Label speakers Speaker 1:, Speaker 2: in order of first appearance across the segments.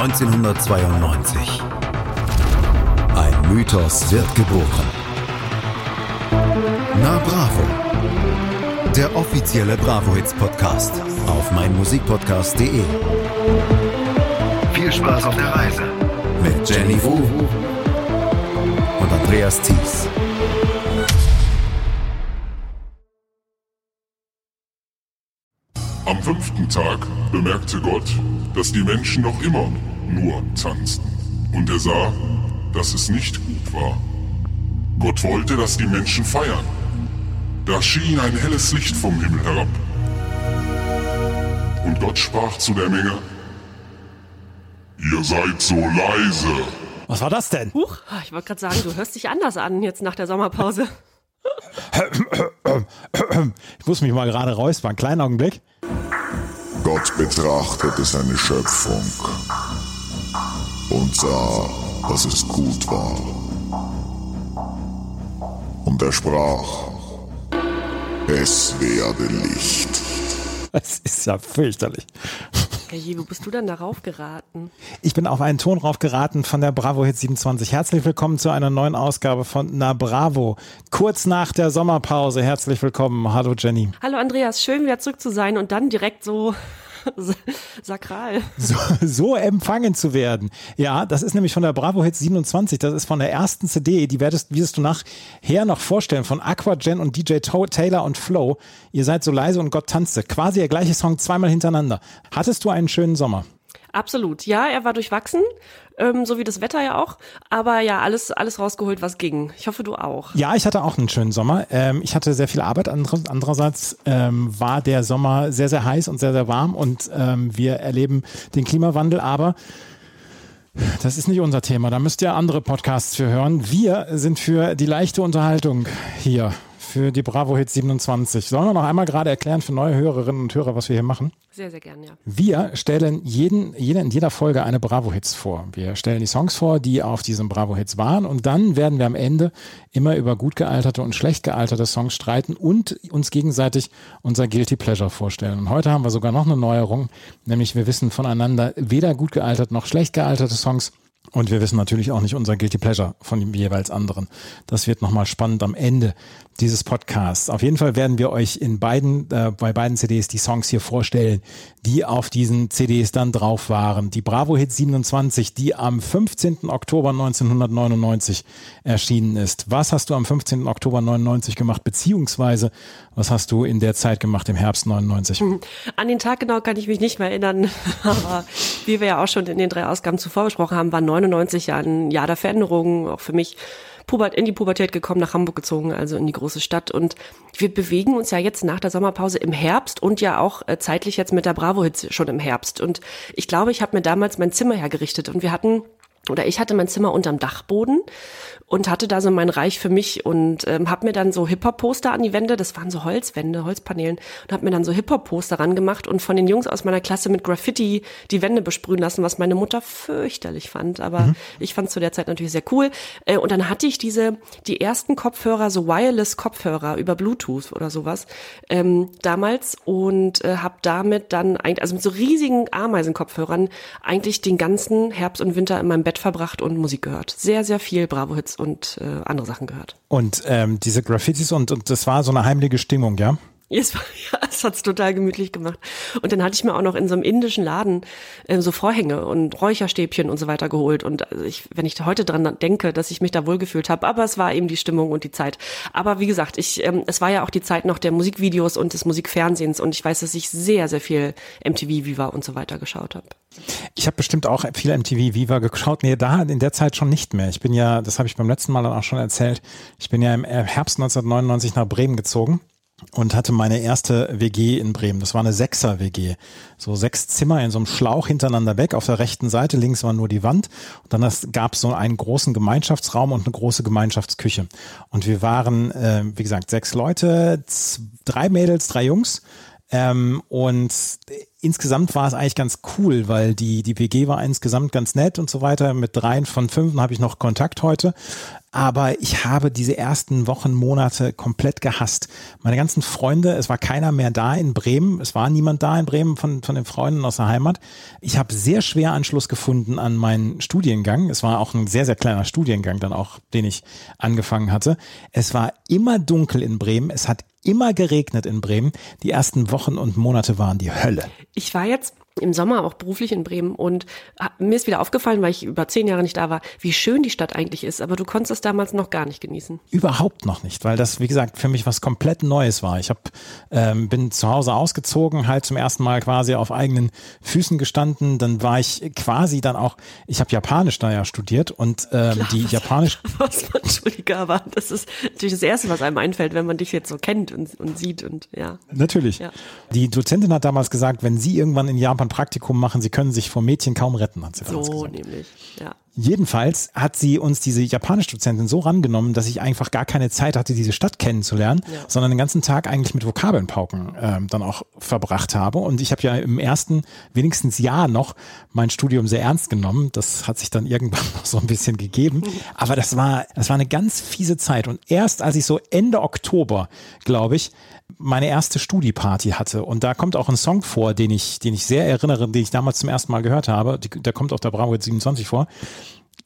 Speaker 1: 1992. Ein Mythos wird geboren. Na Bravo. Der offizielle Bravo Hits Podcast auf meinmusikpodcast.de. Viel Spaß auf der Reise mit Jenny Wu und Andreas Thies.
Speaker 2: Am fünften Tag bemerkte Gott, dass die Menschen noch immer nur tanzten. Und er sah, dass es nicht gut war. Gott wollte, dass die Menschen feiern. Da schien ein helles Licht vom Himmel herab. Und Gott sprach zu der Menge, Ihr seid so leise.
Speaker 3: Was war das denn?
Speaker 4: Huch, ich wollte gerade sagen, du hörst dich anders an jetzt nach der Sommerpause.
Speaker 3: Ich muss mich mal gerade räuspern. Kleinen Augenblick.
Speaker 2: Gott betrachtete seine Schöpfung und sah, dass es gut war. Und er sprach, es werde Licht.
Speaker 3: Das ist ja fürchterlich.
Speaker 4: Hey, wo bist du denn darauf geraten?
Speaker 3: Ich bin auf einen Ton drauf geraten von der Bravo Hit 27. Herzlich willkommen zu einer neuen Ausgabe von Na Bravo. Kurz nach der Sommerpause. Herzlich willkommen. Hallo Jenny.
Speaker 4: Hallo Andreas, schön wieder zurück zu sein und dann direkt so sakral.
Speaker 3: So, so, empfangen zu werden. Ja, das ist nämlich von der Bravo Hit 27. Das ist von der ersten CD. Die werdest, wirst du nachher noch vorstellen von Aqua Jen und DJ Taylor und Flow. Ihr seid so leise und Gott tanzte. Quasi der gleiche Song zweimal hintereinander. Hattest du einen schönen Sommer?
Speaker 4: Absolut. Ja, er war durchwachsen, ähm, so wie das Wetter ja auch. Aber ja, alles, alles rausgeholt, was ging. Ich hoffe, du auch.
Speaker 3: Ja, ich hatte auch einen schönen Sommer. Ähm, ich hatte sehr viel Arbeit. Andererseits ähm, war der Sommer sehr, sehr heiß und sehr, sehr warm und ähm, wir erleben den Klimawandel. Aber das ist nicht unser Thema. Da müsst ihr andere Podcasts für hören. Wir sind für die leichte Unterhaltung hier für die Bravo Hits 27. Sollen wir noch einmal gerade erklären für neue Hörerinnen und Hörer, was wir hier machen?
Speaker 4: Sehr, sehr gerne, ja.
Speaker 3: Wir stellen jeden, jede, in jeder Folge eine Bravo Hits vor. Wir stellen die Songs vor, die auf diesem Bravo Hits waren und dann werden wir am Ende immer über gut gealterte und schlecht gealterte Songs streiten und uns gegenseitig unser Guilty Pleasure vorstellen. Und heute haben wir sogar noch eine Neuerung, nämlich wir wissen voneinander weder gut gealtert noch schlecht gealterte Songs. Und wir wissen natürlich auch nicht unser Guilty Pleasure von dem jeweils anderen. Das wird nochmal spannend am Ende dieses Podcasts. Auf jeden Fall werden wir euch in beiden, äh, bei beiden CDs die Songs hier vorstellen, die auf diesen CDs dann drauf waren. Die Bravo Hit 27, die am 15. Oktober 1999 erschienen ist. Was hast du am 15. Oktober 99 gemacht, beziehungsweise was hast du in der Zeit gemacht im Herbst 99?
Speaker 4: An den Tag genau kann ich mich nicht mehr erinnern, aber wie wir ja auch schon in den drei Ausgaben zuvor besprochen haben, war 99 ja ein Jahr der Veränderungen, auch für mich in die Pubertät gekommen, nach Hamburg gezogen, also in die große Stadt. Und wir bewegen uns ja jetzt nach der Sommerpause im Herbst und ja auch äh, zeitlich jetzt mit der Bravo-Hits schon im Herbst. Und ich glaube, ich habe mir damals mein Zimmer hergerichtet und wir hatten oder ich hatte mein Zimmer unterm Dachboden und hatte da so mein Reich für mich und ähm, habe mir dann so Hip-Hop-Poster an die Wände, das waren so Holzwände, Holzpaneelen, und habe mir dann so Hip-Hop-Poster rangemacht und von den Jungs aus meiner Klasse mit Graffiti die Wände besprühen lassen, was meine Mutter fürchterlich fand, aber mhm. ich fand es zu der Zeit natürlich sehr cool. Äh, und dann hatte ich diese, die ersten Kopfhörer, so Wireless-Kopfhörer über Bluetooth oder sowas ähm, damals und äh, habe damit dann, eigentlich, also mit so riesigen Ameisenkopfhörern eigentlich den ganzen Herbst und Winter in meinem Bett verbracht und Musik gehört. Sehr, sehr viel Bravo-Hits und äh, andere Sachen gehört.
Speaker 3: Und ähm, diese Graffitis und, und das war so eine heimliche Stimmung, ja?
Speaker 4: Es, war, ja, es hat's total gemütlich gemacht. Und dann hatte ich mir auch noch in so einem indischen Laden äh, so Vorhänge und Räucherstäbchen und so weiter geholt. Und also ich, wenn ich heute dran denke, dass ich mich da wohlgefühlt habe, aber es war eben die Stimmung und die Zeit. Aber wie gesagt, ich, ähm, es war ja auch die Zeit noch der Musikvideos und des Musikfernsehens und ich weiß, dass ich sehr, sehr viel MTV Viva und so weiter geschaut habe.
Speaker 3: Ich habe bestimmt auch viel MTV Viva geschaut. Nee, da in der Zeit schon nicht mehr. Ich bin ja, das habe ich beim letzten Mal dann auch schon erzählt, ich bin ja im Herbst 1999 nach Bremen gezogen und hatte meine erste WG in Bremen. Das war eine Sechser-WG. So sechs Zimmer in so einem Schlauch hintereinander weg. Auf der rechten Seite links war nur die Wand. Und dann gab es so einen großen Gemeinschaftsraum und eine große Gemeinschaftsküche. Und wir waren, äh, wie gesagt, sechs Leute, drei Mädels, drei Jungs. Ähm, und insgesamt war es eigentlich ganz cool, weil die, die WG war insgesamt ganz nett und so weiter. Mit dreien von fünf habe ich noch Kontakt heute. aber ich habe diese ersten Wochen, Monate komplett gehasst. Meine ganzen Freunde, es war keiner mehr da in Bremen, es war niemand da in Bremen von, von den Freunden aus der Heimat. Ich habe sehr schwer Anschluss gefunden an meinen Studiengang. Es war auch ein sehr, sehr kleiner Studiengang dann auch, den ich angefangen hatte. Es war immer dunkel in Bremen, es hat immer geregnet in Bremen. Die ersten Wochen und Monate waren die Hölle.
Speaker 4: Ich war jetzt im Sommer auch beruflich in Bremen und mir ist wieder aufgefallen, weil ich über zehn Jahre nicht da war, wie schön die Stadt eigentlich ist. Aber du konntest es damals noch gar nicht genießen.
Speaker 3: Überhaupt noch nicht, weil das, wie gesagt, für mich was komplett Neues war. Ich hab, ähm, bin zu Hause ausgezogen, halt zum ersten Mal quasi auf eigenen Füßen gestanden. Dann war ich quasi dann auch, ich habe Japanisch da ja studiert und ähm, Klar, die was, Japanisch.
Speaker 4: Was man, Entschuldige, aber das ist natürlich das Erste, was einem einfällt, wenn man dich jetzt so kennt und, und sieht und ja.
Speaker 3: Natürlich.
Speaker 4: Ja.
Speaker 3: Die Dozentin hat damals gesagt, wenn sie irgendwann in Japan Praktikum machen. Sie können sich vor Mädchen kaum retten, hat sie
Speaker 4: so
Speaker 3: gesagt.
Speaker 4: nämlich, ja.
Speaker 3: Jedenfalls hat sie uns diese japanische Dozentin so rangenommen, dass ich einfach gar keine Zeit hatte, diese Stadt kennenzulernen, ja. sondern den ganzen Tag eigentlich mit Vokabelnpauken ähm, dann auch verbracht habe. Und ich habe ja im ersten, wenigstens Jahr noch mein Studium sehr ernst genommen. Das hat sich dann irgendwann noch so ein bisschen gegeben. Aber das war, das war eine ganz fiese Zeit. Und erst als ich so Ende Oktober, glaube ich, meine erste Studieparty hatte. Und da kommt auch ein Song vor, den ich, den ich sehr erinnere, den ich damals zum ersten Mal gehört habe. Da kommt auch der Bravo 27 vor.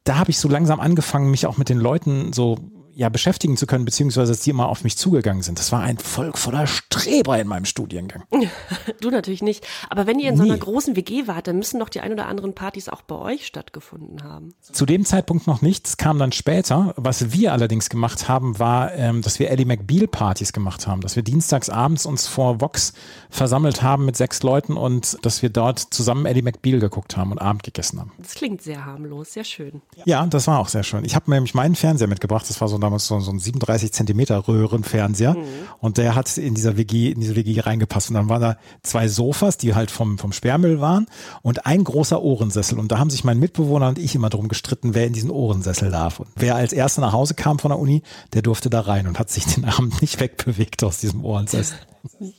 Speaker 3: Da habe ich so langsam angefangen, mich auch mit den Leuten so ja beschäftigen zu können, beziehungsweise dass die immer auf mich zugegangen sind. Das war ein Volk voller Streber in meinem Studiengang.
Speaker 4: du natürlich nicht. Aber wenn ihr in so einer großen WG wart, dann müssen doch die ein oder anderen Partys auch bei euch stattgefunden haben.
Speaker 3: Zu dem Zeitpunkt noch nicht. Es kam dann später. Was wir allerdings gemacht haben, war, ähm, dass wir Ellie McBeal Partys gemacht haben. Dass wir dienstags abends uns vor Vox versammelt haben mit sechs Leuten und dass wir dort zusammen Ellie McBeal geguckt haben und Abend gegessen haben.
Speaker 4: Das klingt sehr harmlos, sehr schön.
Speaker 3: Ja, das war auch sehr schön. Ich habe mir nämlich meinen Fernseher mitgebracht. Das war so damals so, so ein 37 Zentimeter Röhrenfernseher mhm. und der hat in dieser WG, in diese WG reingepasst und dann waren da zwei Sofas, die halt vom, vom Sperrmüll waren und ein großer Ohrensessel und da haben sich mein Mitbewohner und ich immer drum gestritten, wer in diesen Ohrensessel darf und wer als erster nach Hause kam von der Uni, der durfte da rein und hat sich den Abend nicht wegbewegt aus diesem Ohrensessel.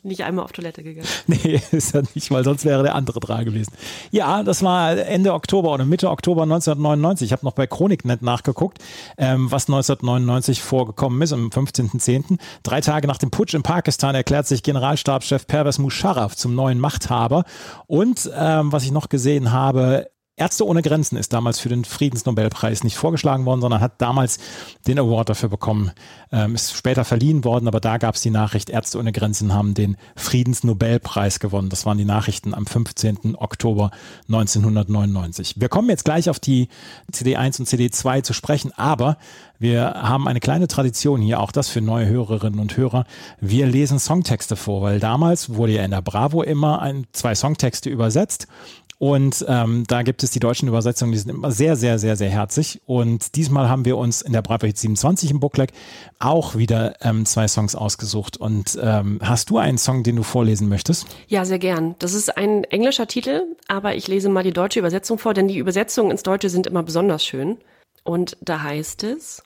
Speaker 4: Nicht einmal auf Toilette gegangen.
Speaker 3: Nee, ist ja nicht, weil sonst wäre der andere dran gewesen. Ja, das war Ende Oktober oder Mitte Oktober 1999. Ich habe noch bei Chroniknet nachgeguckt, ähm, was 1999 vorgekommen ist, am 15.10. Drei Tage nach dem Putsch in Pakistan erklärt sich Generalstabschef Pervez Musharraf zum neuen Machthaber. Und ähm, was ich noch gesehen habe, Ärzte ohne Grenzen ist damals für den Friedensnobelpreis nicht vorgeschlagen worden, sondern hat damals den Award dafür bekommen. Ähm, ist später verliehen worden, aber da gab es die Nachricht, Ärzte ohne Grenzen haben den Friedensnobelpreis gewonnen. Das waren die Nachrichten am 15. Oktober 1999. Wir kommen jetzt gleich auf die CD1 und CD2 zu sprechen, aber wir haben eine kleine Tradition hier, auch das für neue Hörerinnen und Hörer. Wir lesen Songtexte vor, weil damals wurde ja in der Bravo immer ein, zwei Songtexte übersetzt und ähm, da gibt es die deutschen Übersetzungen, die sind immer sehr, sehr, sehr, sehr herzig. Und diesmal haben wir uns in der Hit 27 im Bookleg auch wieder ähm, zwei Songs ausgesucht. Und ähm, hast du einen Song, den du vorlesen möchtest?
Speaker 4: Ja, sehr gern. Das ist ein englischer Titel, aber ich lese mal die deutsche Übersetzung vor, denn die Übersetzungen ins Deutsche sind immer besonders schön. Und da heißt es,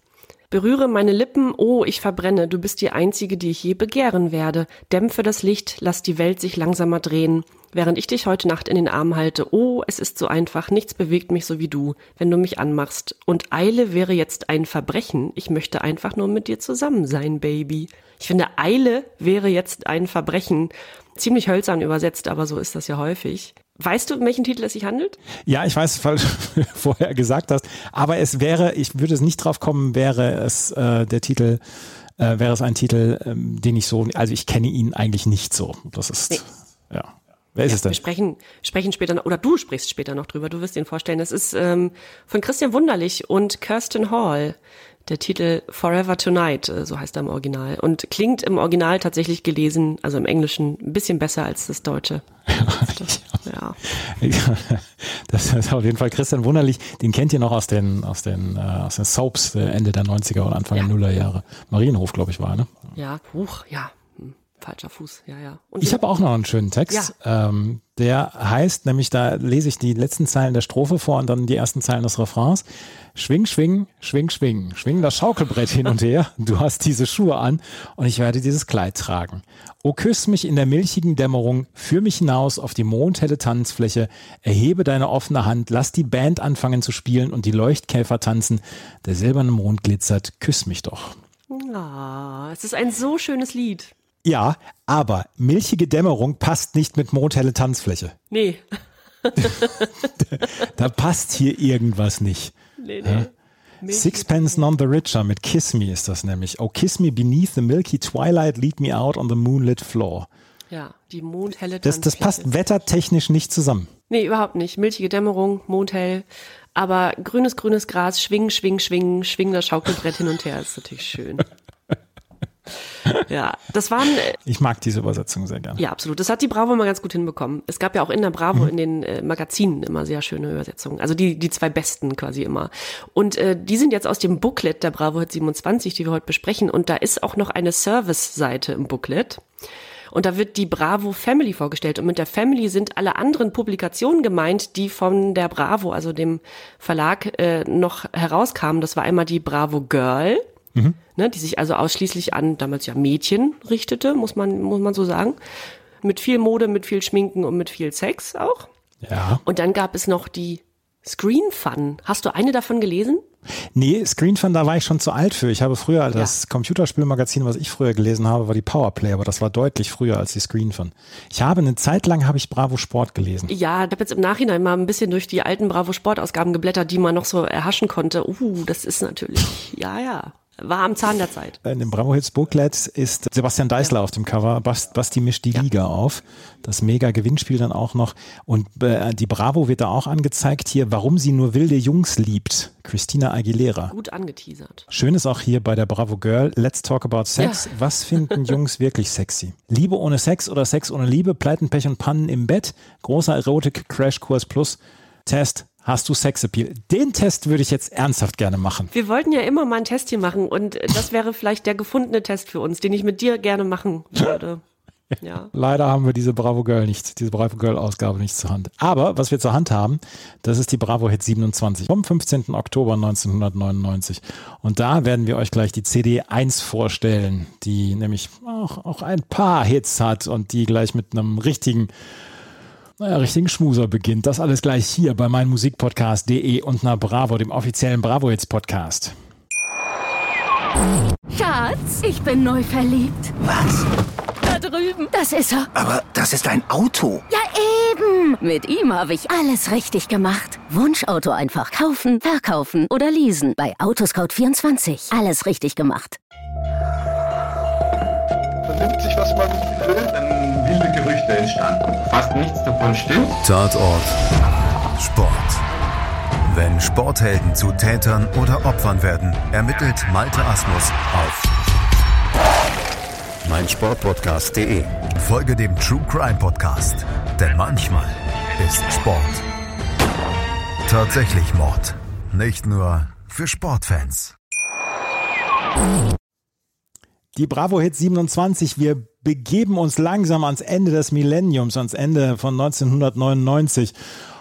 Speaker 4: Berühre meine Lippen, oh, ich verbrenne, du bist die einzige, die ich je begehren werde. Dämpfe das Licht, lass die Welt sich langsamer drehen. Während ich dich heute Nacht in den Arm halte, oh, es ist so einfach, nichts bewegt mich so wie du, wenn du mich anmachst. Und Eile wäre jetzt ein Verbrechen. Ich möchte einfach nur mit dir zusammen sein, Baby. Ich finde, Eile wäre jetzt ein Verbrechen. Ziemlich hölzern übersetzt, aber so ist das ja häufig. Weißt du, um welchen Titel es sich handelt?
Speaker 3: Ja, ich weiß, weil du vorher gesagt hast. Aber es wäre, ich würde es nicht drauf kommen, wäre es äh, der Titel, äh, wäre es ein Titel, ähm, den ich so, also ich kenne ihn eigentlich nicht so. Das ist, nee. ja. Wer ist ja, es denn?
Speaker 4: Wir sprechen, sprechen später, oder du sprichst später noch drüber, du wirst ihn vorstellen. Es ist ähm, von Christian Wunderlich und Kirsten Hall der Titel Forever Tonight, äh, so heißt er im Original. Und klingt im Original tatsächlich gelesen, also im Englischen, ein bisschen besser als das Deutsche.
Speaker 3: ja. Das ist auf jeden Fall Christian Wunderlich. Den kennt ihr noch aus den, aus den, äh, aus den Soaps Ende der 90er oder Anfang ja. der Nullerjahre. Marienhof, glaube ich, war, ne?
Speaker 4: Ja, Huch, ja. Falscher Fuß, ja, ja. Und
Speaker 3: Ich habe auch noch einen schönen Text. Ähm, der heißt nämlich, da lese ich die letzten Zeilen der Strophe vor und dann die ersten Zeilen des Refrains. Schwing, schwing, schwing, schwing. Schwing das Schaukelbrett hin und her. Du hast diese Schuhe an und ich werde dieses Kleid tragen. O küss mich in der milchigen Dämmerung, führ mich hinaus auf die mondhelle Tanzfläche, erhebe deine offene Hand, lass die Band anfangen zu spielen und die Leuchtkäfer tanzen. Der silberne Mond glitzert, küss mich doch.
Speaker 4: Ah, es ist ein so schönes Lied.
Speaker 3: Ja, aber milchige Dämmerung passt nicht mit mondhelle Tanzfläche.
Speaker 4: Nee,
Speaker 3: Da passt hier irgendwas nicht.
Speaker 4: nee, nee.
Speaker 3: Sixpence None the Richer mit Kiss Me ist das nämlich. Oh, kiss me beneath the milky twilight, lead me out on the moonlit floor.
Speaker 4: Ja, die mondhelle
Speaker 3: Das, das
Speaker 4: Tanzfläche.
Speaker 3: passt wettertechnisch nicht zusammen.
Speaker 4: Nee, überhaupt nicht. Milchige Dämmerung, mondhell. Aber grünes, grünes Gras, schwing, schwing, schwing, schwing das Schaukelbrett hin und her. ist natürlich schön. ja, das waren, äh,
Speaker 3: Ich mag diese Übersetzung sehr gerne.
Speaker 4: ja, absolut. Das hat die Bravo mal ganz gut hinbekommen. Es gab ja auch in der Bravo in den äh, Magazinen immer sehr schöne Übersetzungen. Also die, die zwei besten quasi immer. Und äh, die sind jetzt aus dem Booklet der Bravo Hit 27, die wir heute besprechen. Und da ist auch noch eine Service-Seite im Booklet. Und da wird die Bravo Family vorgestellt. Und mit der Family sind alle anderen Publikationen gemeint, die von der Bravo, also dem Verlag, äh, noch herauskamen. Das war einmal die Bravo Girl, ne, die sich also ausschließlich an damals ja Mädchen richtete, muss man, muss man so sagen. Mit viel Mode, mit viel Schminken und mit viel Sex auch.
Speaker 3: Ja.
Speaker 4: Und dann gab es noch die Screen Fun. Hast du eine davon gelesen?
Speaker 3: Nee, Screen Fun, da war ich schon zu alt für. Ich habe früher, das Computerspielmagazin, was ich früher gelesen habe, war die Powerplay, aber das war deutlich früher als die Screen Fun. Ich habe eine Zeit lang habe ich Bravo Sport gelesen.
Speaker 4: Ja, ich habe jetzt im Nachhinein mal ein bisschen durch die alten Bravo Sportausgaben geblättert, die man noch so erhaschen konnte. Uh, das ist natürlich, ja, ja, war am Zahn der Zeit.
Speaker 3: In dem Bravo Hits Booklet ist Sebastian Deißler auf dem Cover. Bast, Basti mischt die Liga auf. Das mega Gewinnspiel dann auch noch. Und äh, die Bravo wird da auch angezeigt hier, warum sie nur wilde Jungs liebt. Christina Aguilera.
Speaker 4: Gut angeteasert.
Speaker 3: Schön ist auch hier bei der Bravo Girl, let's talk about Sex.
Speaker 4: Ja.
Speaker 3: Was finden Jungs wirklich sexy? Liebe ohne Sex oder Sex ohne Liebe, Pleiten, Pech und Pannen im Bett, großer Erotik-Crashkurs plus Test, hast du Sexappeal? Den Test würde ich jetzt ernsthaft gerne machen.
Speaker 4: Wir wollten ja immer mal ein Test hier machen und das wäre vielleicht der gefundene Test für uns, den ich mit dir gerne machen würde. Ja.
Speaker 3: Leider haben wir diese Bravo Girl nicht, diese Bravo Girl Ausgabe nicht zur Hand. Aber was wir zur Hand haben, das ist die Bravo Hit 27 vom 15. Oktober 1999. Und da werden wir euch gleich die CD 1 vorstellen, die nämlich auch, auch ein paar Hits hat und die gleich mit einem richtigen naja, richtigen Schmuser beginnt. Das alles gleich hier bei meinmusikpodcast.de und einer Bravo, dem offiziellen Bravo Hits Podcast.
Speaker 5: Schatz, ich bin neu verliebt.
Speaker 6: Was?
Speaker 5: Da drüben. Das ist er.
Speaker 6: Aber das ist ein Auto.
Speaker 5: Ja, eben. Mit ihm habe ich alles richtig gemacht. Wunschauto einfach kaufen, verkaufen oder leasen. Bei Autoscout24. Alles richtig gemacht.
Speaker 7: vernimmt sich, was man will.
Speaker 8: Entstanden. Fast nichts davon stimmt.
Speaker 1: Tatort Sport. Wenn Sporthelden zu Tätern oder Opfern werden, ermittelt Malte Asmus auf meinsportpodcast.de. Folge dem True Crime Podcast, denn manchmal ist Sport tatsächlich Mord. Nicht nur für Sportfans.
Speaker 3: Die Bravo Hit 27, wir begeben uns langsam ans Ende des Millenniums, ans Ende von 1999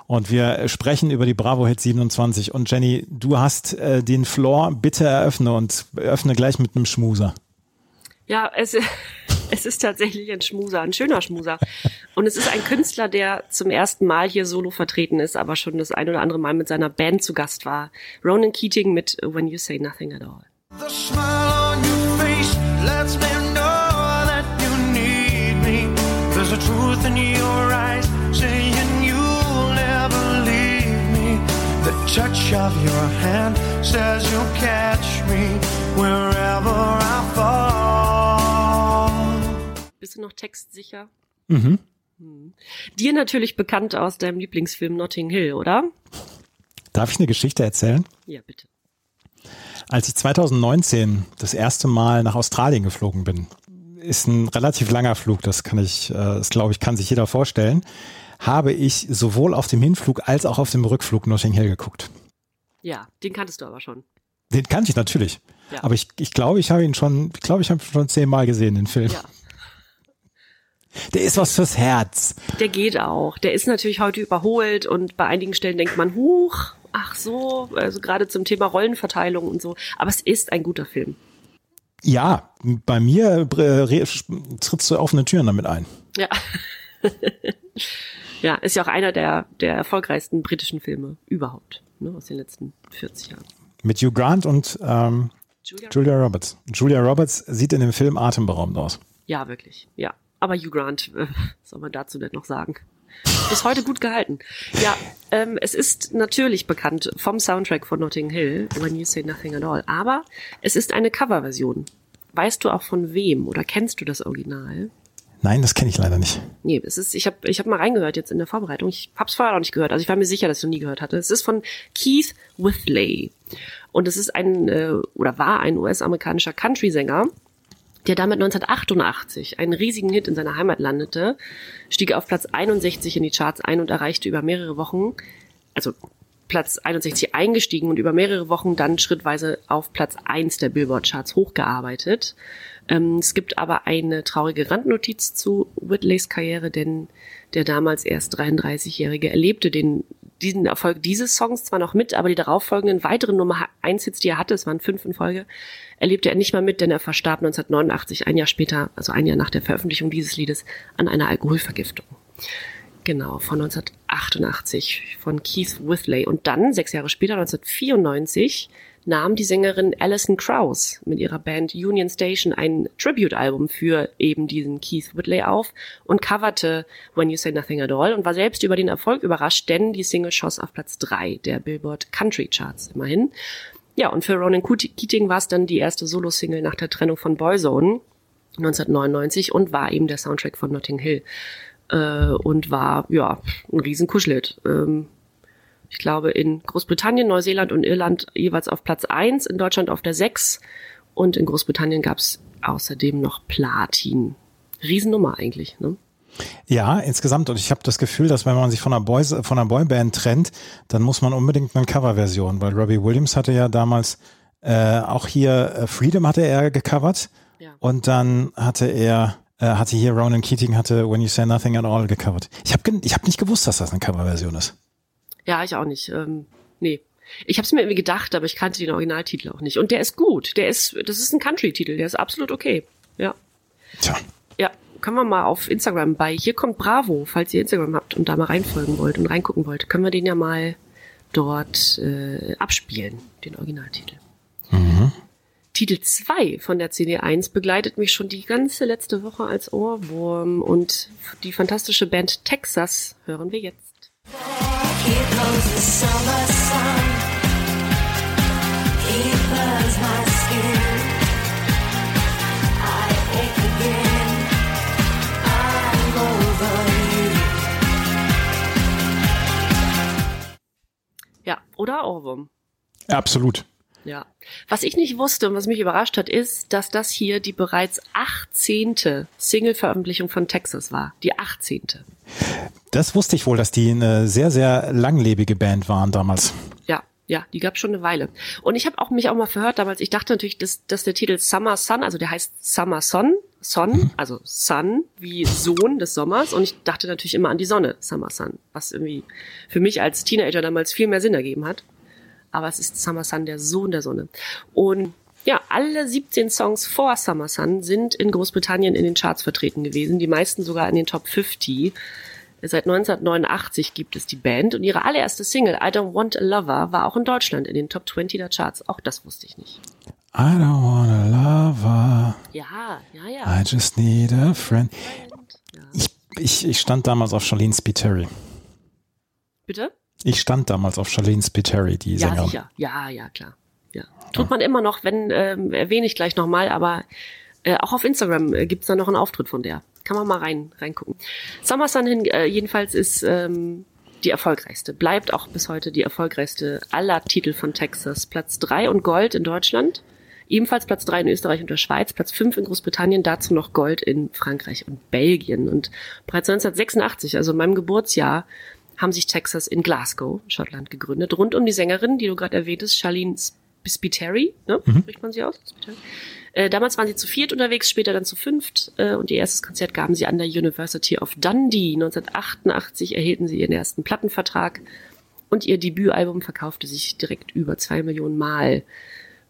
Speaker 3: und wir sprechen über die Bravo Hit 27 und Jenny, du hast äh, den Floor, bitte eröffne und öffne gleich mit einem Schmuser.
Speaker 4: Ja, es, es ist tatsächlich ein Schmuser, ein schöner Schmuser. Und es ist ein Künstler, der zum ersten Mal hier solo vertreten ist, aber schon das ein oder andere Mal mit seiner Band zu Gast war. Ronan Keating mit When You Say Nothing at All.
Speaker 9: Truth in your eyes saying you'll never leave me. The touch of your hand says you'll catch me wherever I fall.
Speaker 4: Bist du noch textsicher? Mhm. Dir natürlich bekannt aus deinem Lieblingsfilm Notting Hill, oder?
Speaker 3: Darf ich eine Geschichte erzählen?
Speaker 4: Ja, bitte.
Speaker 3: Als ich 2019 das erste Mal nach Australien geflogen bin, ist ein relativ langer Flug, das kann ich, äh, das glaube ich, kann sich jeder vorstellen, habe ich sowohl auf dem Hinflug als auch auf dem Rückflug Notting Hill geguckt.
Speaker 4: Ja, den kanntest du aber schon.
Speaker 3: Den kannte ich natürlich.
Speaker 4: Ja.
Speaker 3: Aber ich, ich glaube, ich habe ihn schon, ich glaube, ich habe ihn schon zehnmal gesehen, den Film.
Speaker 4: Ja.
Speaker 3: Der ist was fürs Herz.
Speaker 4: Der geht auch. Der ist natürlich heute überholt und bei einigen Stellen denkt man, huch, ach so, also gerade zum Thema Rollenverteilung und so. Aber es ist ein guter Film.
Speaker 3: Ja, bei mir äh, trittst du offene Türen damit ein.
Speaker 4: Ja. ja, ist ja auch einer der, der erfolgreichsten britischen Filme überhaupt, ne, aus den letzten 40 Jahren.
Speaker 3: Mit Hugh Grant und ähm, Julia, Julia Roberts. Julia Roberts sieht in dem Film atemberaubend aus.
Speaker 4: Ja, wirklich. Ja. Aber Hugh Grant, äh, soll man dazu denn noch sagen? Bis heute gut gehalten. Ja, ähm, es ist natürlich bekannt vom Soundtrack von Notting Hill, When You Say Nothing at All, aber es ist eine Coverversion. Weißt du auch von wem oder kennst du das Original?
Speaker 3: Nein, das kenne ich leider nicht.
Speaker 4: Nee, es ist, ich habe ich hab mal reingehört jetzt in der Vorbereitung. Ich hab's vorher auch nicht gehört. Also ich war mir sicher, dass ich noch nie gehört hatte. Es ist von Keith Withley. Und es ist ein, äh, oder war ein US-amerikanischer Country-Sänger, der damit 1988 einen riesigen Hit in seiner Heimat landete, stieg auf Platz 61 in die Charts ein und erreichte über mehrere Wochen, also Platz 61 eingestiegen und über mehrere Wochen dann schrittweise auf Platz 1 der Billboard-Charts hochgearbeitet. Ähm, es gibt aber eine traurige Randnotiz zu Whitleys Karriere, denn der damals erst 33-Jährige erlebte den diesen Erfolg dieses Songs zwar noch mit, aber die darauffolgenden weiteren Nummer 1 Hits, die er hatte, es waren fünf in Folge, erlebte er nicht mal mit, denn er verstarb 1989, ein Jahr später, also ein Jahr nach der Veröffentlichung dieses Liedes, an einer Alkoholvergiftung. Genau, von 1988 von Keith Withley. Und dann, sechs Jahre später, 1994, nahm die Sängerin Alison Krauss mit ihrer Band Union Station ein Tribute-Album für eben diesen Keith Whitley auf und coverte When You Say Nothing at All und war selbst über den Erfolg überrascht, denn die Single schoss auf Platz drei der Billboard Country Charts immerhin. Ja, und für Ronan Keating war es dann die erste Solo-Single nach der Trennung von Boyzone 1999 und war eben der Soundtrack von Notting Hill. Äh, und war, ja, ein riesen Kuschelhit. Ähm, ich glaube, in Großbritannien, Neuseeland und Irland jeweils auf Platz eins, in Deutschland auf der sechs und in Großbritannien gab es außerdem noch Platin. Riesennummer eigentlich, ne?
Speaker 3: Ja, insgesamt. Und ich habe das Gefühl, dass wenn man sich von einer, Boys, von einer Boyband trennt, dann muss man unbedingt eine Coverversion, weil Robbie Williams hatte ja damals äh, auch hier äh, Freedom hatte er gecovert ja. und dann hatte er äh, hatte hier Ronan Keating hatte When You Say Nothing at All gecovert. Ich habe ich hab nicht gewusst, dass das eine Coverversion ist.
Speaker 4: Ja, ich auch nicht. Ähm, nee. Ich habe es mir irgendwie gedacht, aber ich kannte den Originaltitel auch nicht. Und der ist gut. Der ist, das ist ein Country-Titel. Der ist absolut okay. Ja.
Speaker 3: Tja.
Speaker 4: Ja, können wir mal auf Instagram bei Hier kommt Bravo, falls ihr Instagram habt und da mal reinfolgen wollt und reingucken wollt, können wir den ja mal dort äh, abspielen, den Originaltitel. Mhm. Titel 2 von der CD1 begleitet mich schon die ganze letzte Woche als Ohrwurm und die fantastische Band Texas hören wir jetzt. Ja, oder Ohrwurm?
Speaker 3: Absolut.
Speaker 4: Ja. Was ich nicht wusste und was mich überrascht hat, ist, dass das hier die bereits 18. Single-Veröffentlichung von Texas war. Die 18.
Speaker 3: Das wusste ich wohl, dass die eine sehr, sehr langlebige Band waren damals.
Speaker 4: Ja, ja, die gab schon eine Weile. Und ich habe auch mich auch mal verhört damals. Ich dachte natürlich, dass, dass der Titel Summer Sun, also der heißt Summer Sun, Son, mhm. also Sun wie Sohn des Sommers. Und ich dachte natürlich immer an die Sonne, Summer Sun, was irgendwie für mich als Teenager damals viel mehr Sinn ergeben hat. Aber es ist Summer Sun, der Sohn der Sonne. Und ja, alle 17 Songs vor Summer Sun sind in Großbritannien in den Charts vertreten gewesen, die meisten sogar in den Top 50. Seit 1989 gibt es die Band und ihre allererste Single I Don't Want a Lover war auch in Deutschland in den Top 20 der Charts. Auch das wusste ich nicht.
Speaker 3: I don't want a lover.
Speaker 4: Ja, ja, ja.
Speaker 3: I just need a friend. Ja. Ich, ich, ich stand damals auf Charlene Spiteri.
Speaker 4: Bitte?
Speaker 3: Ich stand damals auf Charlene Spiteri, die
Speaker 4: ja,
Speaker 3: Sängerin.
Speaker 4: Sicher. Ja, ja, klar. Ja. Tut ja. man immer noch, wenn, ähm, erwähne ich gleich nochmal, aber äh, auch auf Instagram äh, gibt's da noch einen Auftritt von der. Kann man mal rein reingucken. Summer Sun hin, äh, jedenfalls ist ähm, die erfolgreichste, bleibt auch bis heute die erfolgreichste aller Titel von Texas. Platz drei und Gold in Deutschland, ebenfalls Platz drei in Österreich und der Schweiz, Platz fünf in Großbritannien, dazu noch Gold in Frankreich und Belgien. Und bereits 1986, also in meinem Geburtsjahr, haben sich Texas in Glasgow, Schottland, gegründet, rund um die Sängerin, die du gerade erwähntest, Charlene Spiteri, ne? Mhm. spricht man sie aus? Äh, damals waren sie zu viert unterwegs, später dann zu fünft äh, und ihr erstes Konzert gaben sie an der University of Dundee. 1988 erhielten sie ihren ersten Plattenvertrag und ihr Debütalbum verkaufte sich direkt über zwei Millionen Mal.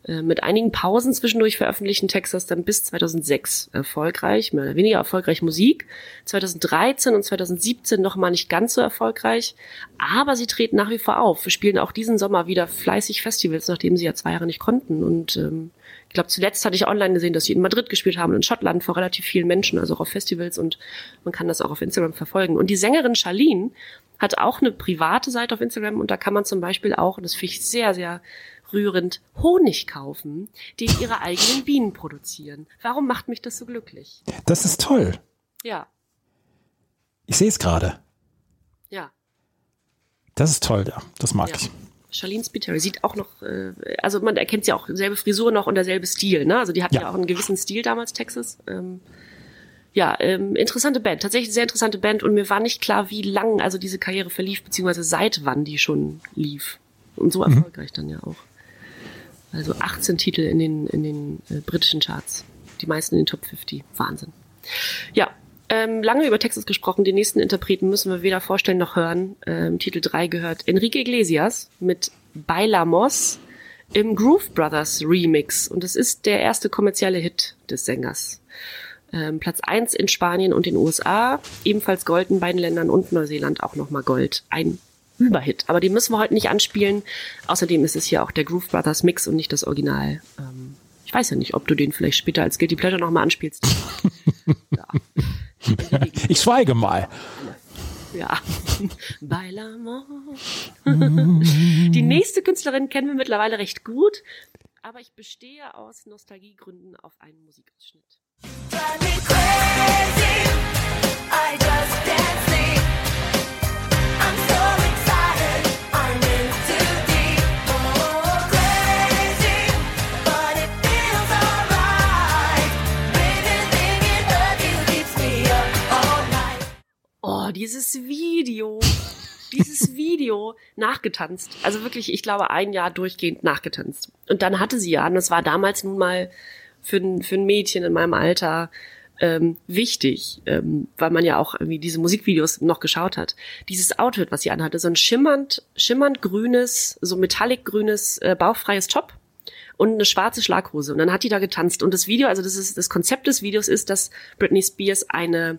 Speaker 4: Äh, mit einigen Pausen zwischendurch veröffentlichten Texas dann bis 2006 erfolgreich, mehr oder weniger erfolgreich Musik. 2013 und 2017 nochmal nicht ganz so erfolgreich, aber sie treten nach wie vor auf. Wir spielen auch diesen Sommer wieder fleißig Festivals, nachdem sie ja zwei Jahre nicht konnten. Und ähm, ich glaube, zuletzt hatte ich online gesehen, dass sie in Madrid gespielt haben, in Schottland vor relativ vielen Menschen, also auch auf Festivals und man kann das auch auf Instagram verfolgen. Und die Sängerin Charlene hat auch eine private Seite auf Instagram und da kann man zum Beispiel auch, und das finde ich sehr, sehr rührend Honig kaufen, den ihre eigenen Bienen produzieren. Warum macht mich das so glücklich?
Speaker 3: Das ist toll.
Speaker 4: Ja,
Speaker 3: Ich sehe es gerade.
Speaker 4: ja.
Speaker 3: Das ist toll, ja. Das mag
Speaker 4: Ja.
Speaker 3: ich.
Speaker 4: Charlene Spiteri sieht auch noch, äh, also man erkennt sie auch, selbe Frisur noch und derselbe Stil, ne? Also die hat ja,
Speaker 3: Ja.
Speaker 4: auch einen gewissen Stil damals, Texas. Ähm, ja, ähm, interessante Band, tatsächlich sehr interessante Band und mir war nicht klar, wie lang also diese Karriere verlief, beziehungsweise seit wann die schon lief. Und so erfolgreich dann ja auch. Also 18 Titel in den, in den äh, britischen Charts. Die meisten in den Top 50. Wahnsinn. Ja, ähm, lange über Texas gesprochen. Den nächsten Interpreten müssen wir weder vorstellen noch hören. Ähm, Titel 3 gehört Enrique Iglesias mit Bailamos im Groove Brothers Remix. Und es ist der erste kommerzielle Hit des Sängers. Ähm, Platz 1 in Spanien und den USA, ebenfalls Gold in beiden Ländern und Neuseeland auch nochmal Gold. Ein Überhit. Aber den müssen wir heute nicht anspielen. Außerdem ist es hier auch der Groove Brothers Mix und nicht das Original. Ähm, ich weiß ja nicht, ob du den vielleicht später als Guilty Pleasure nochmal anspielst. ja.
Speaker 3: Ich schweige mal.
Speaker 4: Ja. Bailamos. Die nächste Künstlerin kennen wir mittlerweile recht gut, aber ich bestehe aus Nostalgiegründen auf einen Musikausschnitt.
Speaker 10: Oh,
Speaker 4: dieses Video. Dieses Video nachgetanzt. Also wirklich, ich glaube, ein Jahr durchgehend nachgetanzt. Und dann hatte sie ja, und das war damals nun mal für, ein- für ein Mädchen in meinem Alter ähm, wichtig, ähm, weil man ja auch irgendwie diese Musikvideos noch geschaut hat. Dieses Outfit, was sie anhatte, so ein schimmernd, schimmernd grünes, so metallic grünes, äh, bauchfreies Top und eine schwarze Schlaghose. Und dann hat die da getanzt. Und das Video, also das ist das Konzept des Videos ist, dass Britney Spears eine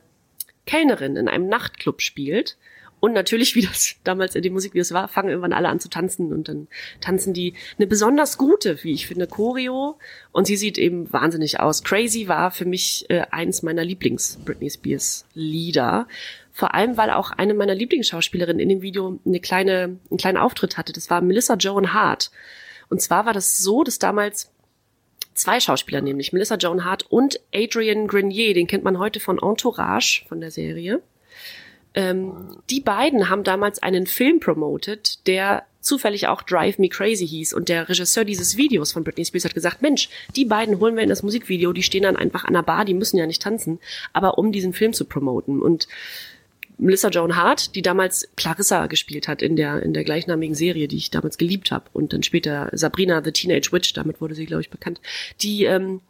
Speaker 4: Kellnerin in einem Nachtclub spielt. Und natürlich, wie das damals in den Musikvideos war, fangen irgendwann alle an zu tanzen und dann tanzen die eine besonders gute, wie ich finde, Choreo. Und sie sieht eben wahnsinnig aus. Crazy war für mich äh, eins meiner Lieblings-Britney Spears Lieder. Vor allem, weil auch eine meiner Lieblingsschauspielerinnen in dem Video eine kleine, einen kleinen Auftritt hatte. Das war Melissa Joan Hart. Und zwar war das so, dass damals zwei Schauspieler, nämlich Melissa Joan Hart und Adrian Grenier, den kennt man heute von Entourage, von der Serie. Ähm, die beiden haben damals einen Film promoted, der zufällig auch Drive Me Crazy hieß. Und der Regisseur dieses Videos von Britney Spears hat gesagt, Mensch, die beiden holen wir in das Musikvideo, die stehen dann einfach an der Bar, die müssen ja nicht tanzen, aber um diesen Film zu promoten. Und Melissa Joan Hart, die damals Clarissa gespielt hat in der in der gleichnamigen Serie, die ich damals geliebt habe und dann später Sabrina the Teenage Witch, damit wurde sie glaube ich bekannt. Die ähm,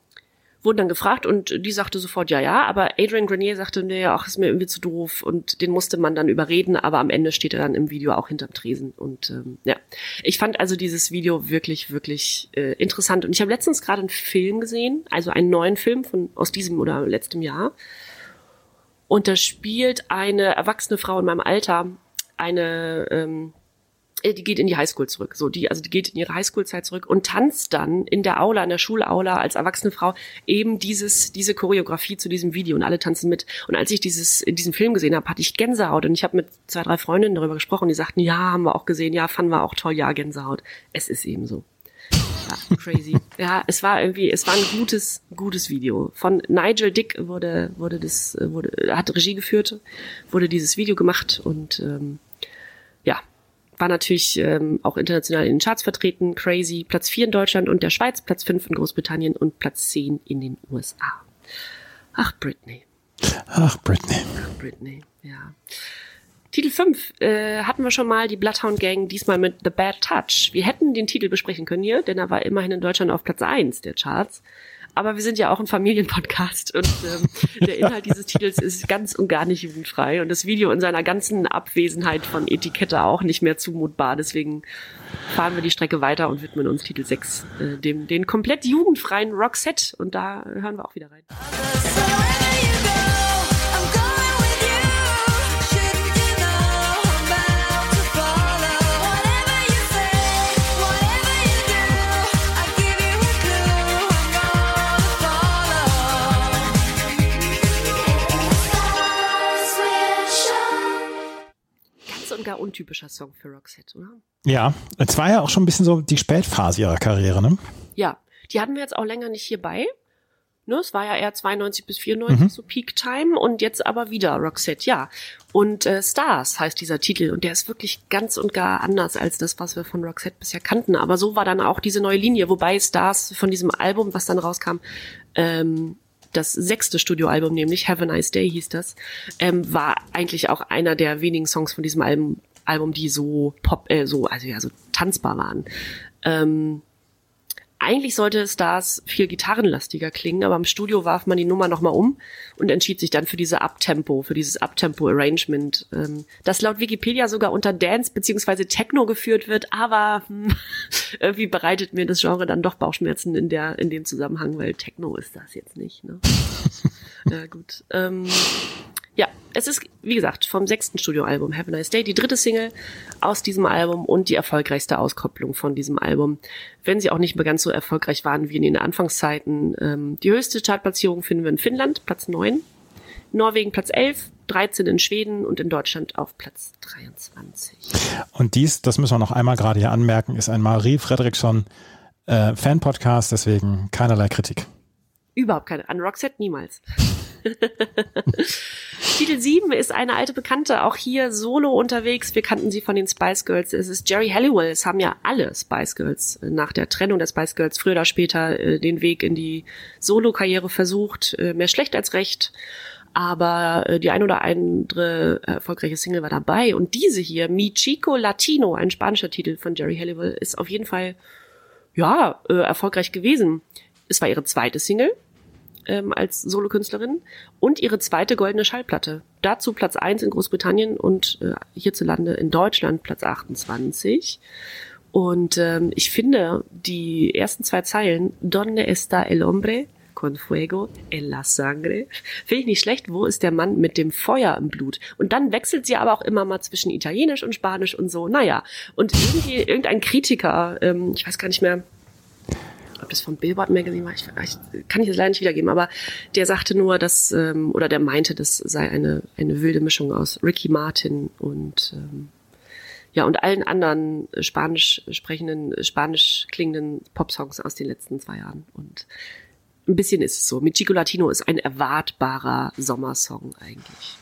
Speaker 4: wurden dann gefragt und die sagte sofort ja, ja, aber Adrian Grenier sagte, nee, ach, ist mir irgendwie zu doof und den musste man dann überreden, aber am Ende steht er dann im Video auch hinterm Tresen und ähm, ja, ich fand also dieses Video wirklich, wirklich äh, interessant und ich habe letztens gerade einen Film gesehen, also einen neuen Film von aus diesem oder letztem Jahr und da spielt eine erwachsene Frau in meinem Alter eine ähm, äh, die geht in die Highschool zurück. So, die, also die geht in ihre Highschool-Zeit zurück und tanzt dann in der Aula, in der Schulaula als erwachsene Frau eben dieses, diese Choreografie zu diesem Video und alle tanzen mit. Und als ich dieses, in diesem Film gesehen habe, hatte ich Gänsehaut und ich habe mit zwei, drei Freundinnen darüber gesprochen, die sagten, ja, haben wir auch gesehen, ja, fanden wir auch toll, ja, Gänsehaut. Es ist eben so. Ja, crazy. ja, es war irgendwie, es war ein gutes, gutes Video. Von Nigel Dick wurde, wurde das, wurde, hat Regie geführt, wurde dieses Video gemacht und ähm, ja, war natürlich ähm, auch international in den Charts vertreten. Crazy, Platz 4 in Deutschland und der Schweiz, Platz 5 in Großbritannien und Platz 10 in den USA. Ach, Britney.
Speaker 3: Ach, Britney.
Speaker 4: Ach, Britney, ja. Titel 5 äh, hatten wir schon mal, die Bloodhound Gang, diesmal mit The Bad Touch. Wir hätten den Titel besprechen können hier, denn er war immerhin in Deutschland auf Platz 1 der Charts. Aber wir sind ja auch ein Familienpodcast und ähm, der Inhalt dieses Titels ist ganz und gar nicht jugendfrei und das Video in seiner ganzen Abwesenheit von Etikette auch nicht mehr zumutbar. Deswegen fahren wir die Strecke weiter und widmen uns Titel 6, äh, dem den komplett jugendfreien Roxette und da hören wir auch wieder rein. Und gar untypischer Song für Roxette, oder?
Speaker 3: Ja, es war ja auch schon ein bisschen so die Spätphase ihrer Karriere, ne?
Speaker 4: Ja, die hatten wir jetzt auch länger nicht hierbei. Ne, es war ja eher 92 bis 94 so Peak Time und jetzt aber wieder Roxette, ja. Und äh, Stars heißt dieser Titel und der ist wirklich ganz und gar anders als das, was wir von Roxette bisher kannten. Aber so war dann auch diese neue Linie, wobei Stars von diesem Album, was dann rauskam, ähm, das sechste Studioalbum, nämlich Have a Nice Day hieß das, ähm, war eigentlich auch einer der wenigen Songs von diesem Album, Album die so pop, äh, so, also ja, so tanzbar waren. Ähm, eigentlich sollte Stars viel gitarrenlastiger klingen, aber im Studio warf man die Nummer nochmal um und entschied sich dann für diese Uptempo, für dieses Uptempo-Arrangement, ähm, das laut Wikipedia sogar unter Dance beziehungsweise Techno geführt wird, aber hm, irgendwie bereitet mir das Genre dann doch Bauchschmerzen in der in dem Zusammenhang, weil Techno ist das jetzt nicht. Ne? ja gut. Ähm, ja, es ist, wie gesagt, vom sechsten Studioalbum Have a Nice Day, die dritte Single aus diesem Album und die erfolgreichste Auskopplung von diesem Album. Wenn sie auch nicht mehr ganz so erfolgreich waren wie in den Anfangszeiten. Ähm, die höchste Chartplatzierung finden wir in Finnland, Platz 9. Norwegen Platz 11, 13 in Schweden und in Deutschland auf Platz 23.
Speaker 3: Und dies, das müssen wir noch einmal gerade hier anmerken, ist ein Marie Fredriksson äh, Fan-Podcast, deswegen keinerlei Kritik.
Speaker 4: Überhaupt keine. An Roxette niemals. Titel 7 ist eine alte Bekannte, auch hier solo unterwegs. Wir kannten sie von den Spice Girls. Es ist Jerry Halliwell. Es haben ja alle Spice Girls äh, nach der Trennung der Spice Girls früher oder später äh, den Weg in die Solo-Karriere versucht. Äh, mehr schlecht als recht. Aber äh, die ein oder andere erfolgreiche Single war dabei. Und diese hier, Mi Chico Latino, ein spanischer Titel von Jerry Halliwell, ist auf jeden Fall ja äh, erfolgreich gewesen. Es war ihre zweite Single ähm, als Solokünstlerin und ihre zweite goldene Schallplatte. Dazu Platz 1 in Großbritannien und äh, hierzulande in Deutschland Platz 28. Und ähm, ich finde die ersten zwei Zeilen, Donde está el hombre con fuego en la sangre, finde ich nicht schlecht. Wo ist der Mann mit dem Feuer im Blut? Und dann wechselt sie aber auch immer mal zwischen Italienisch und Spanisch und so. Naja, und irgendwie irgendein Kritiker, ähm, ich weiß gar nicht mehr, ob das vom Billboard Magazine war, ich, ich kann ich das leider nicht wiedergeben, aber der sagte nur, dass, ähm, oder der meinte, das sei eine, eine wilde Mischung aus Ricky Martin und ähm, ja, und allen anderen spanisch sprechenden, spanisch klingenden Popsongs aus den letzten zwei Jahren. Und ein bisschen ist es so. Mit Chico Latino ist ein erwartbarer Sommersong eigentlich.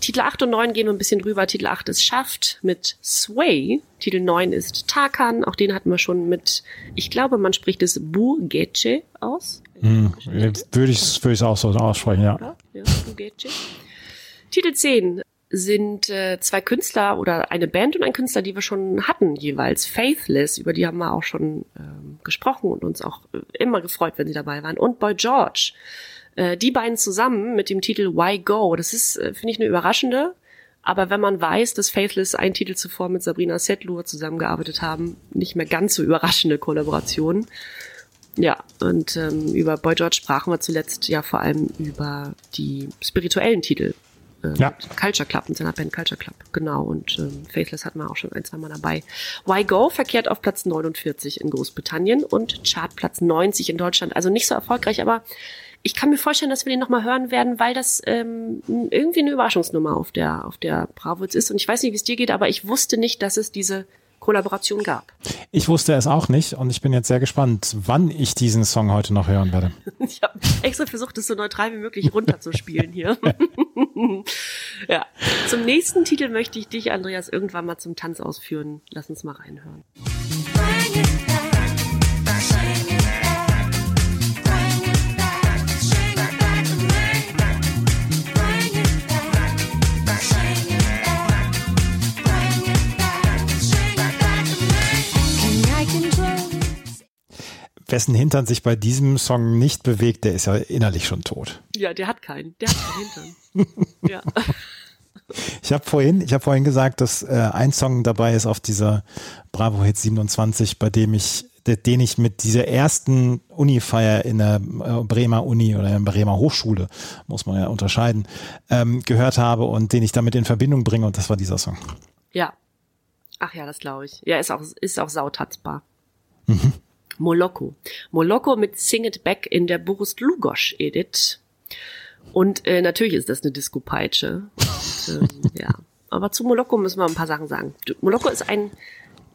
Speaker 4: Titel 8 und 9 gehen wir ein bisschen drüber. Titel 8 ist Schafft mit Sway. Titel 9 ist Tarkan. Auch den hatten wir schon mit, ich glaube, man spricht es Bugeche aus.
Speaker 3: Hm, würde ich ich auch so aussprechen, ja.
Speaker 4: Ja, ja. Titel 10 sind äh, zwei Künstler oder eine Band und ein Künstler, die wir schon hatten jeweils. Faithless, über die haben wir auch schon ähm, gesprochen und uns auch äh, immer gefreut, wenn sie dabei waren. Und Boy George. Äh, die beiden zusammen mit dem Titel Why Go. Das ist, äh, finde ich, eine überraschende. Aber wenn man weiß, dass Faithless einen Titel zuvor mit Sabrina Setlur zusammengearbeitet haben, nicht mehr ganz so überraschende Kollaboration. Ja, und ähm, über Boy George sprachen wir zuletzt ja vor allem über die spirituellen Titel. Äh,
Speaker 3: Ja.
Speaker 4: Culture Club, mit seiner Band Culture Club, genau. Und ähm, Faithless hatten wir auch schon ein, zwei Mal dabei. Why Go verkehrt auf Platz 49 in Großbritannien und Chartplatz 90 in Deutschland. Also nicht so erfolgreich, aber ich kann mir vorstellen, dass wir den nochmal hören werden, weil das ähm, irgendwie eine Überraschungsnummer auf der, auf der Bravo ist. Und ich weiß nicht, wie es dir geht, aber ich wusste nicht, dass es diese Kollaboration gab.
Speaker 3: Ich wusste es auch nicht und ich bin jetzt sehr gespannt, wann ich diesen Song heute noch hören werde.
Speaker 4: Ich habe extra versucht, es so neutral wie möglich runterzuspielen hier. ja. Zum nächsten Titel möchte ich dich, Andreas, irgendwann mal zum Tanz ausführen. Lass uns mal reinhören.
Speaker 3: Wessen Hintern sich bei diesem Song nicht bewegt, der ist ja innerlich schon tot.
Speaker 4: Ja, der hat keinen. Der hat keinen Hintern. ja.
Speaker 3: Ich habe vorhin, ich habe vorhin gesagt, dass äh, ein Song dabei ist auf dieser Bravo Hit 27, bei dem ich, de- den ich mit dieser ersten Uni-Feier in der äh, Bremer Uni oder in der Bremer Hochschule, muss man ja unterscheiden, ähm, gehört habe und den ich damit in Verbindung bringe und das war dieser Song.
Speaker 4: Ja. Ach ja, das glaube ich. Ja, ist auch, ist auch sautatzbar. Moloko. Moloko mit Sing It Back in der Boris Lugosch Edit. Und äh, natürlich ist das eine Disco-Peitsche. Ähm, ja. Aber zu Moloko müssen wir ein paar Sachen sagen. Moloko ist ein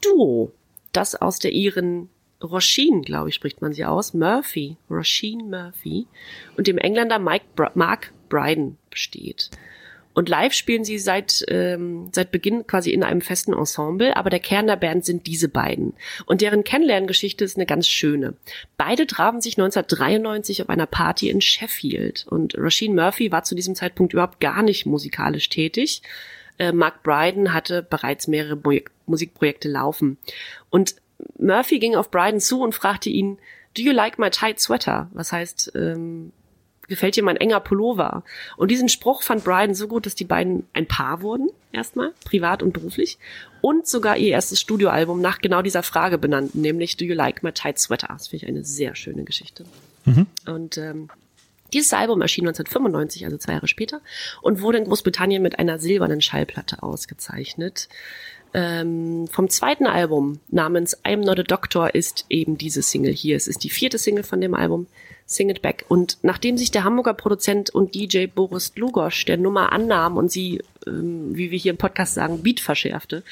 Speaker 4: Duo, das aus der Iren Roisin, glaube ich, spricht man sie aus, Murphy, Roisin Murphy und dem Engländer Mike Br Mark Bryden besteht. Und live spielen sie seit, ähm, seit Beginn quasi in einem festen Ensemble, aber der Kern der Band sind diese beiden. Und deren Kennenlerngeschichte ist eine ganz schöne. Beide trafen sich 1993 auf einer Party in Sheffield und Rasheen Murphy war zu diesem Zeitpunkt überhaupt gar nicht musikalisch tätig. Äh, Mark Bryden hatte bereits mehrere Mu Musikprojekte laufen. Und Murphy ging auf Bryden zu und fragte ihn, Do you like my tight sweater? Was heißt, ähm, gefällt dir mein enger Pullover? Und diesen Spruch fand Brian so gut, dass die beiden ein Paar wurden, erstmal, privat und beruflich, und sogar ihr erstes Studioalbum nach genau dieser Frage benannten, nämlich Do You Like My Tight Sweater? Das finde ich eine sehr schöne Geschichte. Und ähm, dieses Album erschien 1995, also zwei Jahre später, und wurde in Großbritannien mit einer silbernen Schallplatte ausgezeichnet. Ähm, vom zweiten Album namens I'm Not a Doctor ist eben diese Single hier. Es ist die vierte Single von dem Album, Sing It Back. Und nachdem sich der Hamburger Produzent und DJ Boris Lugosch der Nummer annahm und sie, ähm, wie wir hier im Podcast sagen, Beat verschärfte,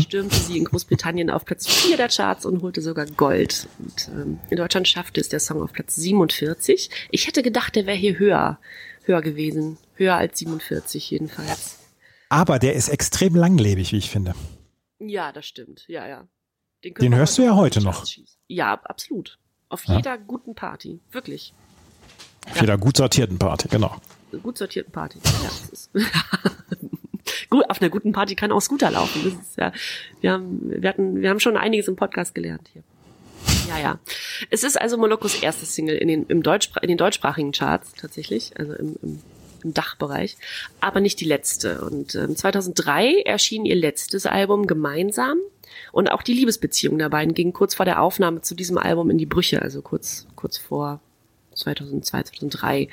Speaker 4: stürmte sie in Großbritannien auf Platz 4 der Charts und holte sogar Gold. Und ähm, in Deutschland schaffte es der Song auf Platz 47. Ich hätte gedacht, der wäre hier höher, höher gewesen. Höher als 47 jedenfalls.
Speaker 3: Aber der ist extrem langlebig, wie ich finde.
Speaker 4: Ja, das stimmt. Ja, ja.
Speaker 3: Den
Speaker 4: wir
Speaker 3: hörst du ja heute noch.
Speaker 4: schießen. Ja, absolut. Auf
Speaker 3: Ja.
Speaker 4: jeder guten Party. Wirklich.
Speaker 3: Auf jeder gut sortierten Party, genau.
Speaker 4: Gut sortierten Party. Ja, Gut, auf einer guten Party kann auch Scooter laufen. Das ist ja, wir haben, wir hatten, wir haben schon einiges im Podcast gelernt hier. Ja, ja. Es ist also Molokos erstes Single in den, im Deutschspra in den deutschsprachigen Charts tatsächlich, also im, im, im Dachbereich, aber nicht die letzte. Und ähm, 2003 erschien ihr letztes Album gemeinsam und auch die Liebesbeziehung der beiden ging kurz vor der Aufnahme zu diesem Album in die Brüche, also kurz, kurz vor 2002, 2003.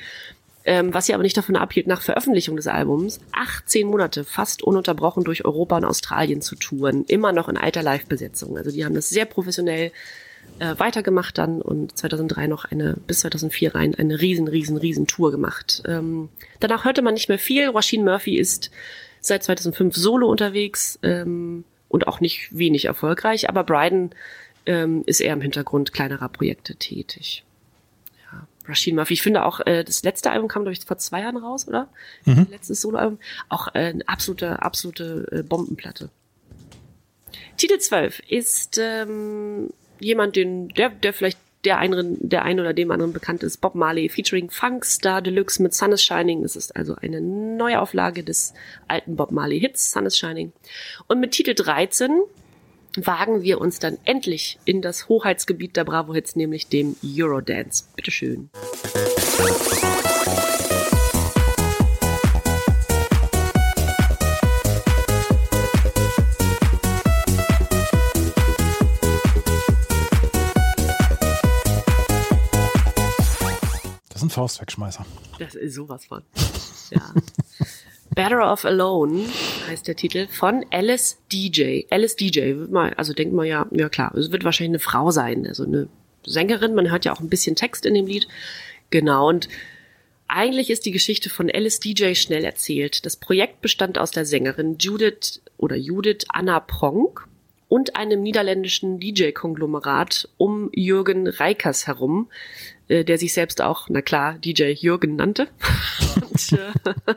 Speaker 4: Ähm, was sie aber nicht davon abhielt, nach Veröffentlichung des Albums 18 Monate fast ununterbrochen durch Europa und Australien zu touren, immer noch in alter Live-Besetzung. Also die haben das sehr professionell äh, weitergemacht dann und 2003 noch eine, bis 2004 rein, eine riesen, riesen, riesen Tour gemacht. Ähm, danach hörte man nicht mehr viel. Rasheen Murphy ist seit 2005 solo unterwegs ähm, und auch nicht wenig erfolgreich, aber Bryden ähm, ist eher im Hintergrund kleinerer Projekte tätig. Ja, Rasheen Murphy, ich finde auch, äh, das letzte Album kam, glaube ich, vor zwei Jahren raus, oder?
Speaker 3: Mhm.
Speaker 4: Letztes Soloalbum. Auch äh, eine absolute, absolute äh, Bombenplatte. Titel 12 ist ähm, jemand, den, der, der vielleicht der einen, der einen oder dem anderen bekannt ist, Bob Marley featuring Funkstar Deluxe mit Sun is Shining. Es ist also eine Neuauflage des alten Bob Marley Hits Sun is Shining. Und mit Titel 13 wagen wir uns dann endlich in das Hoheitsgebiet der Bravo Hits, nämlich dem Eurodance. Bitteschön.
Speaker 3: Das Faustwegschmeißer.
Speaker 4: Das ist sowas von. Ja. Better Off Alone heißt der Titel von Alice DJ. Alice DJ, also denkt man ja, ja klar, es wird wahrscheinlich eine Frau sein, also eine Sängerin. Man hört ja auch ein bisschen Text in dem Lied. Genau, und eigentlich ist die Geschichte von Alice DJ schnell erzählt. Das Projekt bestand aus der Sängerin Judith oder Judith Anna Pronk und einem niederländischen DJ-Konglomerat um Jürgen Reikers herum, äh, der sich selbst auch, na klar, DJ Jürgen nannte. und, äh,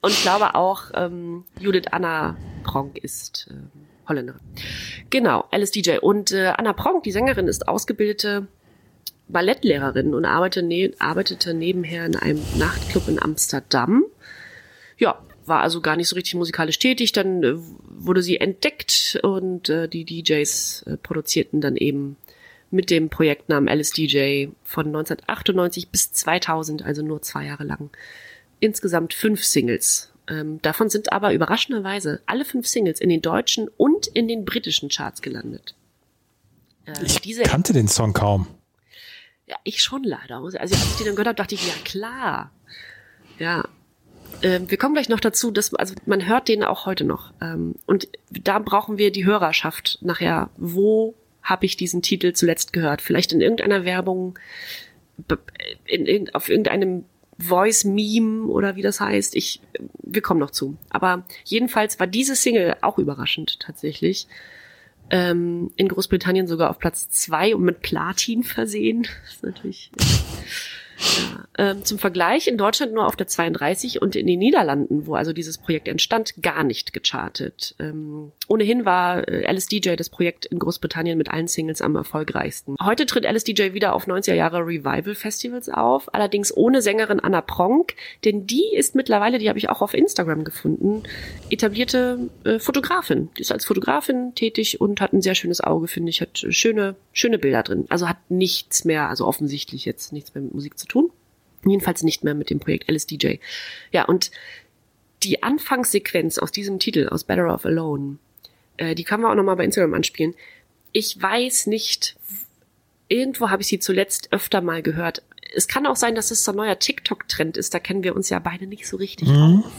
Speaker 4: und glaube auch, ähm, Judith Anna Pronk ist äh, Holländerin. Genau, Alice DJ. Und äh, Anna Pronk, die Sängerin, ist ausgebildete Ballettlehrerin und arbeitete, ne arbeitete nebenher in einem Nachtclub in Amsterdam. Ja, war also gar nicht so richtig musikalisch tätig. Dann äh, wurde sie entdeckt und äh, die DJs äh, produzierten dann eben mit dem Projektnamen LSDJ von 1998 bis 2000, also nur zwei Jahre lang. Insgesamt fünf Singles. Ähm, davon sind aber überraschenderweise alle fünf Singles in den deutschen und in den britischen Charts gelandet. Äh,
Speaker 3: Ich kannte den Song kaum.
Speaker 4: ja, ich schon leider. Also als ich die dann gehört habe, dachte ich, ja klar. Ja. Ähm, wir kommen gleich noch dazu, dass also man hört den auch heute noch. Ähm, und da brauchen wir die Hörerschaft nachher. Wo habe ich diesen Titel zuletzt gehört? Vielleicht in irgendeiner Werbung, in, irgend- auf irgendeinem Voice-Meme oder wie das heißt. Ich, wir kommen noch zu. Aber jedenfalls war diese Single auch überraschend tatsächlich. Ähm, in Großbritannien sogar auf Platz zwei und mit Platin versehen. Das ist natürlich. Ja. Ähm, zum Vergleich in Deutschland nur auf der 32 und in den Niederlanden, wo also dieses Projekt entstand, gar nicht gechartet. Ähm, ohnehin war äh, LSDJ das Projekt in Großbritannien mit allen Singles am erfolgreichsten. Heute tritt LSDJ wieder auf 90er Jahre Revival Festivals auf, allerdings ohne Sängerin Anna Pronk, denn die ist mittlerweile, die habe ich auch auf Instagram gefunden, etablierte äh, Fotografin. Die ist als Fotografin tätig und hat ein sehr schönes Auge, finde ich, hat schöne, schöne Bilder drin. Also hat nichts mehr, also offensichtlich jetzt nichts mehr mit Musik zu tun. Jedenfalls nicht mehr mit dem Projekt LSDJ. Ja, und die Anfangssequenz aus diesem Titel, aus Better Off Alone, äh, die können wir auch nochmal bei Instagram anspielen. Ich weiß nicht, irgendwo habe ich sie zuletzt öfter mal gehört. Es kann auch sein, dass es so ein neuer TikTok-Trend ist. Da kennen wir uns ja beide nicht so richtig
Speaker 3: Mhm.
Speaker 4: aus.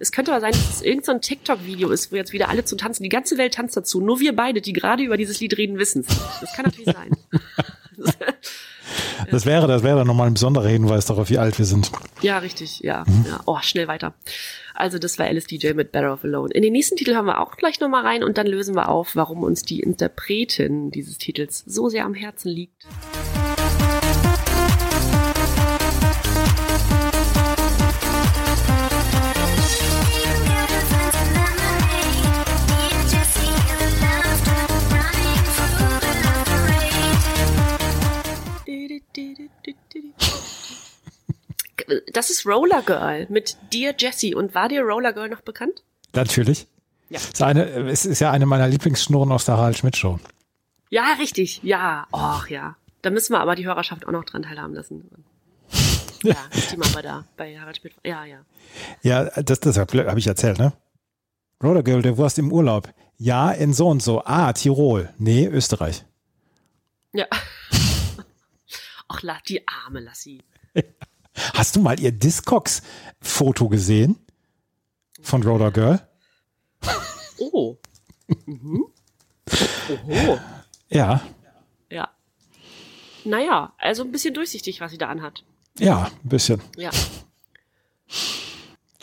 Speaker 4: Es könnte aber sein, dass es irgendein so ein TikTok-Video ist, wo jetzt wieder alle zu tanzen. Die ganze Welt tanzt dazu. Nur wir beide, die gerade über dieses Lied reden, wissen es. Das kann natürlich sein.
Speaker 3: Das wäre, das wäre dann nochmal ein besonderer Hinweis darauf, wie alt wir sind.
Speaker 4: Ja, richtig, ja. ja. Oh, schnell weiter. Also das war LSDJ mit Better Off Alone. In den nächsten Titel haben wir auch gleich nochmal rein und dann lösen wir auf, warum uns die Interpretin dieses Titels so sehr am Herzen liegt. Das ist Roller Girl mit Dear Jessie. Und war dir Roller Girl noch bekannt?
Speaker 3: Natürlich.
Speaker 4: Ja.
Speaker 3: Ist eine, es ist ja eine meiner Lieblingsschnurren aus der Harald Schmidt Show.
Speaker 4: Ja, richtig. Ja. Och, ja. Da müssen wir aber die Hörerschaft auch noch dran teilhaben lassen. Ja, die machen wir da bei Harald Schmidt. Ja, ja.
Speaker 3: Ja, das, das habe ich erzählt, ne? Roller Girl, du warst im Urlaub. Ja, in so und so. Ah, Tirol. Nee, Österreich.
Speaker 4: Ja. Ach, die arme Lassi.
Speaker 3: Hast du mal ihr Discogs-Foto gesehen? Von Roller Girl?
Speaker 4: Oh. Mhm. Oho.
Speaker 3: Ja,
Speaker 4: Ja. Naja, also ein bisschen durchsichtig, was sie da anhat.
Speaker 3: ja, ein bisschen.
Speaker 4: Ja.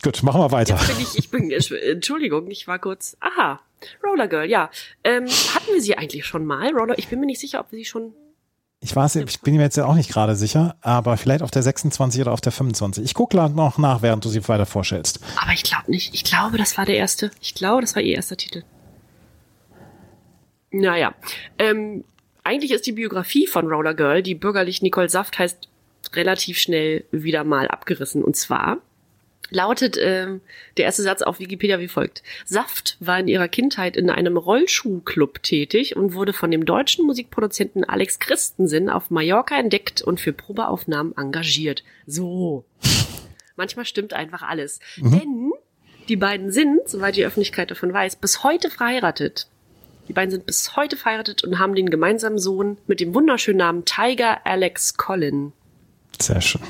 Speaker 3: Gut, machen wir weiter.
Speaker 4: Jetzt bin ich, ich bin, Entschuldigung, ich war kurz, aha, Roller Girl, ja. Ähm, hatten wir sie eigentlich schon mal? Roller, ich bin mir nicht sicher, ob wir sie schon,
Speaker 3: Ich weiß, ich bin mir jetzt ja auch nicht gerade sicher, aber vielleicht auf der 26 oder auf der 25. Ich gucke noch nach, während du sie weiter vorstellst.
Speaker 4: aber ich glaube nicht. Ich glaube, das war der erste. Ich glaube, das war ihr erster Titel. Naja, ähm, eigentlich ist die Biografie von Roller Girl, die bürgerlich Nicole Saft heißt, relativ schnell wieder mal abgerissen. Und zwar lautet ähm, der erste Satz auf Wikipedia wie folgt. Saft war in ihrer Kindheit in einem Rollschuhclub tätig und wurde von dem deutschen Musikproduzenten Alex Christensen auf Mallorca entdeckt und für Probeaufnahmen engagiert. So. Manchmal stimmt einfach alles. Denn die beiden sind, soweit die Öffentlichkeit davon weiß, bis heute verheiratet. Die beiden sind bis heute verheiratet und haben den gemeinsamen Sohn mit dem wunderschönen Namen Tiger Alex Collin.
Speaker 3: Sehr schön.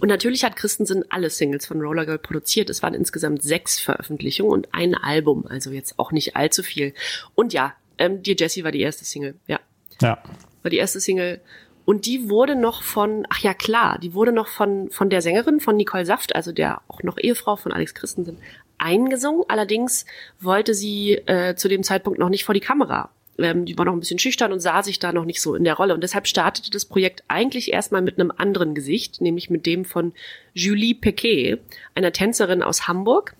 Speaker 4: Und natürlich hat Christensen alle Singles von Roller Girl produziert. Es waren insgesamt sechs Veröffentlichungen und ein Album, also jetzt auch nicht allzu viel. Und ja, ähm, Dear Jessie war die erste Single. Ja,
Speaker 3: Ja.
Speaker 4: war die erste Single. Und die wurde noch von, ach ja klar, die wurde noch von, von der Sängerin, von Nicole Saft, also der auch noch Ehefrau von Alex Christensen, eingesungen. Allerdings wollte sie äh, zu dem Zeitpunkt noch nicht vor die Kamera. Ähm, die war noch ein bisschen schüchtern und sah sich da noch nicht so in der Rolle. Und deshalb startete das Projekt eigentlich erstmal mit einem anderen Gesicht, nämlich mit dem von Julie Pequet, einer Tänzerin aus Hamburg,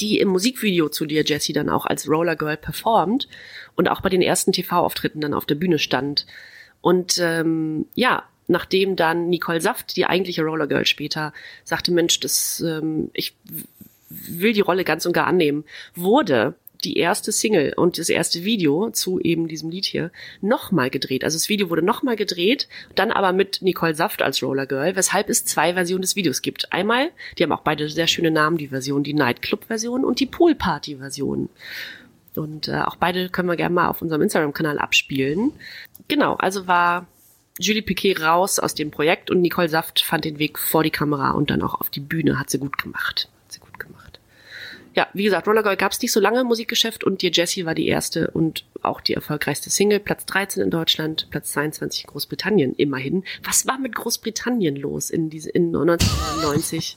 Speaker 4: die im Musikvideo zu Dear Jessie dann auch als Roller Girl performt und auch bei den ersten TV-Auftritten dann auf der Bühne stand. Und ähm, ja, nachdem dann Nicole Saft, die eigentliche Roller Girl später, sagte, Mensch, das, ähm, ich will die Rolle ganz und gar annehmen, wurde die erste Single und das erste Video zu eben diesem Lied hier nochmal gedreht. Also das Video wurde nochmal gedreht, dann aber mit Nicole Saft als Roller Girl, weshalb es zwei Versionen des Videos gibt. Einmal, die haben auch beide sehr schöne Namen, die Version, die Nightclub-Version und die Pool-Party-Version. Und äh, auch beide können wir gerne mal auf unserem Instagram-Kanal abspielen. Genau, also war Julie Piquet raus aus dem Projekt und Nicole Saft fand den Weg vor die Kamera und dann auch auf die Bühne. Hat sie gut gemacht. Hat sie gut gemacht. Ja, wie gesagt, Roller Girl gab es nicht so lange im Musikgeschäft und Dear Jessie war die erste und auch die erfolgreichste Single. Platz 13 in Deutschland, Platz 22 in Großbritannien, immerhin. Was war mit Großbritannien los in, diese, in 1990?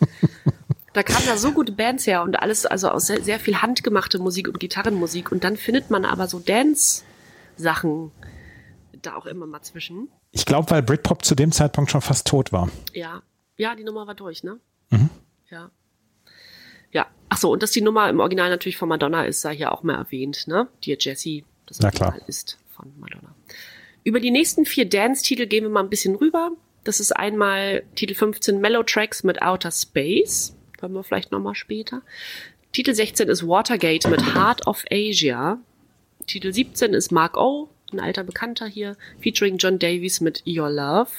Speaker 4: Da kamen da so gute Bands her und alles, also aus sehr, sehr viel handgemachte Musik und Gitarrenmusik. Und dann findet man aber so Dance-Sachen da auch immer mal zwischen.
Speaker 3: Ich glaube, weil Britpop zu dem Zeitpunkt schon fast tot war.
Speaker 4: Ja, ja, die Nummer war durch, ne?
Speaker 3: Mhm.
Speaker 4: Ja. Ach so, und dass die Nummer im Original natürlich von Madonna ist, sei hier auch mal erwähnt, ne? Dear Jessie, das
Speaker 3: Na
Speaker 4: Original ist von Madonna. Über die nächsten vier Dance-Titel gehen wir mal ein bisschen rüber. Das ist einmal Titel 15 Mellow Tracks mit Outer Space. Hören wir vielleicht nochmal später. Titel 16 ist Watergate mit Heart of Asia. Titel 17 ist Mark O, ein alter Bekannter hier, featuring John Davies mit Your Love.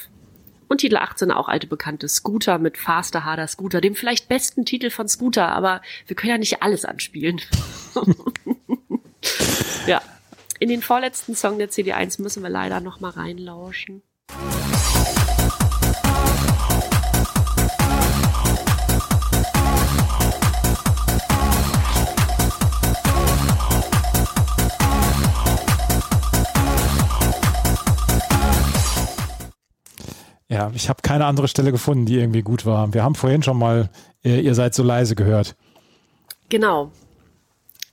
Speaker 4: Und Titel 18 auch alte Bekannte, Scooter mit Faster, Harder Scooter, dem vielleicht besten Titel von Scooter, aber wir können ja nicht alles anspielen. ja. In den vorletzten Song der CD1 müssen wir leider noch mal reinlauschen.
Speaker 3: Ja, ich habe keine andere Stelle gefunden, die irgendwie gut war. Wir haben vorhin schon mal, äh, ihr seid so leise gehört.
Speaker 4: Genau.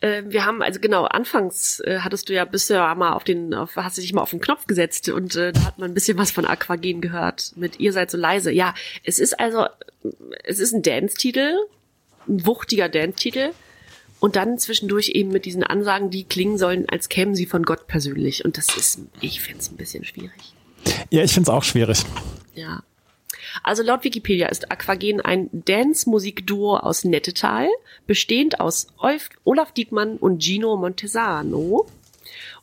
Speaker 4: Äh, wir haben, also genau, anfangs äh, hattest du ja, ja mal auf den, auf, hast du dich mal auf den Knopf gesetzt und äh, da hat man ein bisschen was von Aquagen gehört mit Ihr seid so leise. Ja, es ist also, es ist ein Dance-Titel, ein wuchtiger Dance-Titel und dann zwischendurch eben mit diesen Ansagen, die klingen sollen, als kämen sie von Gott persönlich und das ist, ich find's ein bisschen schwierig.
Speaker 3: Ja, ich finde es auch schwierig.
Speaker 4: Ja. Also laut Wikipedia ist Aquagen ein Dance-Musikduo aus Nettetal, bestehend aus Olaf Diekmann und Gino Montesano.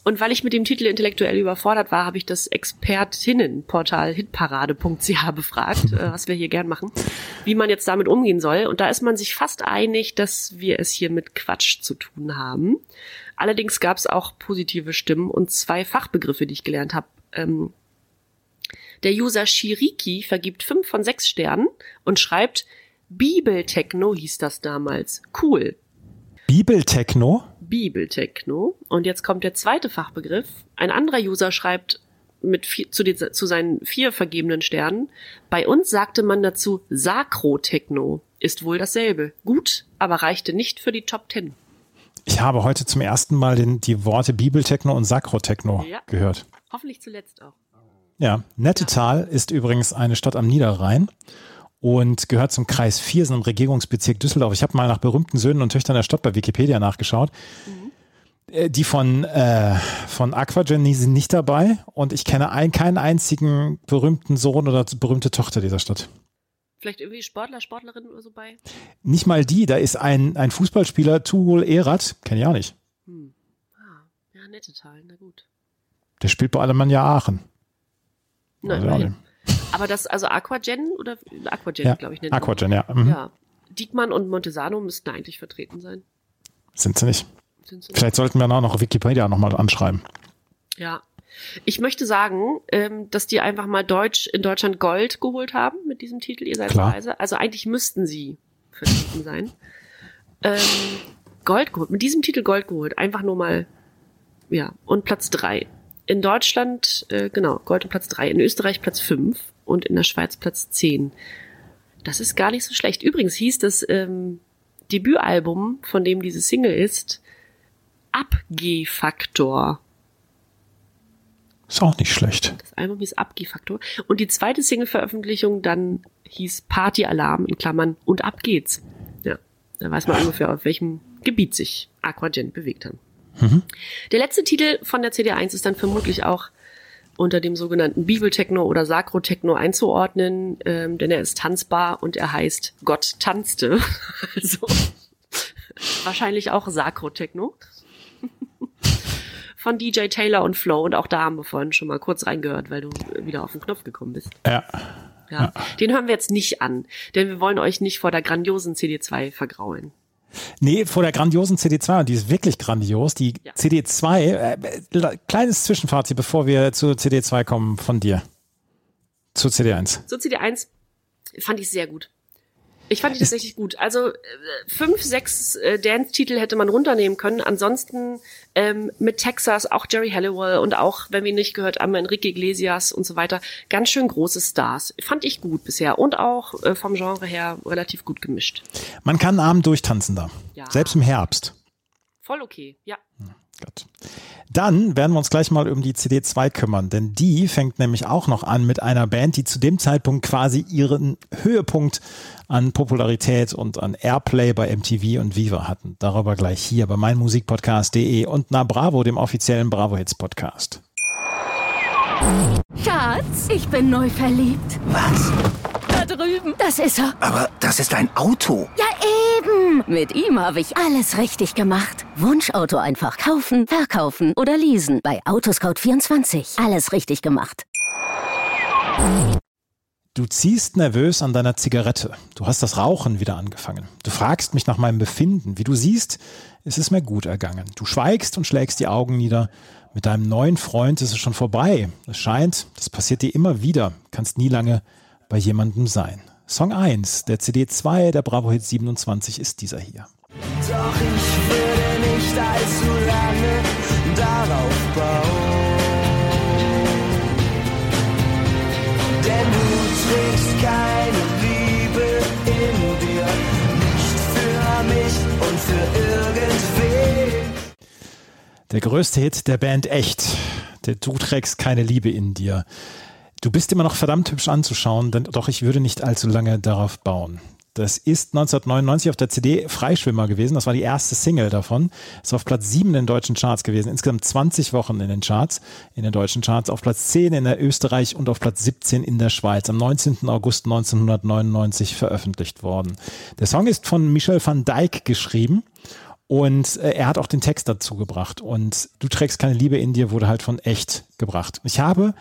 Speaker 4: Und weil ich mit dem Titel intellektuell überfordert war, habe ich das Expertinnenportal hitparade.ch befragt, äh, was wir hier gern machen, wie man jetzt damit umgehen soll. Und da ist man sich fast einig, dass wir es hier mit Quatsch zu tun haben. Allerdings gab es auch positive Stimmen und zwei Fachbegriffe, die ich gelernt habe. Ähm, der User Shiriki vergibt fünf von sechs Sternen und schreibt, Bibeltechno hieß das damals. Cool.
Speaker 3: Bibeltechno?
Speaker 4: Bibeltechno. Und jetzt kommt der zweite Fachbegriff. Ein anderer User schreibt mit vier, zu, den, zu seinen vier vergebenen Sternen, bei uns sagte man dazu Sakrotechno. Ist wohl dasselbe. Gut, aber reichte nicht für die Top Ten.
Speaker 3: Ich habe heute zum ersten Mal den, die Worte Bibeltechno und Sakrotechno
Speaker 4: Ja.
Speaker 3: gehört.
Speaker 4: Hoffentlich zuletzt auch.
Speaker 3: Ja, Nettetal ist übrigens eine Stadt am Niederrhein und gehört zum Kreis Viersen im Regierungsbezirk Düsseldorf. Ich habe mal nach berühmten Söhnen und Töchtern der Stadt bei Wikipedia nachgeschaut. Äh, Die von, äh, von Aquagen die sind nicht dabei und ich kenne ein, keinen einzigen berühmten Sohn oder berühmte Tochter dieser Stadt.
Speaker 4: Vielleicht irgendwie Sportler, Sportlerin oder so bei?
Speaker 3: Nicht mal die, da ist ein, ein Fußballspieler, Tuhol Erath, kenne ich auch nicht.
Speaker 4: Hm. Ah, ja, nette Tal, na gut.
Speaker 3: Der spielt bei Alemannia Aachen.
Speaker 4: Na,
Speaker 3: Also nicht.
Speaker 4: Aber das, also Aquagen oder Aquagen,
Speaker 3: Ja,
Speaker 4: glaube ich, nennt.
Speaker 3: Aquagen, ja. Mhm.
Speaker 4: Ja. Diekmann und Montesano müssten eigentlich vertreten sein.
Speaker 3: Sind sie nicht.
Speaker 4: Sind sie
Speaker 3: Vielleicht sollten wir auch noch Wikipedia nochmal anschreiben.
Speaker 4: Ja. Ich möchte sagen, ähm, dass die einfach mal Deutsch in Deutschland Gold geholt haben mit diesem Titel, ihr seid
Speaker 3: Klar.
Speaker 4: leise. Also eigentlich müssten sie vertreten sein. Ähm, Gold geholt, mit diesem Titel Gold geholt. Einfach nur mal, ja. Und Platz drei. In Deutschland, äh, genau, Gold und Platz drei. In Österreich Platz fünf und in der Schweiz Platz zehn. Das ist gar nicht so schlecht. Übrigens hieß das ähm, Debütalbum, von dem diese Single ist, Abgehfaktor.
Speaker 3: Ist auch nicht schlecht.
Speaker 4: Das Album hieß Abgehfaktor. Und die zweite Single-Veröffentlichung dann hieß Party Alarm in Klammern und ab geht's. Ja, da weiß man ungefähr, auf welchem Gebiet sich Aquagen bewegt haben. Der letzte Titel von der CD1 ist dann vermutlich auch unter dem sogenannten Bibeltechno oder Sakrotechno einzuordnen, ähm, denn er ist tanzbar und er heißt Gott tanzte. Also wahrscheinlich auch Sakrotechno. von DJ Taylor und Flow. Und auch da haben wir vorhin schon mal kurz reingehört, weil du wieder auf den Knopf gekommen bist.
Speaker 3: Ja.
Speaker 4: Ja. Den hören wir jetzt nicht an, denn wir wollen euch nicht vor der grandiosen CD2 vergraulen.
Speaker 3: Nee, vor der grandiosen CD2, und die ist wirklich grandios. Die
Speaker 4: Ja.
Speaker 3: CD2, äh, kleines Zwischenfazit, bevor wir zur CD2 kommen von dir. Zur CD1.
Speaker 4: So CD1 fand ich sehr gut. Ich fand die tatsächlich gut. Also äh, fünf, sechs äh, Dance-Titel hätte man runternehmen können. Ansonsten ähm, mit Texas, auch Jerry Halliwell und auch, wenn wir ihn nicht gehört haben, Enrique Iglesias und so weiter, ganz schön große Stars. Fand ich gut bisher und auch äh, vom Genre her relativ gut gemischt.
Speaker 3: Man kann einen Abend durchtanzen da.
Speaker 4: Ja.
Speaker 3: Selbst im Herbst.
Speaker 4: Voll okay, ja.
Speaker 3: Gut. Dann werden wir uns gleich mal um die CD2 kümmern, denn die fängt nämlich auch noch an mit einer Band, die zu dem Zeitpunkt quasi ihren Höhepunkt an Popularität und an Airplay bei MTV und Viva hatten. Darüber gleich hier bei meinmusikpodcast.de und na Bravo, dem offiziellen Bravo Hits Podcast.
Speaker 5: Schatz, ich bin neu verliebt.
Speaker 6: Was?
Speaker 5: Drüben. Das ist er.
Speaker 6: Aber das ist ein Auto.
Speaker 5: Ja, eben. Mit ihm habe ich alles richtig gemacht. Wunschauto einfach kaufen, verkaufen oder leasen. Bei Autoscout24. Alles richtig gemacht.
Speaker 3: Du ziehst nervös an deiner Zigarette. Du hast das Rauchen wieder angefangen. Du fragst mich nach meinem Befinden. Wie du siehst, ist es mir gut ergangen. Du schweigst und schlägst die Augen nieder. Mit deinem neuen Freund ist es schon vorbei. Es scheint, das passiert dir immer wieder. Kannst nie lange bei jemandem sein. Song 1 der CD 2 der Bravo Hit 27 ist dieser hier.
Speaker 9: Doch ich würde nicht allzu lange darauf bauen. Denn du trägst keine Liebe in dir, nicht für mich und für irgendwen.
Speaker 3: Der größte Hit der Band Echt. Der Du trägst keine Liebe in dir. Du bist immer noch verdammt hübsch anzuschauen, denn doch ich würde nicht allzu lange darauf bauen. Das ist 1999 auf der CD Freischwimmer gewesen. Das war die erste Single davon. Ist auf Platz 7 in den deutschen Charts gewesen. Insgesamt 20 Wochen in den Charts, in den deutschen Charts. Auf Platz 10 in der Österreich und auf Platz 17 in der Schweiz. Am 19. August 1999 veröffentlicht worden. Der Song ist von Michel van Dijk geschrieben. Und äh, er hat auch den Text dazu gebracht. Und Du trägst keine Liebe in dir wurde halt von echt gebracht. Ich habe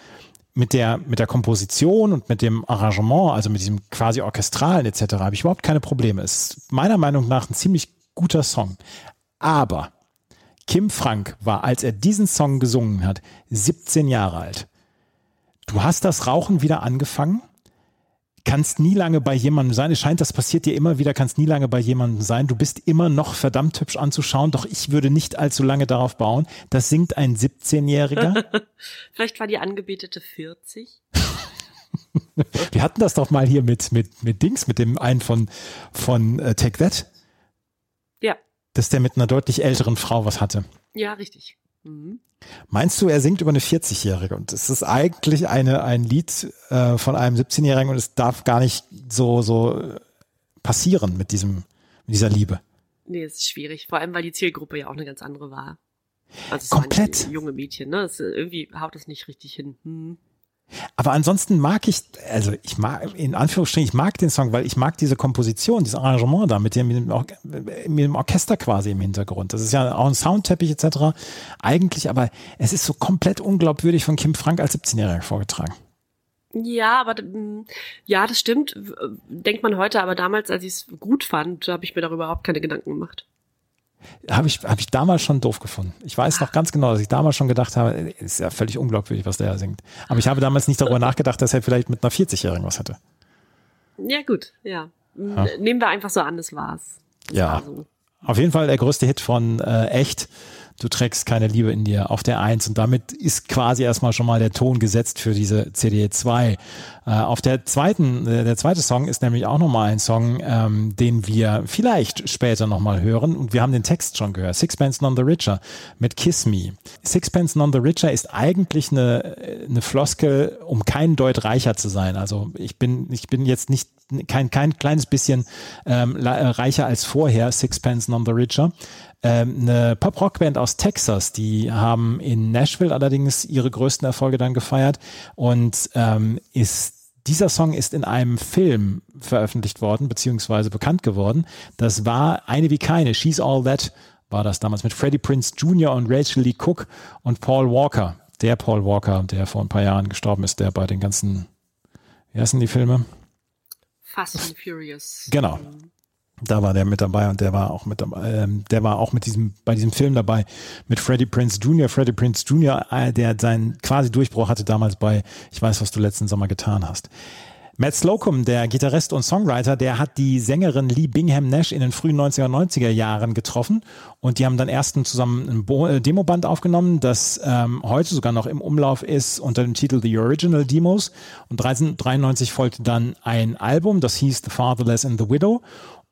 Speaker 3: mit der, mit der Komposition und mit dem Arrangement, also mit diesem quasi orchestralen etc., habe ich überhaupt keine Probleme. Es ist meiner Meinung nach ein ziemlich guter Song. Aber Kim Frank war, als er diesen Song gesungen hat, 17 Jahre alt. Du hast das Rauchen wieder angefangen, kannst nie lange bei jemandem sein. Es scheint, das passiert dir immer wieder, kannst nie lange bei jemandem sein. Du bist immer noch verdammt hübsch anzuschauen, doch ich würde nicht allzu lange darauf bauen. Das singt ein 17-Jähriger.
Speaker 4: Vielleicht war die Angebetete 40.
Speaker 3: Wir hatten das doch mal hier mit, mit, mit Dings, mit dem einen von, von äh, Take That,
Speaker 4: Ja,
Speaker 3: dass der mit einer deutlich älteren Frau was hatte.
Speaker 4: ja, richtig. Mhm.
Speaker 3: Meinst du, er singt über eine 40-Jährige? Und es ist eigentlich eine, ein Lied äh, von einem 17-Jährigen und es darf gar nicht so, so äh, passieren mit diesem, mit dieser Liebe.
Speaker 4: Nee, es ist schwierig. Vor allem, weil die Zielgruppe ja auch eine ganz andere war. Also es waren
Speaker 3: Komplett.
Speaker 4: junge Mädchen, ne? Es, irgendwie haut es nicht richtig hin. Hm.
Speaker 3: Aber ansonsten mag ich, also ich mag, in Anführungsstrichen, ich mag den Song, weil ich mag diese Komposition, dieses Arrangement da mit dem, mit dem, mit dem Orchester quasi im Hintergrund. Das ist ja auch ein Soundteppich etc. Eigentlich, aber es ist so komplett unglaubwürdig von Kim Frank als 17-Jähriger vorgetragen.
Speaker 4: Ja, aber ja, das stimmt. Äh, Denkt man heute, aber damals, als ich es gut fand, habe ich mir darüber überhaupt keine Gedanken gemacht.
Speaker 3: Habe ich, hab ich damals schon doof gefunden. Ich weiß noch ganz genau, dass ich damals schon gedacht habe, ist ja völlig unglaubwürdig, was der da singt. Aber ich habe damals nicht darüber nachgedacht, dass er vielleicht mit einer 40-Jährigen was hätte.
Speaker 4: Ja, gut, ja.
Speaker 3: Ja.
Speaker 4: Nehmen wir einfach so an, das war's. Das
Speaker 3: Ja.
Speaker 4: war so.
Speaker 3: Auf jeden Fall der größte Hit von äh, Echt. Du trägst keine Liebe in dir auf der Eins und damit ist quasi erstmal schon mal der Ton gesetzt für diese CD 2. Äh, auf der zweiten, äh, der zweite Song ist nämlich auch nochmal ein Song, ähm, den wir vielleicht später nochmal hören und wir haben den Text schon gehört. Sixpence None the Richer mit Kiss Me. Sixpence None the Richer ist eigentlich eine, eine Floskel, um kein Deut reicher zu sein. Also ich bin, ich bin jetzt nicht kein, kein kleines bisschen ähm, äh, reicher als vorher, Sixpence None the Richer. Ähm, eine Pop-Rock-Band aus Texas, die haben in Nashville allerdings ihre größten Erfolge dann gefeiert und ähm, ist dieser Song ist in einem Film veröffentlicht worden, beziehungsweise bekannt geworden. Das war eine wie keine, She's All That war das damals mit Freddie Prince Jr. und Rachel Lee Cook und Paul Walker. Der Paul Walker, der vor ein paar Jahren gestorben ist, der bei den ganzen, wie heißen die Filme?
Speaker 4: Fast and Furious.
Speaker 3: Genau. Da war der mit dabei und der war auch mit dabei, ähm, der war auch mit diesem, bei diesem Film dabei mit Freddie Prince Jr. Freddie Prince Jr., äh, der seinen quasi Durchbruch hatte damals bei Ich weiß, was du letzten Sommer getan hast. Matt Slocum, der Gitarrist und Songwriter, der hat die Sängerin Lee Bingham Nash in den frühen 90er, 90er Jahren getroffen und die haben dann erst zusammen ein äh, Demoband aufgenommen, das ähm, heute sogar noch im Umlauf ist unter dem Titel The Original Demos und 1993 folgte dann ein Album, das hieß The Fatherless and the Widow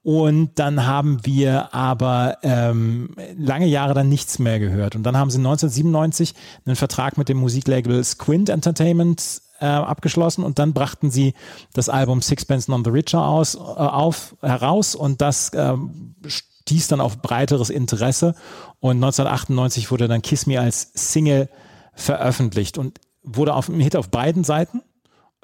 Speaker 3: und dann haben wir aber ähm, lange Jahre dann nichts mehr gehört. Und dann haben sie 1997 einen Vertrag mit dem Musiklabel Squint Entertainment äh, abgeschlossen. Und dann brachten sie das Album Sixpence None the Richer aus, äh, auf, heraus. Und das ähm, stieß dann auf breiteres Interesse. Und 1998 wurde dann Kiss Me als Single veröffentlicht und wurde auf ein Hit auf beiden Seiten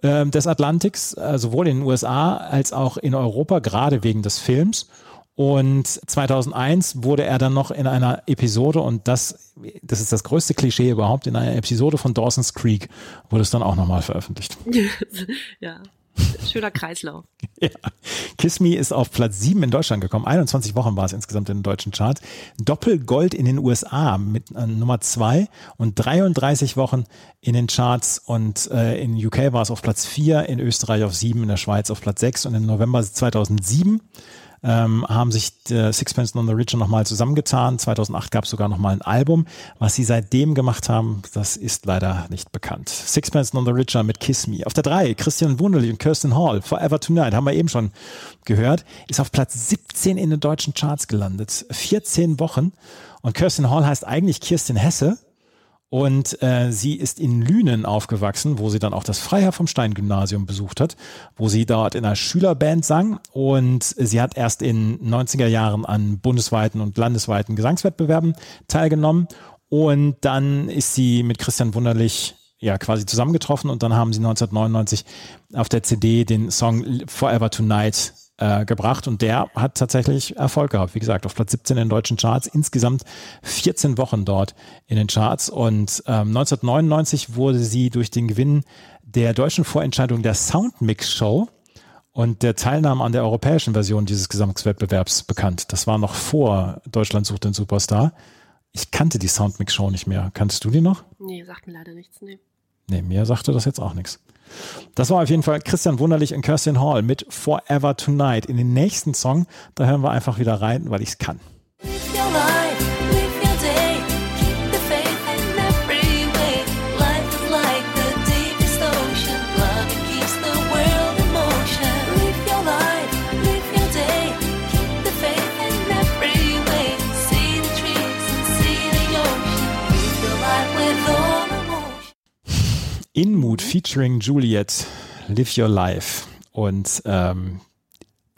Speaker 3: ähm, des Atlantiks, äh, sowohl in den USA als auch in Europa, gerade wegen des Films. Und 2001 wurde er dann noch in einer Episode, und das, das ist das größte Klischee überhaupt, in einer Episode von Dawson's Creek wurde es dann auch nochmal veröffentlicht.
Speaker 4: ja. Schöner Kreislauf.
Speaker 3: Ja. Kiss Me ist auf Platz 7 in Deutschland gekommen. 21 Wochen war es insgesamt in den deutschen Charts. Doppelgold in den USA mit äh, Nummer 2 und 33 Wochen in den Charts. Und äh, in UK war es auf Platz 4, in Österreich auf 7, in der Schweiz auf Platz 6 und im November 2007 ähm, haben sich äh, Sixpence None the Richer nochmal zusammengetan. 2008 gab es sogar nochmal ein Album. Was sie seitdem gemacht haben, das ist leider nicht bekannt. Sixpence None the Richer mit Kiss Me. Auf der 3 Christian Wunderlich und Kirsten Hall, Forever Tonight, haben wir eben schon gehört, ist auf Platz 17 in den deutschen Charts gelandet. 14 Wochen. Und Kirsten Hall heißt eigentlich Kirsten Hesse. Und äh, sie ist in Lünen aufgewachsen, wo sie dann auch das Freiherr vom Stein Gymnasium besucht hat, wo sie dort in einer Schülerband sang. Und sie hat erst in 90er Jahren an bundesweiten und landesweiten Gesangswettbewerben teilgenommen. Und dann ist sie mit Christian Wunderlich ja quasi zusammengetroffen und dann haben sie 1999 auf der CD den Song Forever Tonight äh, gebracht und der hat tatsächlich Erfolg gehabt. Wie gesagt, auf Platz 17 in den deutschen Charts, insgesamt 14 Wochen dort in den Charts und ähm, 1999 wurde sie durch den Gewinn der deutschen Vorentscheidung der Soundmix Show und der Teilnahme an der europäischen Version dieses Gesamtwettbewerbs bekannt. Das war noch vor Deutschland sucht den Superstar. Ich kannte die Soundmix Show nicht mehr. Kanntest du die noch?
Speaker 4: Nee, sagt mir leider nichts. Nee.
Speaker 3: Nee, mir sagte das jetzt auch nichts. Das war auf jeden Fall Christian Wunderlich und Kirsten Hall mit Forever Tonight. In den nächsten Song, da hören wir einfach wieder rein, weil ich es kann.
Speaker 10: Emotion.
Speaker 3: In Mood featuring Juliet, Live Your Life. Und ähm,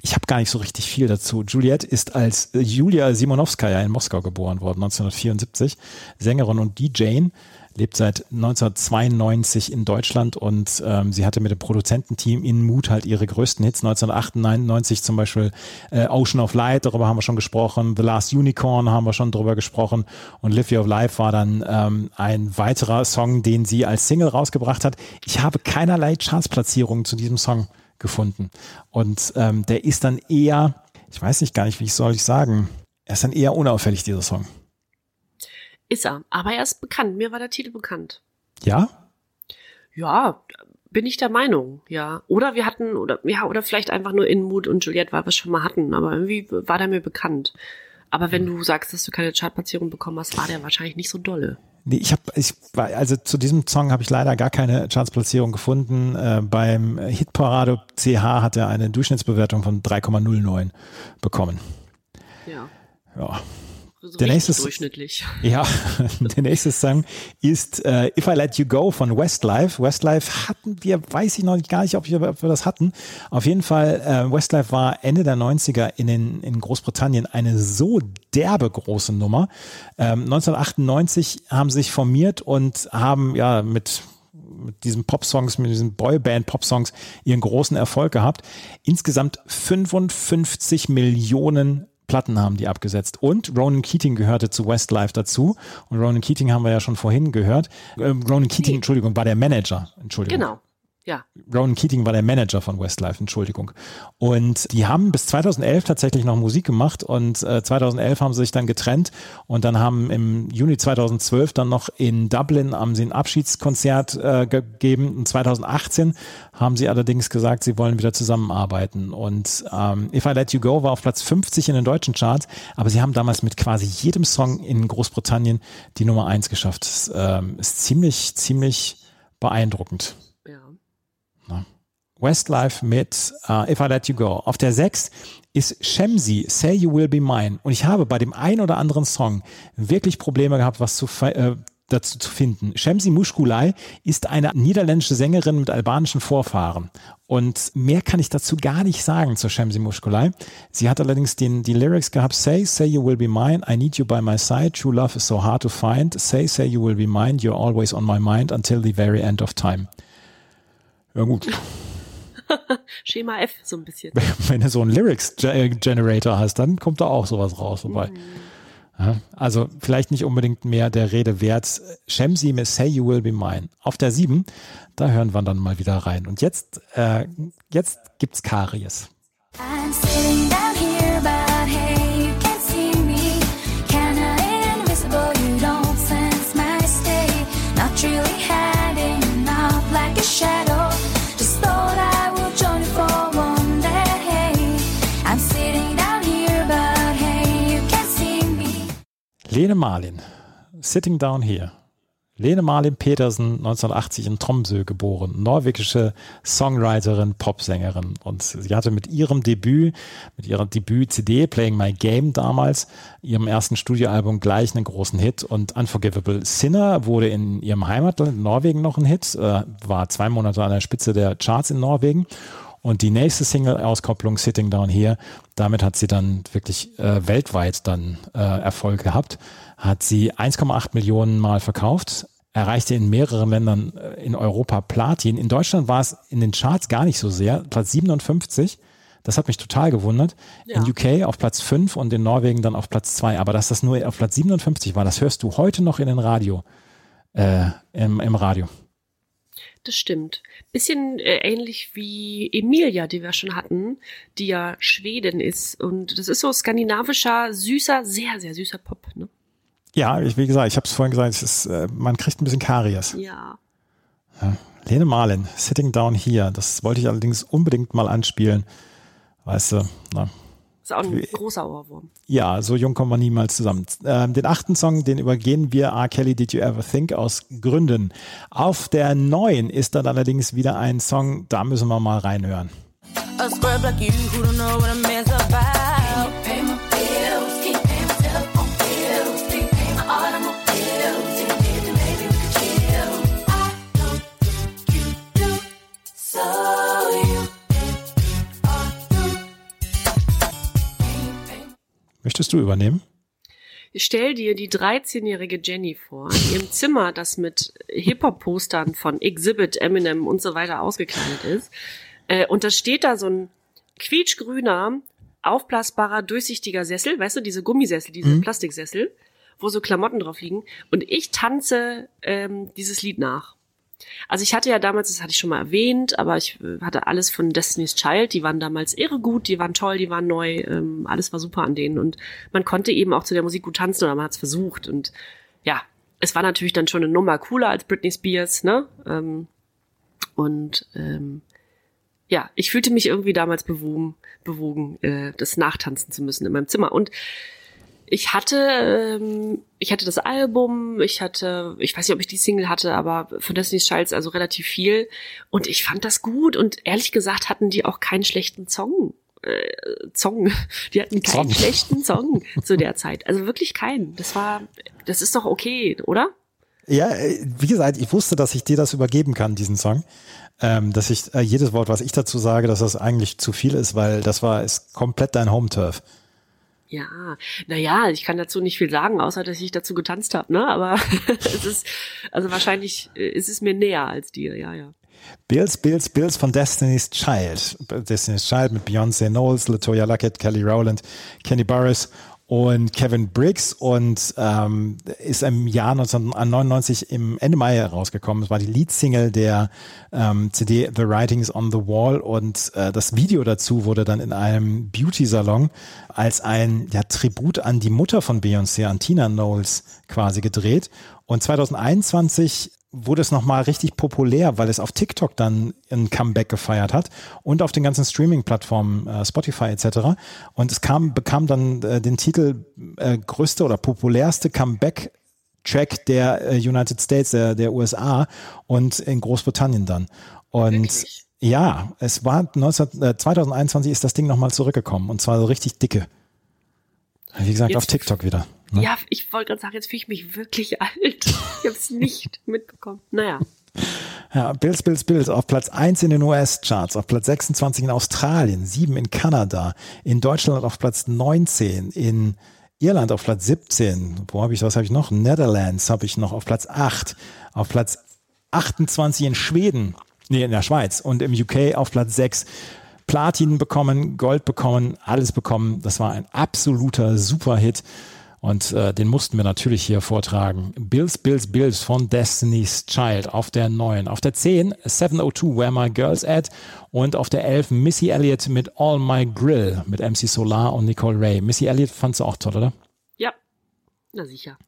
Speaker 3: ich habe gar nicht so richtig viel dazu. Juliet ist als äh, Julia Simonowskaja in Moskau geboren worden, 1974. Sängerin und DJ, lebt seit 1992 in Deutschland und ähm, sie hatte mit dem Produzententeam in Mood halt ihre größten Hits. 1998 zum Beispiel äh, Ocean of Light, darüber haben wir schon gesprochen. The Last Unicorn haben wir schon drüber gesprochen. Und Live Your Life war dann ähm, ein weiterer Song, den sie als Single rausgebracht hat. Ich habe keinerlei Chartsplatzierungen zu diesem Song gefunden. Und ähm, der ist dann eher, ich weiß nicht gar nicht, wie ich soll ich sagen, er ist dann eher unauffällig, dieser Song.
Speaker 4: Ist er. Aber er ist bekannt. Mir war der Titel bekannt.
Speaker 3: Ja?
Speaker 4: Ja, bin ich der Meinung, ja. Oder wir hatten, oder ja, oder vielleicht einfach nur Inmut und Juliette, weil wir es schon mal hatten, aber irgendwie war der mir bekannt. Aber wenn du sagst, dass du keine Chartplatzierung bekommen hast, war der wahrscheinlich nicht so dolle.
Speaker 3: Nee, ich habe, ich war, also zu diesem Song habe ich leider gar keine Chartsplatzierung gefunden. Äh, beim Hitparade CH hat er eine Durchschnittsbewertung von 3,09 bekommen.
Speaker 4: Ja.
Speaker 3: Ja.
Speaker 4: So
Speaker 3: Der nächste-
Speaker 4: durchschnittlich.
Speaker 3: Ja, der nächste Song ist äh, If I Let You Go von Westlife. Westlife hatten wir, weiß ich noch gar nicht, ob wir, ob wir das hatten. Auf jeden Fall, äh, Westlife war Ende der 90er in, den, in Großbritannien eine so derbe große Nummer. Ähm, 1998 haben sie sich formiert und haben ja mit mit diesen Pop-Songs, mit diesen Boyband-Pop-Songs ihren großen Erfolg gehabt. Insgesamt 55 Millionen Platten haben die abgesetzt. Und Ronan Keating gehörte zu Westlife dazu. Und Ronan Keating haben wir ja schon vorhin gehört. Ähm, Ronan Keating, Entschuldigung, war der Manager. Entschuldigung.
Speaker 4: Genau. Ja.
Speaker 3: Ronan Keating war der Manager von Westlife, Entschuldigung. Und die haben bis 2011 tatsächlich noch Musik gemacht und äh, 2011 haben sie sich dann getrennt und dann haben im Juni 2012 dann noch in Dublin haben sie ein Abschiedskonzert äh, gegeben und 2018 haben sie allerdings gesagt, sie wollen wieder zusammenarbeiten und ähm, If I Let You Go war auf Platz 50 in den deutschen Charts, aber sie haben damals mit quasi jedem Song in Großbritannien die Nummer eins geschafft. Das ähm, ist ziemlich, ziemlich beeindruckend. Westlife mit uh, If I Let You Go. Auf der 6 ist Shemsi, Say You Will Be Mine. Und ich habe bei dem einen oder anderen Song wirklich Probleme gehabt, was zu, äh, dazu zu finden. Shemsi Mushkulai ist eine niederländische Sängerin mit albanischen Vorfahren. Und mehr kann ich dazu gar nicht sagen zur Shemsi Mushkulai. Sie hat allerdings den, die Lyrics gehabt, Say, say you will be mine, I need you by my side, true love is so hard to find, say, say you will be mine, you're always on my mind until the very end of time. Ja gut.
Speaker 4: Schema F so ein bisschen.
Speaker 3: Wenn du so einen Lyrics-Generator hast, dann kommt da auch sowas raus. Wobei. Ja, also vielleicht nicht unbedingt mehr der Rede wert. Shemsi mit Say You Will Be Mine. Auf der 7, da hören wir dann mal wieder rein. Und jetzt, äh, jetzt gibt's Karies.
Speaker 10: I'm
Speaker 3: Lene Marlin, Sitting Down Here. Lene Marlin Petersen, 1980 in Tromsø geboren, norwegische Songwriterin, Popsängerin. Und sie hatte mit ihrem Debüt, mit ihrer Debüt-CD Playing My Game damals, ihrem ersten Studioalbum gleich einen großen Hit. Und Unforgivable Sinner wurde in ihrem Heimatland Norwegen noch ein Hit, äh, war zwei Monate an der Spitze der Charts in Norwegen. Und die nächste Single-Auskopplung Sitting Down Here, damit hat sie dann wirklich äh, weltweit dann äh, Erfolg gehabt. Hat sie 1,8 Millionen Mal verkauft, erreichte in mehreren Ländern äh, in Europa Platin. In Deutschland war es in den Charts gar nicht so sehr, Platz 57. Das hat mich total gewundert.
Speaker 4: Ja.
Speaker 3: In UK auf Platz 5 und in Norwegen dann auf Platz 2. Aber dass das nur auf Platz 57 war, das hörst du heute noch in den Radio, äh, im, im Radio.
Speaker 4: Das stimmt. Bisschen äh, ähnlich wie Emilia, die wir schon hatten, die ja Schwedin ist. Und das ist so skandinavischer, süßer, sehr, sehr süßer Pop. Ne?
Speaker 3: Ja, ich, wie gesagt, ich habe es vorhin gesagt, es ist, äh, man kriegt ein bisschen Karies.
Speaker 4: Ja.
Speaker 3: Ja. Lene Marlin, Sitting Down Here. Das wollte ich allerdings unbedingt mal anspielen. Weißt du, na,
Speaker 4: Ist auch ein großer Ohrwurm.
Speaker 3: ja, so jung kommen wir niemals zusammen. Ähm, den achten Song, den übergehen wir, R. Kelly, Did You Ever Think, aus Gründen. Auf der neuen ist dann allerdings wieder ein Song, da müssen wir mal reinhören.
Speaker 10: A
Speaker 3: Möchtest du übernehmen?
Speaker 4: Stell dir die 13-jährige Jenny vor, in ihrem Zimmer, das mit Hip-Hop-Postern von Exhibit, Eminem und so weiter ausgekleidet ist. Äh, und da steht da so ein quietschgrüner, aufblasbarer, durchsichtiger Sessel, weißt du, diese Gummisessel, diese Plastiksessel, wo so Klamotten drauf liegen. Und ich tanze ähm, dieses Lied nach. Also ich hatte ja damals, das hatte ich schon mal erwähnt, aber ich äh, hatte alles von Destiny's Child, die waren damals irre gut, die waren toll, die waren neu, ähm, alles war super an denen. Und man konnte eben auch zu der Musik gut tanzen oder man hat es versucht. Und ja, es war natürlich dann schon eine Nummer cooler als Britney Spears, ne? Ähm, und ähm, ja, ich fühlte mich irgendwie damals bewogen, bewogen, äh, das nachtanzen zu müssen in meinem Zimmer. Und ich hatte, ähm, ich hatte das Album, ich hatte, ich weiß nicht, ob ich die Single hatte, aber von Destiny's Child also relativ viel. Und ich fand das gut und ehrlich gesagt hatten die auch keinen schlechten Song. Äh, Song. Die hatten keinen
Speaker 3: Song.
Speaker 4: schlechten Song zu der Zeit. Also wirklich keinen. Das war, das ist doch okay, oder?
Speaker 3: Ja, äh, wie gesagt, ich wusste, dass ich dir das übergeben kann, diesen Song. Ähm, dass ich äh, jedes Wort, was ich dazu sage, dass das eigentlich zu viel ist, weil das war ist komplett dein Home-Turf.
Speaker 4: Ja, naja, ich kann dazu nicht viel sagen, außer dass ich dazu getanzt habe, ne? Aber es ist, also wahrscheinlich äh, ist es mir näher als dir, ja, ja.
Speaker 3: Bills, Bills, Bills von Destiny's Child. Destiny's Child mit Beyoncé Knowles, Latoya Luckett, Kelly Rowland, Kenny Burris und Kevin Briggs und ähm, ist im Jahr 1999 im Ende Mai rausgekommen. Es war die Leadsingle der ähm, CD The Writings on the Wall und äh, das Video dazu wurde dann in einem Beauty-Salon als ein ja, Tribut an die Mutter von Beyoncé, an Tina Knowles quasi gedreht. Und 2021 wurde es nochmal richtig populär, weil es auf TikTok dann ein Comeback gefeiert hat und auf den ganzen Streaming-Plattformen, äh, Spotify etc. Und es kam, bekam dann äh, den Titel äh, größte oder populärste Comeback Track der äh, United States, der, der USA und in Großbritannien dann. Und ja, es war 19, äh, 2021 ist das Ding nochmal zurückgekommen und zwar so richtig dicke. Wie gesagt,
Speaker 4: Jetzt-
Speaker 3: auf TikTok wieder. Ne?
Speaker 4: Ja, ich wollte gerade sagen, jetzt fühle ich mich wirklich alt. Ich habe es nicht mitbekommen. Naja,
Speaker 3: Ja, Bills, Bills, Bills auf Platz 1 in den US-Charts, auf Platz 26 in Australien, 7 in Kanada, in Deutschland auf Platz 19, in Irland auf Platz 17, wo habe ich, was habe ich noch? Netherlands habe ich noch auf Platz 8, auf Platz 28 in Schweden, nee, in der Schweiz und im UK auf Platz 6. Platin bekommen, Gold bekommen, alles bekommen. Das war ein absoluter Superhit. Und äh, den mussten wir natürlich hier vortragen. Bills, Bills, Bills von Destiny's Child auf der 9. Auf der 10 702 Where My Girls At und auf der 11 Missy Elliott mit All My Grill mit MC Solar und Nicole Ray. Missy Elliott fandst du auch toll, oder?
Speaker 4: ja, na sicher.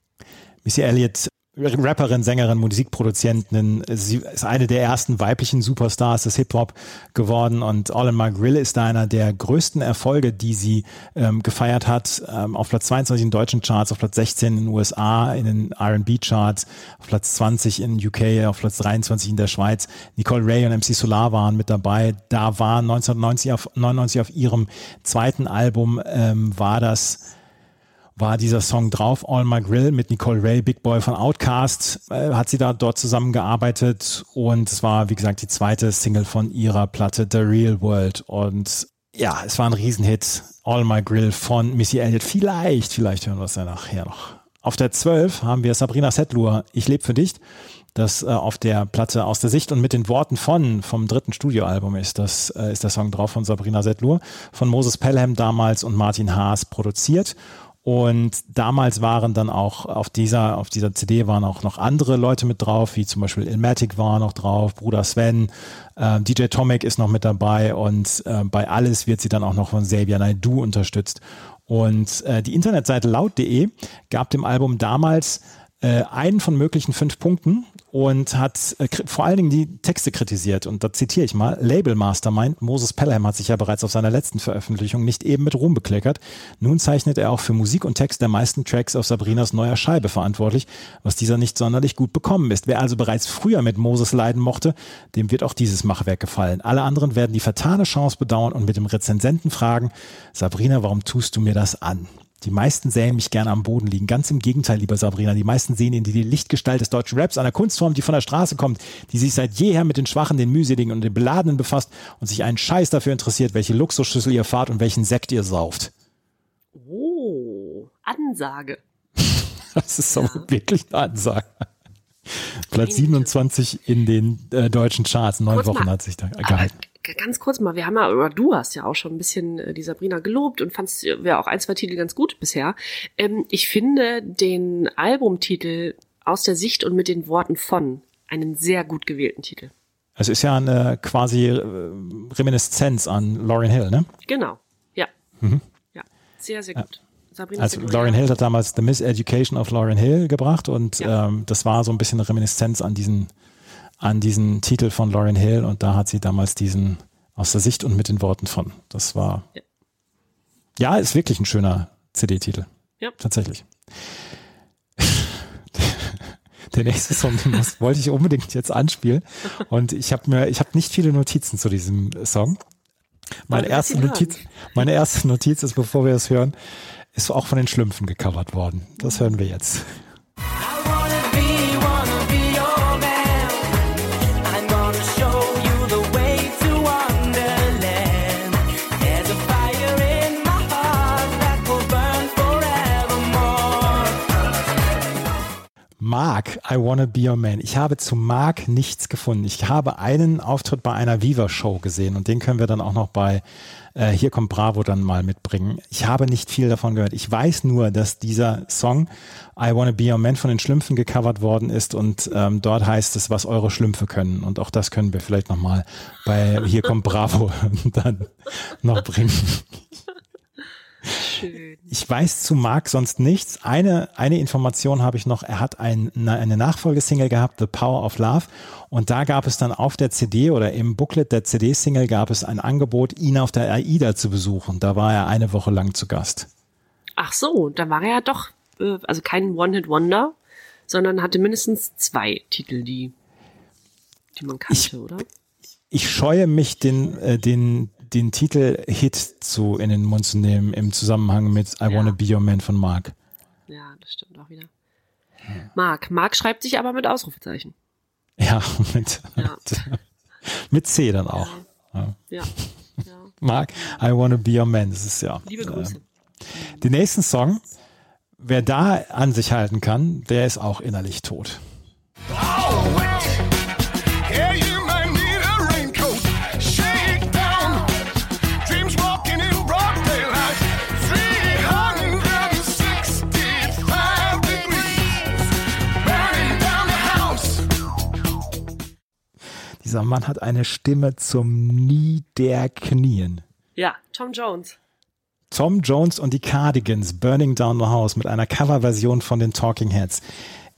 Speaker 3: Missy Elliott, Rapperin, Sängerin, Musikproduzentin, sie ist eine der ersten weiblichen Superstars des Hip-Hop geworden und All in My Grill ist einer der größten Erfolge, die sie ähm, gefeiert hat. Ähm, auf Platz 22 in deutschen Charts, auf Platz 16 in den USA, in den R&B-Charts, auf Platz 20 in UK, auf Platz 23 in der Schweiz. Nicole Ray und MC Solar waren mit dabei. Da war 1990 auf, 99 auf ihrem zweiten Album, ähm, war das war dieser Song drauf, All My Grill mit Nicole Ray, Big Boy von Outkast, äh, hat sie da dort zusammengearbeitet und es war, wie gesagt, die zweite Single von ihrer Platte The Real World und ja, es war ein Riesenhit, All My Grill von Missy Elliott. Vielleicht, vielleicht hören wir es ja nachher noch. Auf der 12 haben wir Sabrina Setlur, Ich lebe für dich. Das äh, auf der Platte aus der Sicht und mit den Worten von vom dritten Studioalbum ist das äh, ist der Song drauf von Sabrina Setlur von Moses Pelham damals und Martin Haas produziert und damals waren dann auch auf dieser, auf dieser CD waren auch noch andere Leute mit drauf, wie zum Beispiel Ilmatic war noch drauf, Bruder Sven, äh, DJ Tomek ist noch mit dabei und äh, bei Alles wird sie dann auch noch von Xavier Naidoo unterstützt. Und äh, die Internetseite laut.de gab dem Album damals äh, einen von möglichen fünf Punkten und hat äh, vor allen Dingen die Texte kritisiert. Und da zitiere ich mal, Label Mastermind, Moses Pelham hat sich ja bereits auf seiner letzten Veröffentlichung nicht eben mit Ruhm bekleckert. Nun zeichnet er auch für Musik und Text der meisten Tracks auf Sabrinas neuer Scheibe verantwortlich, was dieser nicht sonderlich gut bekommen ist. Wer also bereits früher mit Moses leiden mochte, dem wird auch dieses Machwerk gefallen. Alle anderen werden die vertane Chance bedauern und mit dem Rezensenten fragen, Sabrina, warum tust du mir das an? Die meisten sähen mich gerne am Boden liegen. Ganz im Gegenteil, lieber Sabrina. Die meisten sehen in die Lichtgestalt des deutschen Raps, einer Kunstform, die von der Straße kommt, die sich seit jeher mit den Schwachen, den Mühseligen und den Beladenen befasst und sich einen Scheiß dafür interessiert, welche Luxusschüssel ihr fahrt und welchen Sekt ihr sauft.
Speaker 4: Oh, Ansage.
Speaker 3: Das ist aber wirklich eine Ansage. Platz 27 in den äh, deutschen Charts. Neun Wochen
Speaker 4: mal.
Speaker 3: hat sich da gehalten.
Speaker 4: Ganz kurz mal, wir haben ja, oder du hast ja auch schon ein bisschen äh, die Sabrina gelobt und fandst ja auch ein, zwei Titel ganz gut bisher. Ähm, ich finde den Albumtitel aus der Sicht und mit den Worten von einen sehr gut gewählten Titel.
Speaker 3: Es ist ja eine quasi äh, Reminiszenz an Lauryn Hill, ne?
Speaker 4: Genau, ja.
Speaker 3: Mhm.
Speaker 4: Ja, sehr, sehr gut. Sabrina
Speaker 3: Also Lauryn
Speaker 4: ja.
Speaker 3: Hill hat damals The Miseducation of Lauryn Hill gebracht und ähm, das war so ein bisschen eine Reminiszenz an diesen, an diesen Titel von Lauryn Hill und da hat sie damals diesen aus der Sicht und mit den Worten von. Das war
Speaker 4: Ja.
Speaker 3: ja, ist wirklich ein schöner CD-Titel.
Speaker 4: Ja.
Speaker 3: Tatsächlich. Der nächste Song, den muss, wollte ich unbedingt jetzt anspielen. Und ich habe mir, ich habe nicht viele Notizen zu diesem Song. Meine erste. Notiz, meine erste Notiz ist, bevor wir es hören, ist auch von den Schlümpfen gecovert worden. Das hören wir jetzt. Mark, I Wanna Be Your Man. Ich habe zu Mark nichts gefunden. Ich habe einen Auftritt bei einer Viva-Show gesehen und den können wir dann auch noch bei äh, Hier kommt Bravo dann mal mitbringen. Ich habe nicht viel davon gehört. Ich weiß nur, dass dieser Song I Wanna Be Your Man von den Schlümpfen gecovert worden ist und ähm, dort heißt es, was eure Schlümpfe können. Und auch das können wir vielleicht nochmal bei Hier kommt Bravo dann noch bringen.
Speaker 4: Schön.
Speaker 3: Ich weiß zu Mark sonst nichts. Eine, eine Information habe ich noch. Er hat ein, eine Nachfolgesingle gehabt, The Power of Love. Und da gab es dann auf der CD oder im Booklet der CD-Single gab es ein Angebot, ihn auf der AIDA zu besuchen. Da war er eine Woche lang zu Gast.
Speaker 4: Ach so, da war er ja doch, äh, also kein One-Hit-Wonder, sondern hatte mindestens zwei Titel, die, die man kannte,
Speaker 3: Ich-
Speaker 4: oder?
Speaker 3: Ich scheue mich, den, äh, den, den Titel Hit zu in den Mund zu nehmen im Zusammenhang mit I Wanna Be Your Man von Mark.
Speaker 4: Ja, das stimmt auch wieder. Mark. Mark schreibt sich aber mit Ausrufezeichen.
Speaker 3: Ja, mit,
Speaker 4: Ja.
Speaker 3: mit C dann auch. Ja.
Speaker 4: Ja.
Speaker 3: Mark, I Wanna Be Your Man. Das ist ja.
Speaker 4: Liebe
Speaker 3: äh,
Speaker 4: Grüße.
Speaker 3: Den nächsten Song, wer da an sich halten kann, der ist auch innerlich tot.
Speaker 9: Yeah,
Speaker 3: Dieser Mann hat eine Stimme zum Niederknien.
Speaker 4: Ja, Tom Jones.
Speaker 3: Tom Jones und die Cardigans, Burning Down the House mit einer Coverversion von den Talking Heads.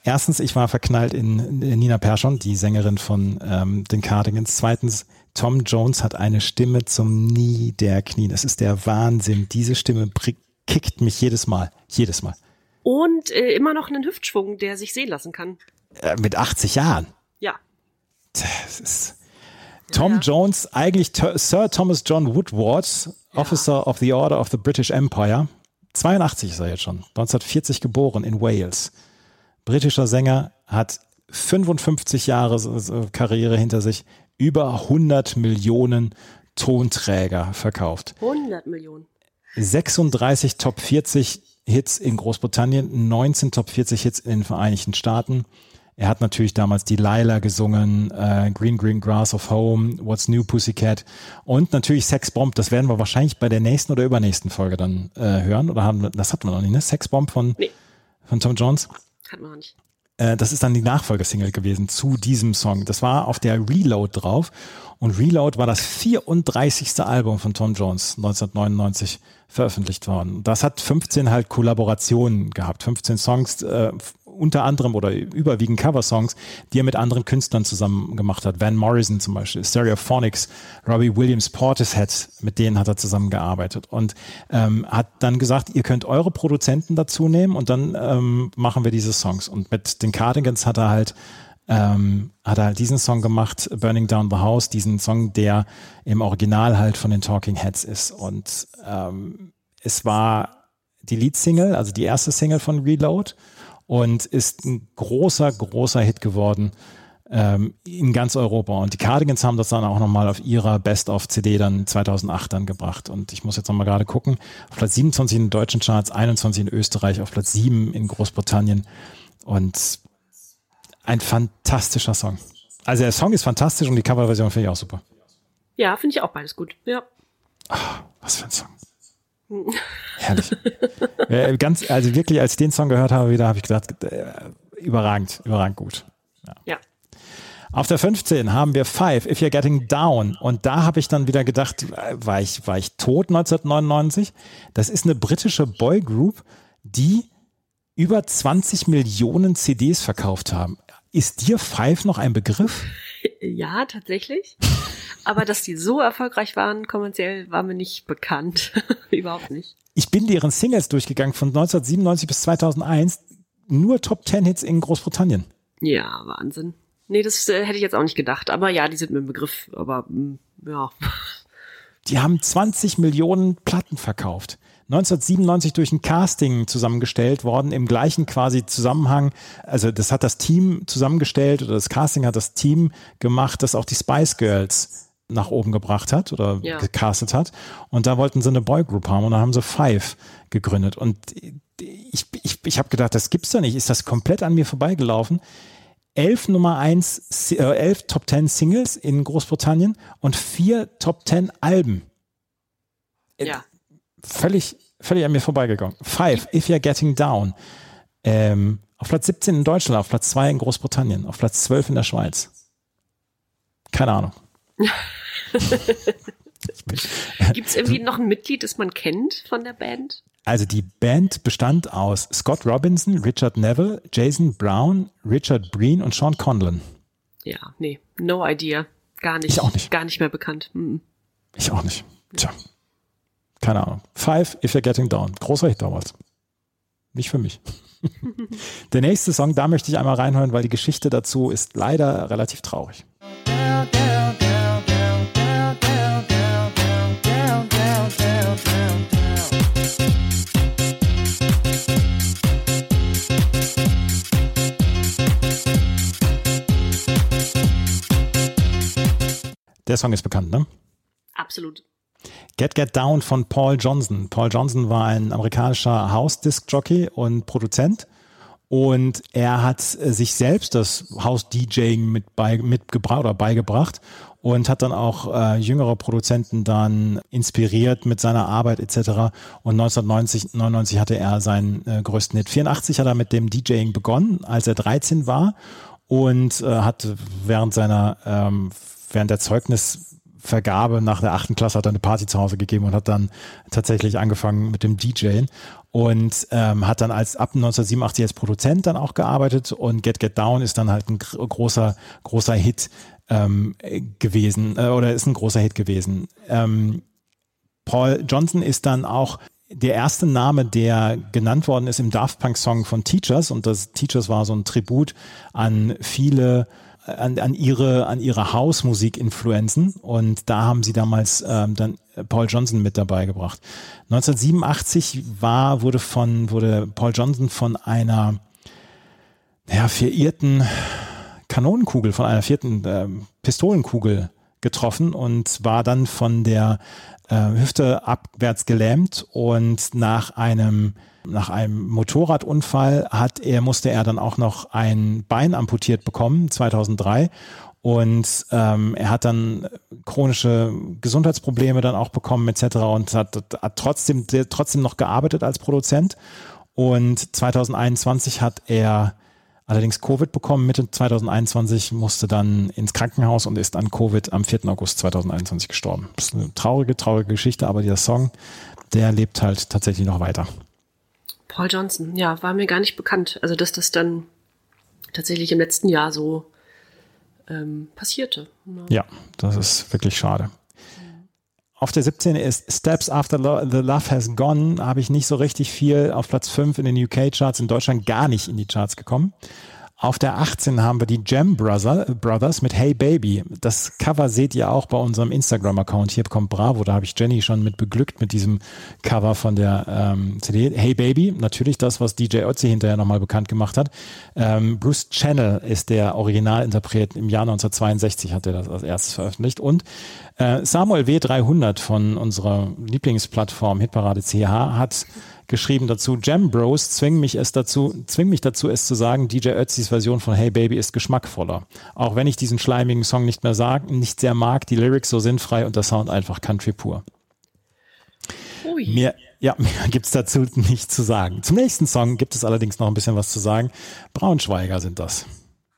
Speaker 3: Erstens, ich war verknallt in, in Nina Persson, die Sängerin von ähm, den Cardigans. Zweitens, Tom Jones hat eine Stimme zum Niederknien. Es ist der Wahnsinn. Diese Stimme kickt mich jedes Mal. Jedes Mal.
Speaker 4: Und äh, immer noch einen Hüftschwung, der sich sehen lassen kann.
Speaker 3: Äh, mit 80 Jahren.
Speaker 4: Ja.
Speaker 3: Das ist Tom Jones, eigentlich Sir Thomas John Woodward, Officer of the Order of the British Empire. 82 ist er jetzt schon, 1940 geboren in Wales. Britischer Sänger, hat 55 Jahre Karriere hinter sich, über 100 Millionen Tonträger verkauft.
Speaker 4: 100 Millionen.
Speaker 3: 36 Top 40 Hits in Großbritannien, 19 Top 40 Hits in den Vereinigten Staaten. Er hat natürlich damals Delilah gesungen, äh, Green Green Grass of Home, What's New Pussycat und natürlich Sex Bomb. Das werden wir wahrscheinlich bei der nächsten oder übernächsten Folge dann äh, hören. Oder haben wir, das hatten wir noch nicht, ne? Sex Bomb von,
Speaker 4: Nee.
Speaker 3: von Tom Jones.
Speaker 4: Hat man noch nicht.
Speaker 3: Äh, das ist dann die Nachfolgesingle gewesen zu diesem Song. Das war auf der Reload drauf. Und Reload war das 34. Album von Tom Jones, 1999 veröffentlicht worden. Das hat 15 halt Kollaborationen gehabt, 15 Songs, äh, unter anderem oder überwiegend Coversongs, die er mit anderen Künstlern zusammen gemacht hat. Van Morrison zum Beispiel, Stereophonics, Robbie Williams, Portishead, mit denen hat er zusammengearbeitet und ähm, hat dann gesagt, ihr könnt eure Produzenten dazu nehmen und dann ähm, machen wir diese Songs. Und mit den Cardigans hat er halt ähm, hat er halt diesen Song gemacht, Burning Down the House, diesen Song, der im Original halt von den Talking Heads ist. Und ähm, es war die Leadsingle, also die erste Single von Reload und ist ein großer, großer Hit geworden ähm, in ganz Europa. Und die Cardigans haben das dann auch nochmal auf ihrer Best-of-CD dann 2008 dann gebracht. Und ich muss jetzt nochmal gerade gucken, auf Platz 27 in den deutschen Charts, 21 in Österreich, auf Platz 7 in Großbritannien. Und ein fantastischer Song. Also der Song ist fantastisch und die Coverversion finde ich auch super.
Speaker 4: Ja, finde ich auch beides gut. Ja.
Speaker 3: Was für ein Song. Herrlich. äh, ganz, also wirklich, als ich den Song gehört habe, wieder habe ich gedacht, äh, überragend, überragend gut.
Speaker 4: Ja.
Speaker 3: Auf der 15 haben wir Five, If You're Getting Down. Und da habe ich dann wieder gedacht, äh, war ich, war ich tot 1999? Das ist eine britische Boygroup, die über 20 Millionen CDs verkauft haben. Ist dir Five noch ein Begriff?
Speaker 4: Ja, tatsächlich. Aber dass die so erfolgreich waren, kommerziell, war mir nicht bekannt. Überhaupt nicht.
Speaker 3: Ich bin deren Singles durchgegangen von 1997 bis 2001. Nur Top 10 Hits in Großbritannien.
Speaker 4: Ja, Wahnsinn. Nee, das äh, hätte ich jetzt auch nicht gedacht. Aber ja, die sind mir ein Begriff. Aber mm, ja.
Speaker 3: Die haben 20 Millionen Platten verkauft. 1997 durch ein Casting zusammengestellt worden, im gleichen quasi Zusammenhang. Also das hat das Team zusammengestellt oder das Casting hat das Team gemacht, das auch die Spice Girls nach oben gebracht hat oder
Speaker 4: Ja.
Speaker 3: gecastet hat. Und da wollten sie eine Boygroup haben und da haben sie Five gegründet. Und ich, ich, ich habe gedacht, das gibt's doch nicht. Ist das komplett an mir vorbeigelaufen? Elf Nummer eins, äh, elf Top Ten Singles in Großbritannien und vier Top Ten Alben.
Speaker 4: Ja.
Speaker 3: Völlig, völlig an mir vorbeigegangen. Five, If You're Getting Down. Ähm, auf Platz 17 in Deutschland, auf Platz 2 in Großbritannien, auf Platz 12 in der Schweiz. Keine Ahnung.
Speaker 4: Gibt es irgendwie noch ein Mitglied, das man kennt von der Band?
Speaker 3: Also die Band bestand aus Scott Robinson, Richard Neville, Jason Brown, Richard Breen und Sean Conlon.
Speaker 4: Ja, nee, no idea. Gar nicht.
Speaker 3: Ich auch nicht.
Speaker 4: Gar nicht mehr bekannt. Mhm.
Speaker 3: Ich auch nicht. Tja. Keine Ahnung. Five, If You're Getting Down. Großer Hit damals. Nicht für mich. Der nächste Song, da möchte ich einmal reinhören, weil die Geschichte dazu ist leider relativ traurig. Der Song ist bekannt, ne?
Speaker 4: Absolut.
Speaker 3: Get Get Down von Paul Johnson. Paul Johnson war ein amerikanischer House-Disc-Jockey und Produzent. Und er hat äh, sich selbst das House-DJing mit bei, mitgebracht oder beigebracht und hat dann auch äh, jüngere Produzenten dann inspiriert mit seiner Arbeit etc. Und 1990 99 hatte er seinen äh, größten Hit. 84 hat er mit dem DJing begonnen, als er 13 war und äh, hat während seiner ähm, während der Zeugnisvergabe nach der achten Klasse hat er eine Party zu Hause gegeben und hat dann tatsächlich angefangen mit dem DJing und ähm, hat dann als ab 1987 als Produzent dann auch gearbeitet und Get Get Down ist dann halt ein gr- großer großer Hit ähm, gewesen äh, oder ist ein großer Hit gewesen. Ähm, Paul Johnson ist dann auch der erste Name, der genannt worden ist im Daft Punk Song von Teachers und das Teachers war so ein Tribut an viele an, an ihre an ihre Hausmusik-Influenzen und da haben sie damals ähm, dann Paul Johnson mit dabei gebracht. 1987 war wurde von wurde Paul Johnson von einer ja, verirrten Kanonenkugel, von einer vierten ähm, Pistolenkugel getroffen und war dann von der äh, Hüfte abwärts gelähmt und nach einem nach einem Motorradunfall hat er musste er dann auch noch ein Bein amputiert bekommen 2003 und ähm, er hat dann chronische Gesundheitsprobleme dann auch bekommen etc. und hat, hat trotzdem trotzdem noch gearbeitet als Produzent und 2021 hat er allerdings Covid bekommen. Mitte 2021 musste dann ins Krankenhaus und ist an Covid am 4. August 2021 gestorben. Das ist eine traurige, traurige Geschichte, aber dieser Song, der lebt halt tatsächlich noch weiter.
Speaker 4: Paul Johnson, ja, war mir gar nicht bekannt. Also, dass das dann tatsächlich im letzten Jahr so ähm, passierte.
Speaker 3: Ja, das ist wirklich schade. Auf der 17 ist Steps After Lo the Love Has Gone, habe ich nicht so richtig viel. Auf Platz 5 in den UK-Charts, in Deutschland gar nicht in die Charts gekommen. Auf der 18 haben wir die Gem Brother, Brothers mit Hey Baby. Das Cover seht ihr auch bei unserem Instagram-Account. Hier kommt Bravo, da habe ich Jenny schon mit beglückt mit diesem Cover von der ähm, CD. Hey Baby, natürlich das, was DJ Ötzi hinterher nochmal bekannt gemacht hat. Ähm, Bruce Channel ist der Originalinterpret. Im Jahr 1962 hat er das als erstes veröffentlicht. Und äh, Samuel W300 von unserer Lieblingsplattform Hitparade CH hat geschrieben dazu, Jam Bros zwingen mich es dazu, zwingen mich dazu, es zu sagen, DJ Ötzis Version von Hey Baby ist geschmackvoller. Auch wenn ich diesen schleimigen Song nicht mehr sag, nicht sehr mag, die Lyrics so sinnfrei und der Sound einfach Country pur.
Speaker 4: Ui.
Speaker 3: Mehr, ja, mehr gibt's dazu nicht zu sagen. Zum nächsten Song gibt es allerdings noch ein bisschen was zu sagen. Braunschweiger sind das.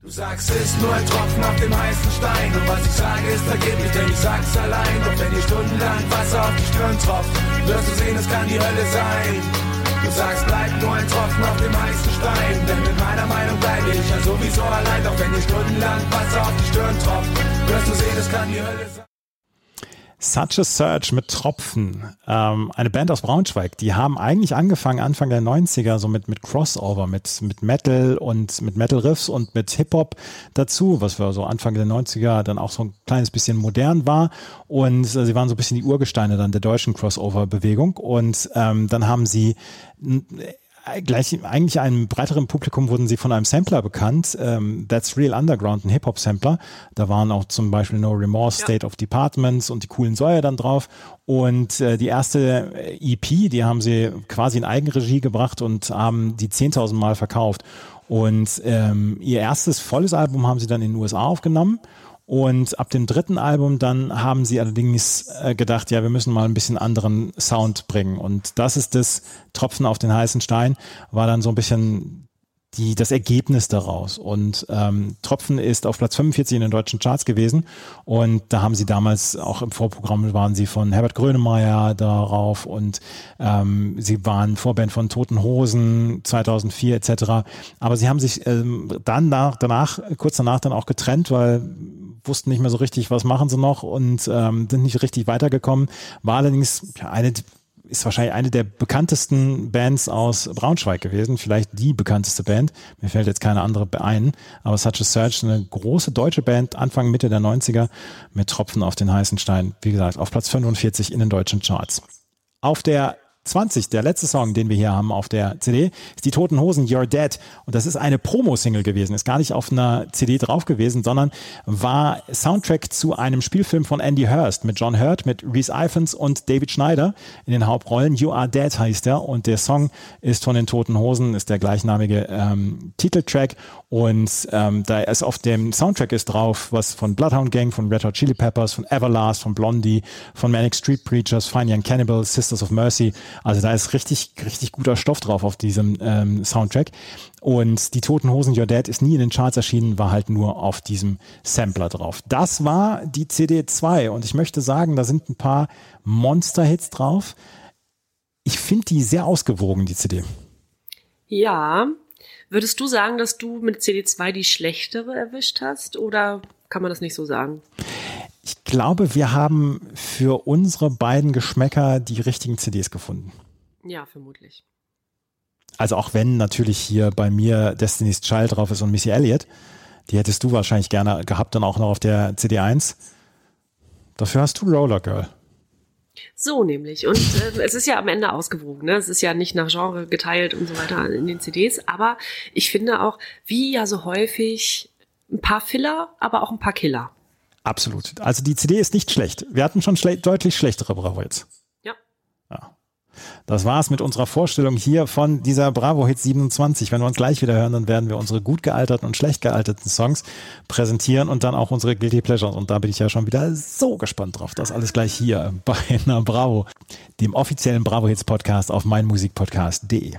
Speaker 9: Du sagst, es ist nur ein Tropfen auf dem heißen Stein. Und was ich sage, ist vergeblich, denn ich sag's allein. Doch wenn dir stundenlang Wasser auf die Stirn tropft, wirst du sehen, es kann die Hölle sein. Du sagst, bleib nur ein Tropfen auf dem heißen Stein. Denn mit meiner Meinung bleibe ich ja sowieso allein. Doch wenn dir stundenlang Wasser auf die Stirn tropft, wirst du sehen, es kann die Hölle sein.
Speaker 3: Such a Search mit Tropfen. Ähm, eine Band aus Braunschweig. Die haben eigentlich angefangen, Anfang der 90er, so mit, mit Crossover, mit, mit Metal und mit Metal-Riffs und mit Hip-Hop dazu, was für so Anfang der 90er dann auch so ein kleines bisschen modern war. Und äh, sie waren so ein bisschen die Urgesteine dann der deutschen Crossover-Bewegung. Und ähm, dann haben sie gleich eigentlich einem breiteren Publikum wurden sie von einem Sampler bekannt. Ähm, That's Real Underground, ein Hip-Hop-Sampler. Da waren auch zum Beispiel No Remorse, State of Departments und die coolen Säuer dann drauf. Und äh, die erste EP, die haben sie quasi in Eigenregie gebracht und haben die 10.000 Mal verkauft. Und ähm, ihr erstes volles Album haben sie dann in den USA aufgenommen. Und ab dem dritten Album dann haben sie allerdings äh, gedacht, ja, wir müssen mal ein bisschen anderen Sound bringen. Und das ist das Tropfen auf den heißen Stein, war dann so ein bisschen die, das Ergebnis daraus. Und ähm, Tropfen ist auf Platz 45 in den deutschen Charts gewesen. Und da haben sie damals auch im Vorprogramm waren sie von Herbert Grönemeyer darauf und ähm, sie waren Vorband von Toten Hosen 2004 etc. Aber sie haben sich ähm, dann nach, danach, kurz danach dann auch getrennt, weil wussten nicht mehr so richtig, was machen sie noch und ähm, sind nicht richtig weitergekommen. War allerdings eine ist wahrscheinlich eine der bekanntesten Bands aus Braunschweig gewesen, vielleicht die bekannteste Band. Mir fällt jetzt keine andere ein, aber Such a Search, eine große deutsche Band, Anfang, Mitte der 90er, mit Tropfen auf den heißen Stein. Wie gesagt, auf Platz 45 in den deutschen Charts. Auf der 20, der letzte Song, den wir hier haben auf der CD, ist die Toten Hosen You're Dead. Und das ist eine Promo-Single gewesen. Ist gar nicht auf einer CD drauf gewesen, sondern war Soundtrack zu einem Spielfilm von Andy Hurst mit John Hurt, mit Reese Iphans und David Schneider in den Hauptrollen. You Are Dead heißt er. Und der Song ist von den Toten Hosen, ist der gleichnamige ähm, Titeltrack. Und ähm, da ist auf dem Soundtrack ist drauf, was von Bloodhound Gang, von Red Hot Chili Peppers, von Everlast, von Blondie, von Manic Street Preachers, Fine Young Cannibals, Sisters of Mercy. Also da ist richtig, richtig guter Stoff drauf auf diesem ähm, Soundtrack. Und die Toten Hosen Your Dead ist nie in den Charts erschienen, war halt nur auf diesem Sampler drauf. Das war die CD 2 und ich möchte sagen, da sind ein paar Monster-Hits drauf. Ich finde die sehr ausgewogen, die CD.
Speaker 4: Ja. Würdest du sagen, dass du mit CD2 die schlechtere erwischt hast oder kann man das nicht so sagen?
Speaker 3: Ich glaube, wir haben für unsere beiden Geschmäcker die richtigen CDs gefunden.
Speaker 4: Ja, vermutlich.
Speaker 3: Also auch wenn natürlich hier bei mir Destiny's Child drauf ist und Missy Elliott, die hättest du wahrscheinlich gerne gehabt, dann auch noch auf der CD1. Dafür hast du Roller Girl.
Speaker 4: So nämlich. Und äh, es ist ja am Ende ausgewogen. Ne? Es ist ja nicht nach Genre geteilt und so weiter in den CDs. Aber ich finde auch, wie ja so häufig, ein paar Filler, aber auch ein paar Killer.
Speaker 3: Absolut. Also die CD ist nicht schlecht. Wir hatten schon schle deutlich schlechtere Bravo Hits. Das war's mit unserer Vorstellung hier von dieser Bravo Hit 27. Wenn wir uns gleich wieder hören, dann werden wir unsere gut gealterten und schlecht gealterten Songs präsentieren und dann auch unsere Guilty Pleasures. Und da bin ich ja schon wieder so gespannt drauf. Das alles gleich hier bei einer Bravo, dem offiziellen Bravo Hits Podcast auf meinmusikpodcast.de.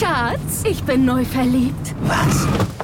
Speaker 5: Schatz, ich bin neu verliebt.
Speaker 6: Was?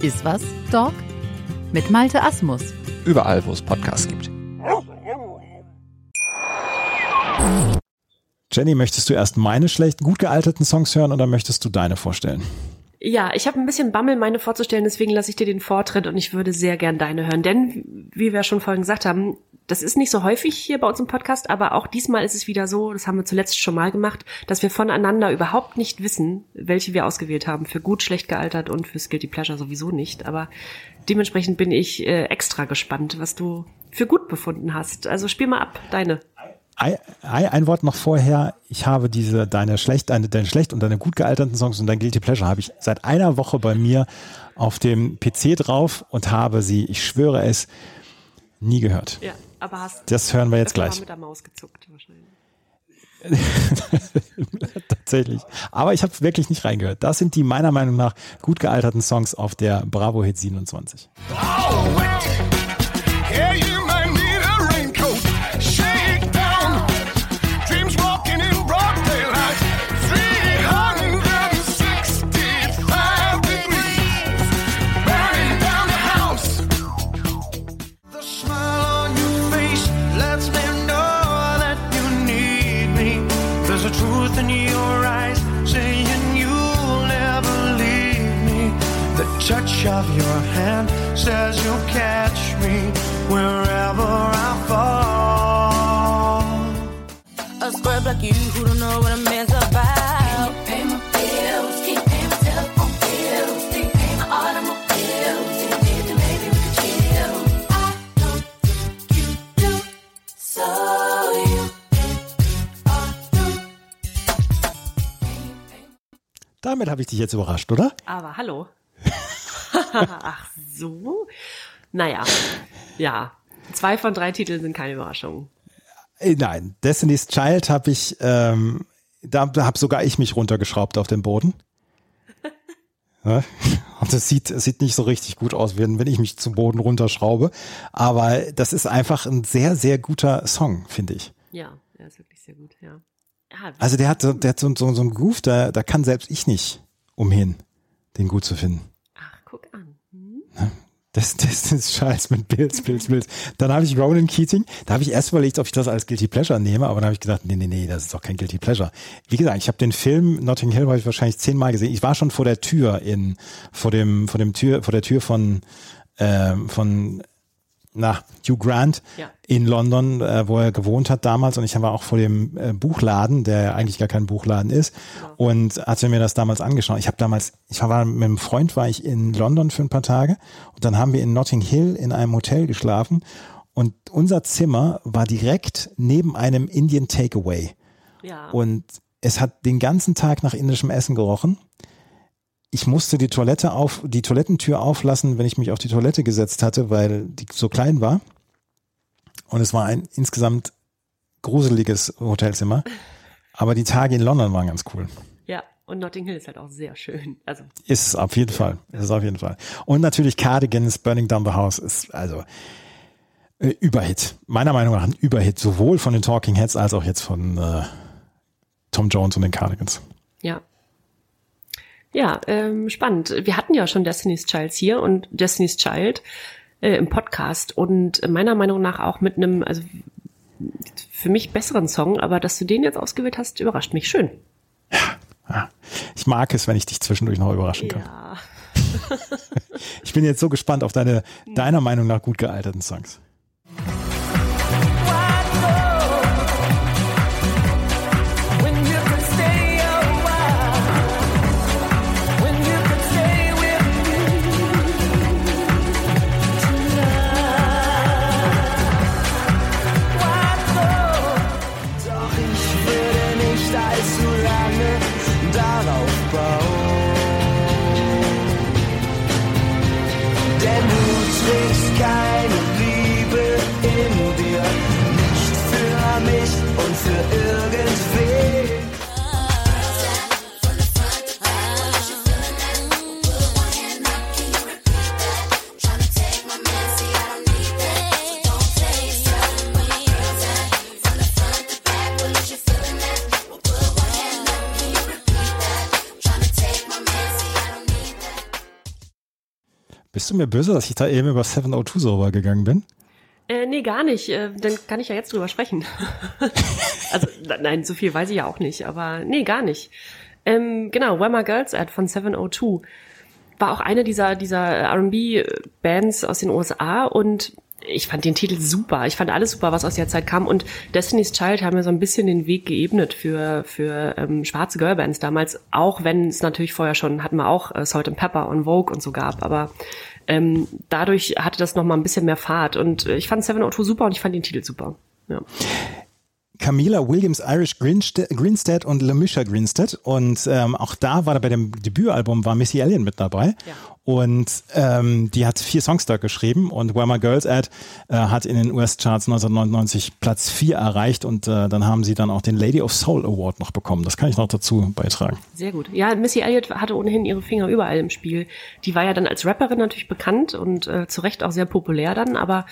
Speaker 11: Ist was, Dog? Mit Malte Asmus.
Speaker 12: Überall, wo es Podcasts gibt.
Speaker 3: Jenny, möchtest du erst meine schlecht gut gealterten Songs hören oder möchtest du deine vorstellen?
Speaker 4: Ja, ich habe ein bisschen Bammel, meine vorzustellen, deswegen lasse ich dir den Vortritt und ich würde sehr gern deine hören. Denn, wie wir schon vorhin gesagt haben, das ist nicht so häufig hier bei uns im Podcast, aber auch diesmal ist es wieder so, das haben wir zuletzt schon mal gemacht, dass wir voneinander überhaupt nicht wissen, welche wir ausgewählt haben. Für gut, schlecht gealtert und für Guilty Pleasure sowieso nicht. Aber dementsprechend bin ich äh, extra gespannt, was du für gut befunden hast. Also spiel mal ab, deine.
Speaker 3: Ein, ein Wort noch vorher. Ich habe diese, deine schlecht, deine, deine schlecht und deine gut gealterten Songs und dein Guilty Pleasure habe ich seit einer Woche bei mir auf dem PC drauf und habe sie, ich schwöre es, nie gehört.
Speaker 4: Ja, aber hast
Speaker 3: Das hören wir jetzt gleich.
Speaker 4: mit der Maus gezuckt wahrscheinlich.
Speaker 3: Tatsächlich. Aber ich habe wirklich nicht reingehört. Das sind die meiner Meinung nach gut gealterten Songs auf der Bravo Hit 27.
Speaker 9: Yeah, touch of your hand says you'll catch me wherever I fall.
Speaker 10: A scrub like you who don't know what a man's about. Pay my bills, keep paying my telephone bills, keep paying my automobiles. If you need to, maybe we could chill. I don't think you do, so you
Speaker 3: Damit habe ich dich jetzt überrascht, oder?
Speaker 4: Aber hallo. Ach so. Naja, ja. Zwei von drei Titeln sind keine Überraschung.
Speaker 3: Äh, Nein, Destiny's Child habe ich, ähm, da, da habe sogar ich mich runtergeschraubt auf den Boden. Ja, und es sieht, es sieht nicht so richtig gut aus, wenn, wenn ich mich zum Boden runterschraube. Aber das ist einfach ein sehr, sehr guter Song, finde ich.
Speaker 4: Ja, er ist wirklich sehr gut, ja. ja
Speaker 3: Also der hat, so- der hat so, so, so einen Groove, da, da kann selbst ich nicht umhin, den gut zu finden.
Speaker 4: Guck an.
Speaker 3: Das, das ist Scheiß mit Bills, Bills, Bills. Dann habe ich Ronan Keating. Da habe ich erst überlegt, ob ich das als Guilty Pleasure nehme, aber dann habe ich gedacht, nee, nee, nee, das ist doch kein Guilty Pleasure. Wie gesagt, ich habe den Film Notting Hill ich wahrscheinlich zehnmal gesehen. Ich war schon vor der Tür in, vor dem, vor dem Tür, vor der Tür von, ähm, von, na, Hugh Grant
Speaker 4: Ja.
Speaker 3: in London, äh, wo er gewohnt hat damals. Und ich war auch vor dem äh, Buchladen, der ja eigentlich gar kein Buchladen ist. Und hatte mir das damals angeschaut. Ich habe damals, ich war mit einem Freund, war ich in London für ein paar Tage. Und dann haben wir in Notting Hill in einem Hotel geschlafen. Und unser Zimmer war direkt neben einem Indian Takeaway.
Speaker 4: Ja.
Speaker 3: Und es hat den ganzen Tag nach indischem Essen gerochen. Ich musste die Toilette auf, die Toilettentür auflassen, wenn ich mich auf die Toilette gesetzt hatte, weil die so klein war. Und es war ein insgesamt gruseliges Hotelzimmer. Aber die Tage in London waren ganz cool.
Speaker 4: Ja, und Notting Hill ist halt auch sehr schön. Also,
Speaker 3: Ist es auf jeden Fall. Ist es auf jeden Fall. Und natürlich Cardigans, Burning Down the House ist also äh, Überhit. Meiner Meinung nach ein Überhit, sowohl von den Talking Heads als auch jetzt von äh, Tom Jones und den Cardigans.
Speaker 4: ja. Ja, ähm, spannend. Wir hatten ja schon Destiny's Child hier und Destiny's Child äh, im Podcast und meiner Meinung nach auch mit einem, also für mich besseren Song, aber dass du den jetzt ausgewählt hast, überrascht mich schön.
Speaker 3: Ja. Ich mag es, wenn ich dich zwischendurch noch überraschen kann.
Speaker 4: Ja.
Speaker 3: Ich bin jetzt so gespannt auf deine, deiner Meinung nach gut gealterten Songs. Bist du mir böse, dass ich da eben über 702 so rübergegangen bin?
Speaker 4: Äh, nee, gar nicht. Äh, dann kann ich ja jetzt drüber sprechen. also, nein, so viel weiß ich ja auch nicht, aber nee, gar nicht. Ähm, genau, Where My Girls At von 702 war auch eine dieser, dieser R&B-Bands aus den USA und ich fand den Titel super. Ich fand alles super, was aus der Zeit kam. Und Destiny's Child haben mir so ein bisschen den Weg geebnet für, für ähm, schwarze Girlbands damals. Auch wenn es natürlich vorher schon, hatten wir auch äh, Salt and Pepper und Vogue und so gab. Aber ähm, dadurch hatte das noch mal ein bisschen mehr Fahrt. Und äh, ich fand 702 super und ich fand den Titel super. Ja.
Speaker 3: Camila Williams Irish Grinstead, und Lamisha Grinstead. Und ähm, auch da war bei dem Debütalbum war Missy Elliott mit dabei. Und ähm, die hat vier Songs da geschrieben und Where My Girls At äh, hat in den US-Charts 1999 Platz 4 erreicht und äh, dann haben sie dann auch den Lady of Soul Award noch bekommen. Das kann ich noch dazu beitragen.
Speaker 4: Sehr gut. Ja, Missy Elliott hatte ohnehin ihre Finger überall im Spiel. Die war ja dann als Rapperin natürlich bekannt und äh, zu Recht auch sehr populär dann, aber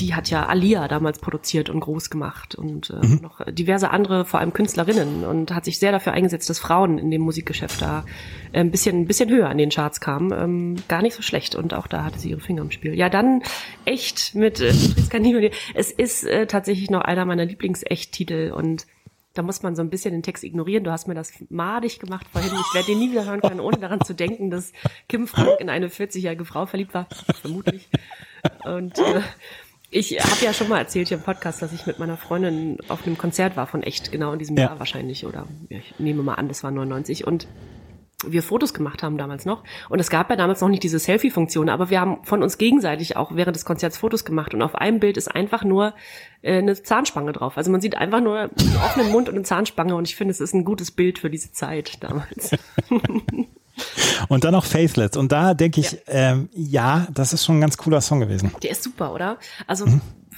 Speaker 4: die hat ja Alia damals produziert und groß gemacht und äh,
Speaker 3: Mhm.
Speaker 4: noch diverse andere, vor allem Künstlerinnen und hat sich sehr dafür eingesetzt, dass Frauen in dem Musikgeschäft da äh, ein bisschen, ein bisschen höher in den Charts kamen. Ähm, gar nicht so schlecht und auch da hatte sie ihre Finger im Spiel. Ja, dann echt mit äh. Es ist äh, tatsächlich noch einer meiner Lieblings-Echt-Titel und Da muss man so ein bisschen den Text ignorieren. Du hast mir das madig gemacht vorhin. Ich werde den nie wieder hören können, ohne daran zu denken, dass Kim Frank in eine 40-jährige Frau verliebt war. Vermutlich. Und äh, ich habe ja schon mal erzählt hier im Podcast, dass ich mit meiner Freundin auf einem Konzert war von echt, genau in diesem
Speaker 3: Ja.
Speaker 4: Jahr wahrscheinlich. Oder ich nehme mal an, das war 99. Und wir Fotos gemacht haben damals noch. Und es gab ja damals noch nicht diese Selfie-Funktion, aber wir haben von uns gegenseitig auch während des Konzerts Fotos gemacht. Und auf einem Bild ist einfach nur äh, eine Zahnspange drauf. Also man sieht einfach nur einen offenen Mund und eine Zahnspange. Und ich finde, es ist ein gutes Bild für diese Zeit damals.
Speaker 3: Und dann noch Faithless. Und da denke ich, ähm, ja, das ist schon ein ganz cooler Song gewesen.
Speaker 4: Der ist super, oder? Also,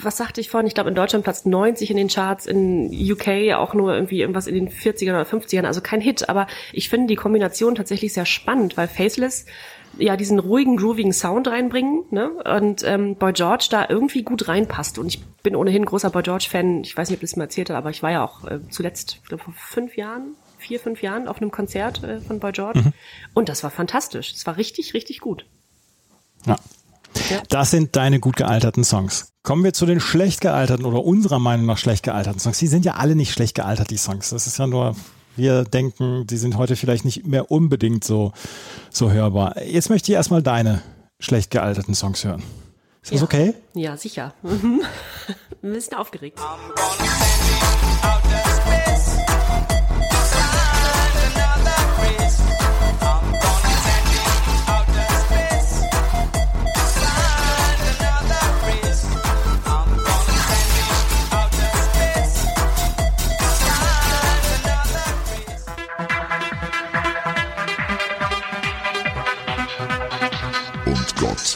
Speaker 4: was sagte ich vorhin? Ich glaube, in Deutschland Platz 90 in den Charts, in UK auch nur irgendwie irgendwas in den 40ern oder 50ern, also kein Hit. Aber ich finde die Kombination tatsächlich sehr spannend, weil Faceless ja diesen ruhigen, groovigen Sound reinbringen ne? und ähm, Boy George da irgendwie gut reinpasst. Und ich bin ohnehin großer Boy George-Fan. Ich weiß nicht, ob ich das mal erzählt habe, aber ich war ja auch äh, zuletzt, ich glaube, vor fünf Jahren, vier, fünf Jahren auf einem Konzert äh, von Boy George. Und das war fantastisch. Es war richtig, richtig gut.
Speaker 3: Ja. Das sind deine gut gealterten Songs. Kommen wir zu den schlecht gealterten oder unserer Meinung nach schlecht gealterten Songs. Die sind ja alle nicht schlecht gealtert, die Songs. Das ist ja nur, wir denken, die sind heute vielleicht nicht mehr unbedingt so, so hörbar. Jetzt möchte ich erstmal deine schlecht gealterten Songs hören. Ist das
Speaker 4: Ja.
Speaker 3: okay?
Speaker 4: Ja, sicher. Mhm. Ein bisschen aufgeregt.
Speaker 2: Und Gott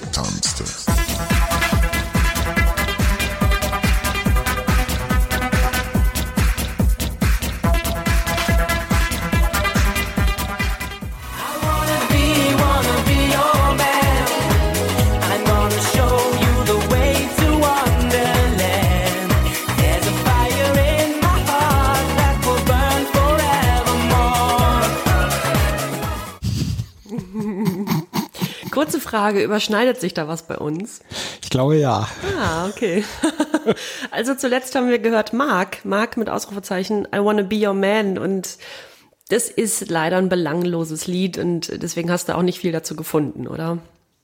Speaker 4: Kurze Frage, überschneidet sich da was bei uns?
Speaker 3: Ich glaube ja.
Speaker 4: Ah, okay. also zuletzt haben wir gehört Mark, Mark mit Ausrufezeichen, I wanna be your man und das ist leider ein belangloses Lied und deswegen hast du auch nicht viel dazu gefunden, oder?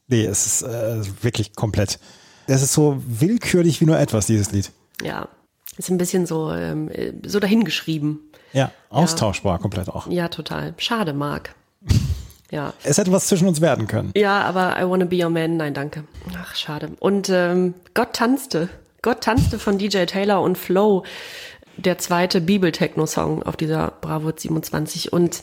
Speaker 3: Nee, es ist äh, wirklich komplett. Es ist so willkürlich wie nur etwas, dieses Lied.
Speaker 4: Ja, ist ein bisschen so, ähm, so dahingeschrieben.
Speaker 3: Ja, austauschbar komplett auch.
Speaker 4: Ja, total. Schade, Mark. Ja.
Speaker 3: Es hätte was zwischen uns werden können.
Speaker 4: Ja, aber I wanna be your man, nein, danke. Ach, schade. Und ähm, Gott tanzte. Gott tanzte von DJ Taylor und Flow, der zweite Bibel-Techno-Song auf dieser Bravo 27. Und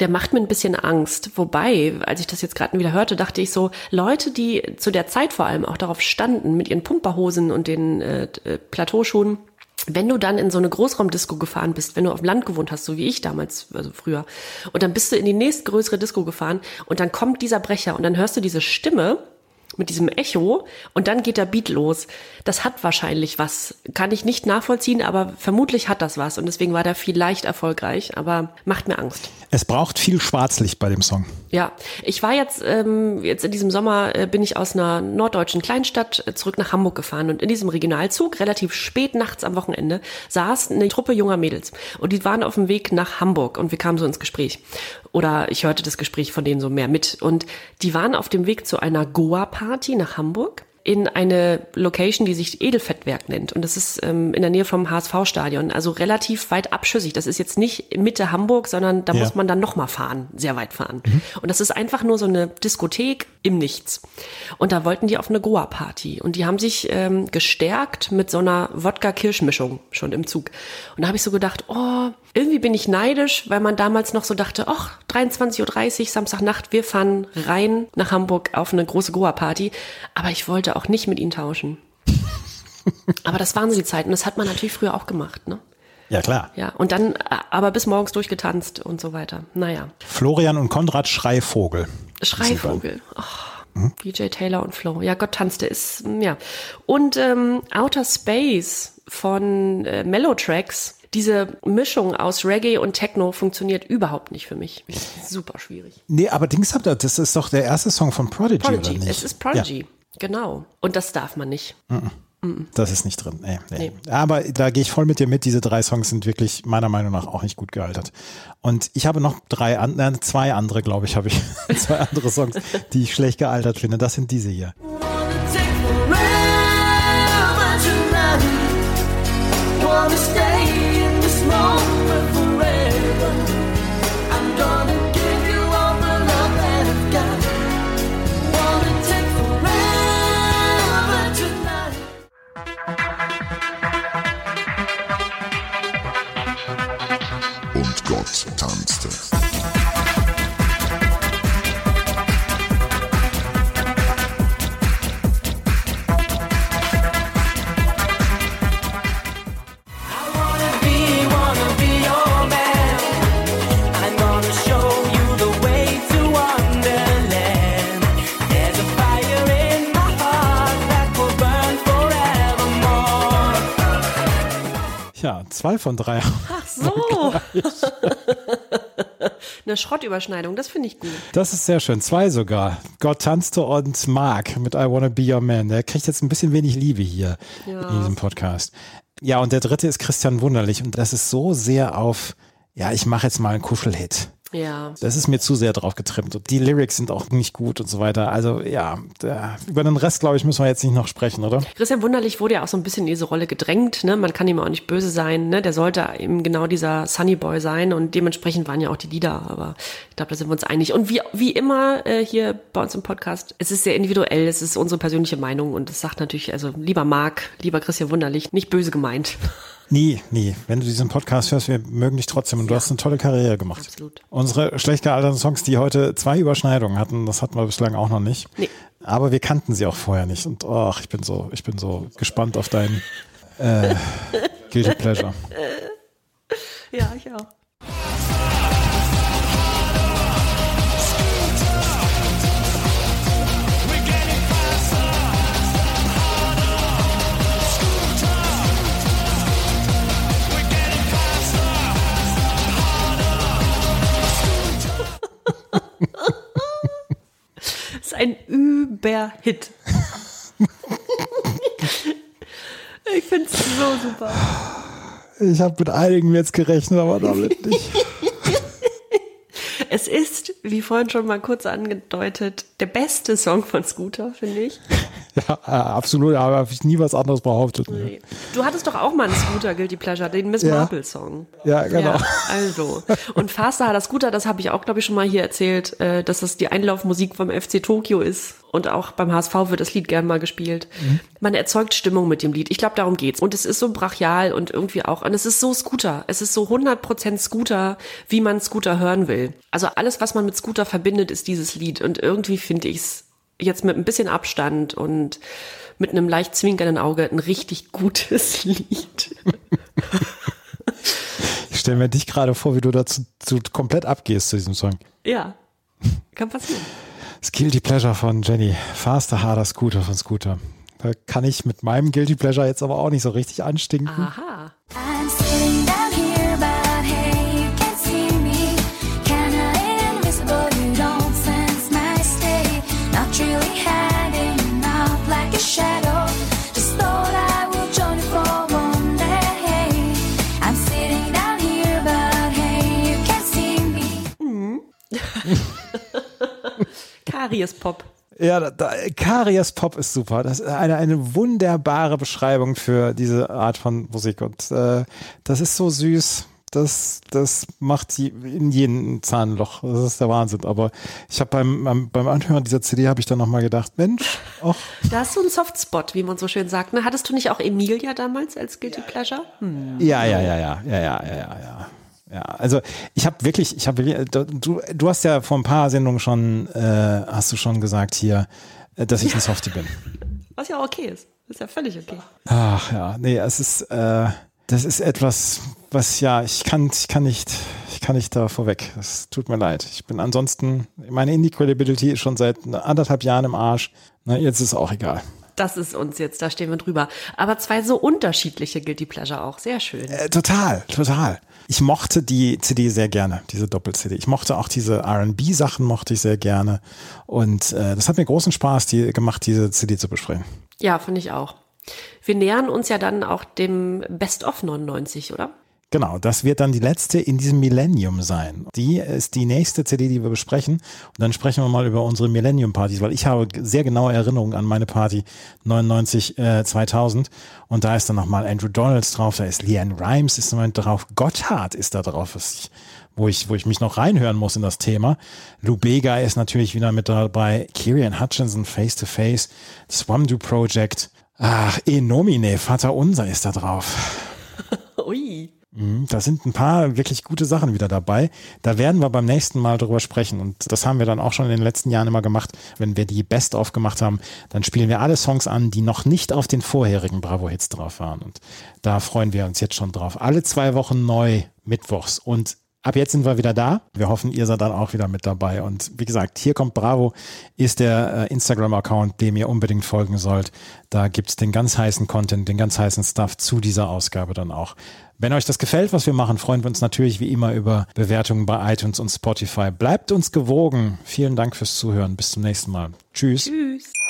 Speaker 4: der macht mir ein bisschen Angst. Wobei, als ich das jetzt gerade wieder hörte, dachte ich so, Leute, die zu der Zeit vor allem auch darauf standen, mit ihren Pumperhosen und den äh, äh, Plateauschuhen, wenn du dann in so eine Großraumdisco gefahren bist, wenn du auf dem Land gewohnt hast, so wie ich damals, also früher, und dann bist du in die nächstgrößere Disco gefahren und dann kommt dieser Brecher und dann hörst du diese Stimme mit diesem Echo und dann geht der Beat los. Das hat wahrscheinlich was. Kann ich nicht nachvollziehen, aber vermutlich hat das was und deswegen war der vielleicht erfolgreich, aber macht mir Angst.
Speaker 3: Es braucht viel Schwarzlicht bei dem Song.
Speaker 4: Ja, ich war jetzt, ähm, jetzt in diesem Sommer äh, bin ich aus einer norddeutschen Kleinstadt äh, zurück nach Hamburg gefahren und in diesem Regionalzug, relativ spät nachts am Wochenende, saß eine Truppe junger Mädels und die waren auf dem Weg nach Hamburg und wir kamen so ins Gespräch. Oder ich hörte das Gespräch von denen so mehr mit. Und die waren auf dem Weg zu einer Goa-Party nach Hamburg in eine Location, die sich Edelfettwerk nennt. Und das ist ähm, in der Nähe vom HSV-Stadion, also relativ weit abschüssig. Das ist jetzt nicht Mitte Hamburg, sondern da
Speaker 3: Ja.
Speaker 4: muss man dann nochmal fahren, sehr weit fahren. Und das ist einfach nur so eine Diskothek im Nichts. Und da wollten die auf eine Goa-Party. Und die haben sich ähm, gestärkt mit so einer Wodka-Kirschmischung schon im Zug. Und da habe ich so gedacht, oh, irgendwie bin ich neidisch, weil man damals noch so dachte, ach, 23.30 Uhr, Samstagnacht, wir fahren rein nach Hamburg auf eine große Goa-Party. Aber ich wollte auch nicht mit ihnen tauschen. Aber das waren so die Zeiten. Das hat man natürlich früher auch gemacht, ne?
Speaker 3: Ja, klar.
Speaker 4: Ja, und dann äh, aber bis morgens durchgetanzt und so weiter. Naja.
Speaker 3: Florian und Konrad Schreivogel.
Speaker 4: Schreivogel. Oh, DJ Taylor und Flo. Ja, Gott tanzte ist, mm, ja. Und ähm, Outer Space von äh, Mellow Tracks. Diese Mischung aus Reggae und Techno funktioniert überhaupt nicht für mich. Super schwierig.
Speaker 3: Nee, aber Dings habt ihr, das ist doch der erste Song von Prodigy,
Speaker 4: Prodigy.
Speaker 3: oder nicht?
Speaker 4: Es ist Prodigy. Genau. Und das darf man nicht.
Speaker 3: Mhm. Das ist nicht drin. Nee, nee. Aber da gehe ich voll mit dir mit. Diese drei Songs sind wirklich meiner Meinung nach auch nicht gut gealtert. Und ich habe noch drei, an, äh, zwei andere, glaube ich, habe ich zwei andere Songs, die ich schlecht gealtert finde. Das sind diese hier. Ja, zwei von drei.
Speaker 4: Ach so. Eine Schrottüberschneidung, das finde ich gut.
Speaker 3: Das ist sehr schön. Zwei sogar. Gott tanzte und Mark mit I Wanna Be Your Man. Der kriegt jetzt ein bisschen wenig Liebe hier
Speaker 4: Ja.
Speaker 3: in diesem Podcast. Ja, und der dritte ist Christian Wunderlich. Und das ist so sehr auf, ja, ich mache jetzt mal einen Kuschelhit.
Speaker 4: Ja.
Speaker 3: Das ist mir zu sehr drauf getrimmt. Und die Lyrics sind auch nicht gut und so weiter. Also ja, der, über den Rest, glaube ich, müssen wir jetzt nicht noch sprechen, oder?
Speaker 4: Christian Wunderlich wurde ja auch so ein bisschen in diese Rolle gedrängt. Ne? Man kann ihm auch nicht böse sein. Ne? Der sollte eben genau dieser Sunny Boy sein und dementsprechend waren ja auch die Lieder. Aber ich glaube, da sind wir uns einig. Und wie, wie immer äh, hier bei uns im Podcast, es ist sehr individuell. Es ist unsere persönliche Meinung und es sagt natürlich, also lieber Marc, lieber Christian Wunderlich, nicht böse gemeint.
Speaker 3: Nie, nie. Wenn du diesen Podcast hörst, wir mögen dich trotzdem und du hast eine tolle Karriere gemacht.
Speaker 4: Absolut.
Speaker 3: Unsere schlecht gealterten Songs, die heute zwei Überschneidungen hatten, das hatten wir bislang auch noch nicht.
Speaker 4: Nee.
Speaker 3: Aber wir kannten sie auch vorher nicht. Und ach, ich bin so, ich bin so gespannt auf dein äh, Guilty Pleasure.
Speaker 4: Ja, ich auch. Das ist ein Überhit. ich finde es so super.
Speaker 3: Ich habe mit einigen jetzt gerechnet, aber damit nicht.
Speaker 4: Es ist, wie vorhin schon mal kurz angedeutet, der beste Song von Scooter, finde ich.
Speaker 3: Ja, äh, absolut, aber habe ich nie was anderes behauptet. ne?
Speaker 4: Du hattest doch auch mal einen Scooter Guilty Pleasure, den Miss
Speaker 3: Ja.
Speaker 4: Marple Song.
Speaker 3: Ja, genau.
Speaker 4: Ja, also. Und Faster hat das Scooter, das habe ich auch, glaube ich, schon mal hier erzählt, äh, dass das die Einlaufmusik vom FC Tokio ist. Und auch beim HSV wird das Lied gern mal gespielt.
Speaker 3: Mhm.
Speaker 4: Man erzeugt Stimmung mit dem Lied. Ich glaube, darum geht's. Und es ist so brachial und irgendwie auch, und es ist so Scooter. Es ist so 100% Scooter, wie man Scooter hören will. Also alles, was man mit Scooter verbindet, ist dieses Lied. Und irgendwie finde ich's jetzt mit ein bisschen Abstand und mit einem leicht zwinkernden Auge ein richtig gutes Lied.
Speaker 3: Ich stelle mir dich gerade vor, wie du dazu zu, komplett abgehst zu diesem Song.
Speaker 4: Ja, kann passieren.
Speaker 3: Das Guilty Pleasure von Jenny. Faster, harder Scooter von Scooter. Da kann ich mit meinem Guilty Pleasure jetzt aber auch nicht so richtig anstinken.
Speaker 4: Aha. Karies-Pop.
Speaker 3: Ja, da, Karies Pop ist super. Das ist eine, eine wunderbare Beschreibung für diese Art von Musik. Und äh, das ist so süß. Das, das macht sie in jedem Zahnloch. Das ist der Wahnsinn. Aber ich habe beim, beim, beim Anhören dieser CD habe ich dann nochmal gedacht, Mensch, och.
Speaker 4: Da hast du einen Softspot, wie man so schön sagt. Ne? Hattest du nicht auch Emilia damals als Guilty Pleasure? Hm.
Speaker 3: Ja, ja, ja, ja, ja, ja, ja, ja. ja. Ja, also ich habe wirklich, ich habe du, du hast ja vor ein paar Sendungen schon, äh, hast du schon gesagt hier, äh, dass ich ein Softie bin.
Speaker 4: Was ja auch okay ist. Ist ja völlig okay.
Speaker 3: Ach ja, nee, es ist, äh, das ist etwas, was ja, ich kann, ich kann nicht, ich kann nicht da vorweg. Es tut mir leid. Ich bin ansonsten, meine Indie-Credibility ist schon seit anderthalb Jahren im Arsch. Na, jetzt ist auch egal.
Speaker 4: Das ist uns jetzt, da stehen wir drüber. Aber zwei so unterschiedliche Guilty Pleasure auch. Sehr schön.
Speaker 3: Äh, total, total. Ich mochte die CD sehr gerne, diese Doppel-CD. Ich mochte auch diese R&B-Sachen mochte ich sehr gerne. Und äh, das hat mir großen Spaß die, gemacht, diese CD zu besprechen.
Speaker 4: Ja, finde ich auch. Wir nähern uns ja dann auch dem Best of 99, oder?
Speaker 3: Genau, das wird dann die letzte in diesem Millennium sein. Die ist die nächste CD, die wir besprechen. Und dann sprechen wir mal über unsere Millennium-Partys, weil ich habe sehr genaue Erinnerungen an meine Party 99, äh, 2000. Und da ist dann nochmal Andrew Donalds drauf, da ist Leanne Rimes ist noch drauf, Gotthard ist da drauf, ich, wo ich, wo ich mich noch reinhören muss in das Thema. Lou Bega ist natürlich wieder mit dabei, Kirian Hutchinson, Face to Face, Swamdu Project, ach, Enomine, Vater Unser ist da drauf.
Speaker 4: Ui.
Speaker 3: Mhm, Da sind ein paar wirklich gute Sachen wieder dabei. Da werden wir beim nächsten Mal drüber sprechen. Und das haben wir dann auch schon in den letzten Jahren immer gemacht. Wenn wir die Best-of gemacht haben, dann spielen wir alle Songs an, die noch nicht auf den vorherigen Bravo-Hits drauf waren. Und da freuen wir uns jetzt schon drauf. Alle zwei Wochen neu, mittwochs. Und ab jetzt sind wir wieder da. Wir hoffen, ihr seid dann auch wieder mit dabei. Und wie gesagt, hier kommt Bravo, ist der äh, Instagram-Account, dem ihr unbedingt folgen sollt. Da gibt's den ganz heißen Content, den ganz heißen Stuff zu dieser Ausgabe dann auch. Wenn euch das gefällt, was wir machen, freuen wir uns natürlich wie immer über Bewertungen bei iTunes und Spotify. Bleibt uns gewogen. Vielen Dank fürs Zuhören. Bis zum nächsten Mal. Tschüss.
Speaker 4: Tschüss.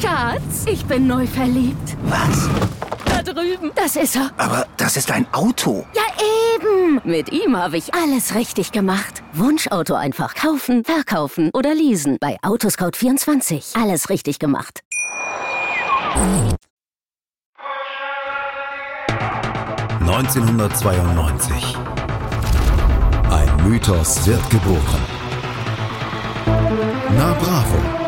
Speaker 5: Schatz, ich bin neu verliebt.
Speaker 6: Was?
Speaker 5: Da drüben. Das ist er.
Speaker 6: Aber das ist ein Auto.
Speaker 5: Ja, eben. Mit ihm habe ich alles richtig gemacht. Wunschauto einfach kaufen, verkaufen oder leasen. Bei Autoscout24. Alles richtig gemacht.
Speaker 1: 1992. Ein Mythos wird geboren. Na Bravo.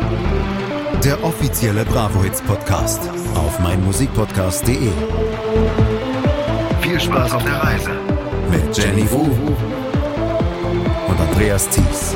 Speaker 1: Der offizielle Bravo Hits Podcast auf meinmusikpodcast.de.
Speaker 7: Viel Spaß auf der Reise.
Speaker 1: Mit Jenny Wu und Andreas Thies.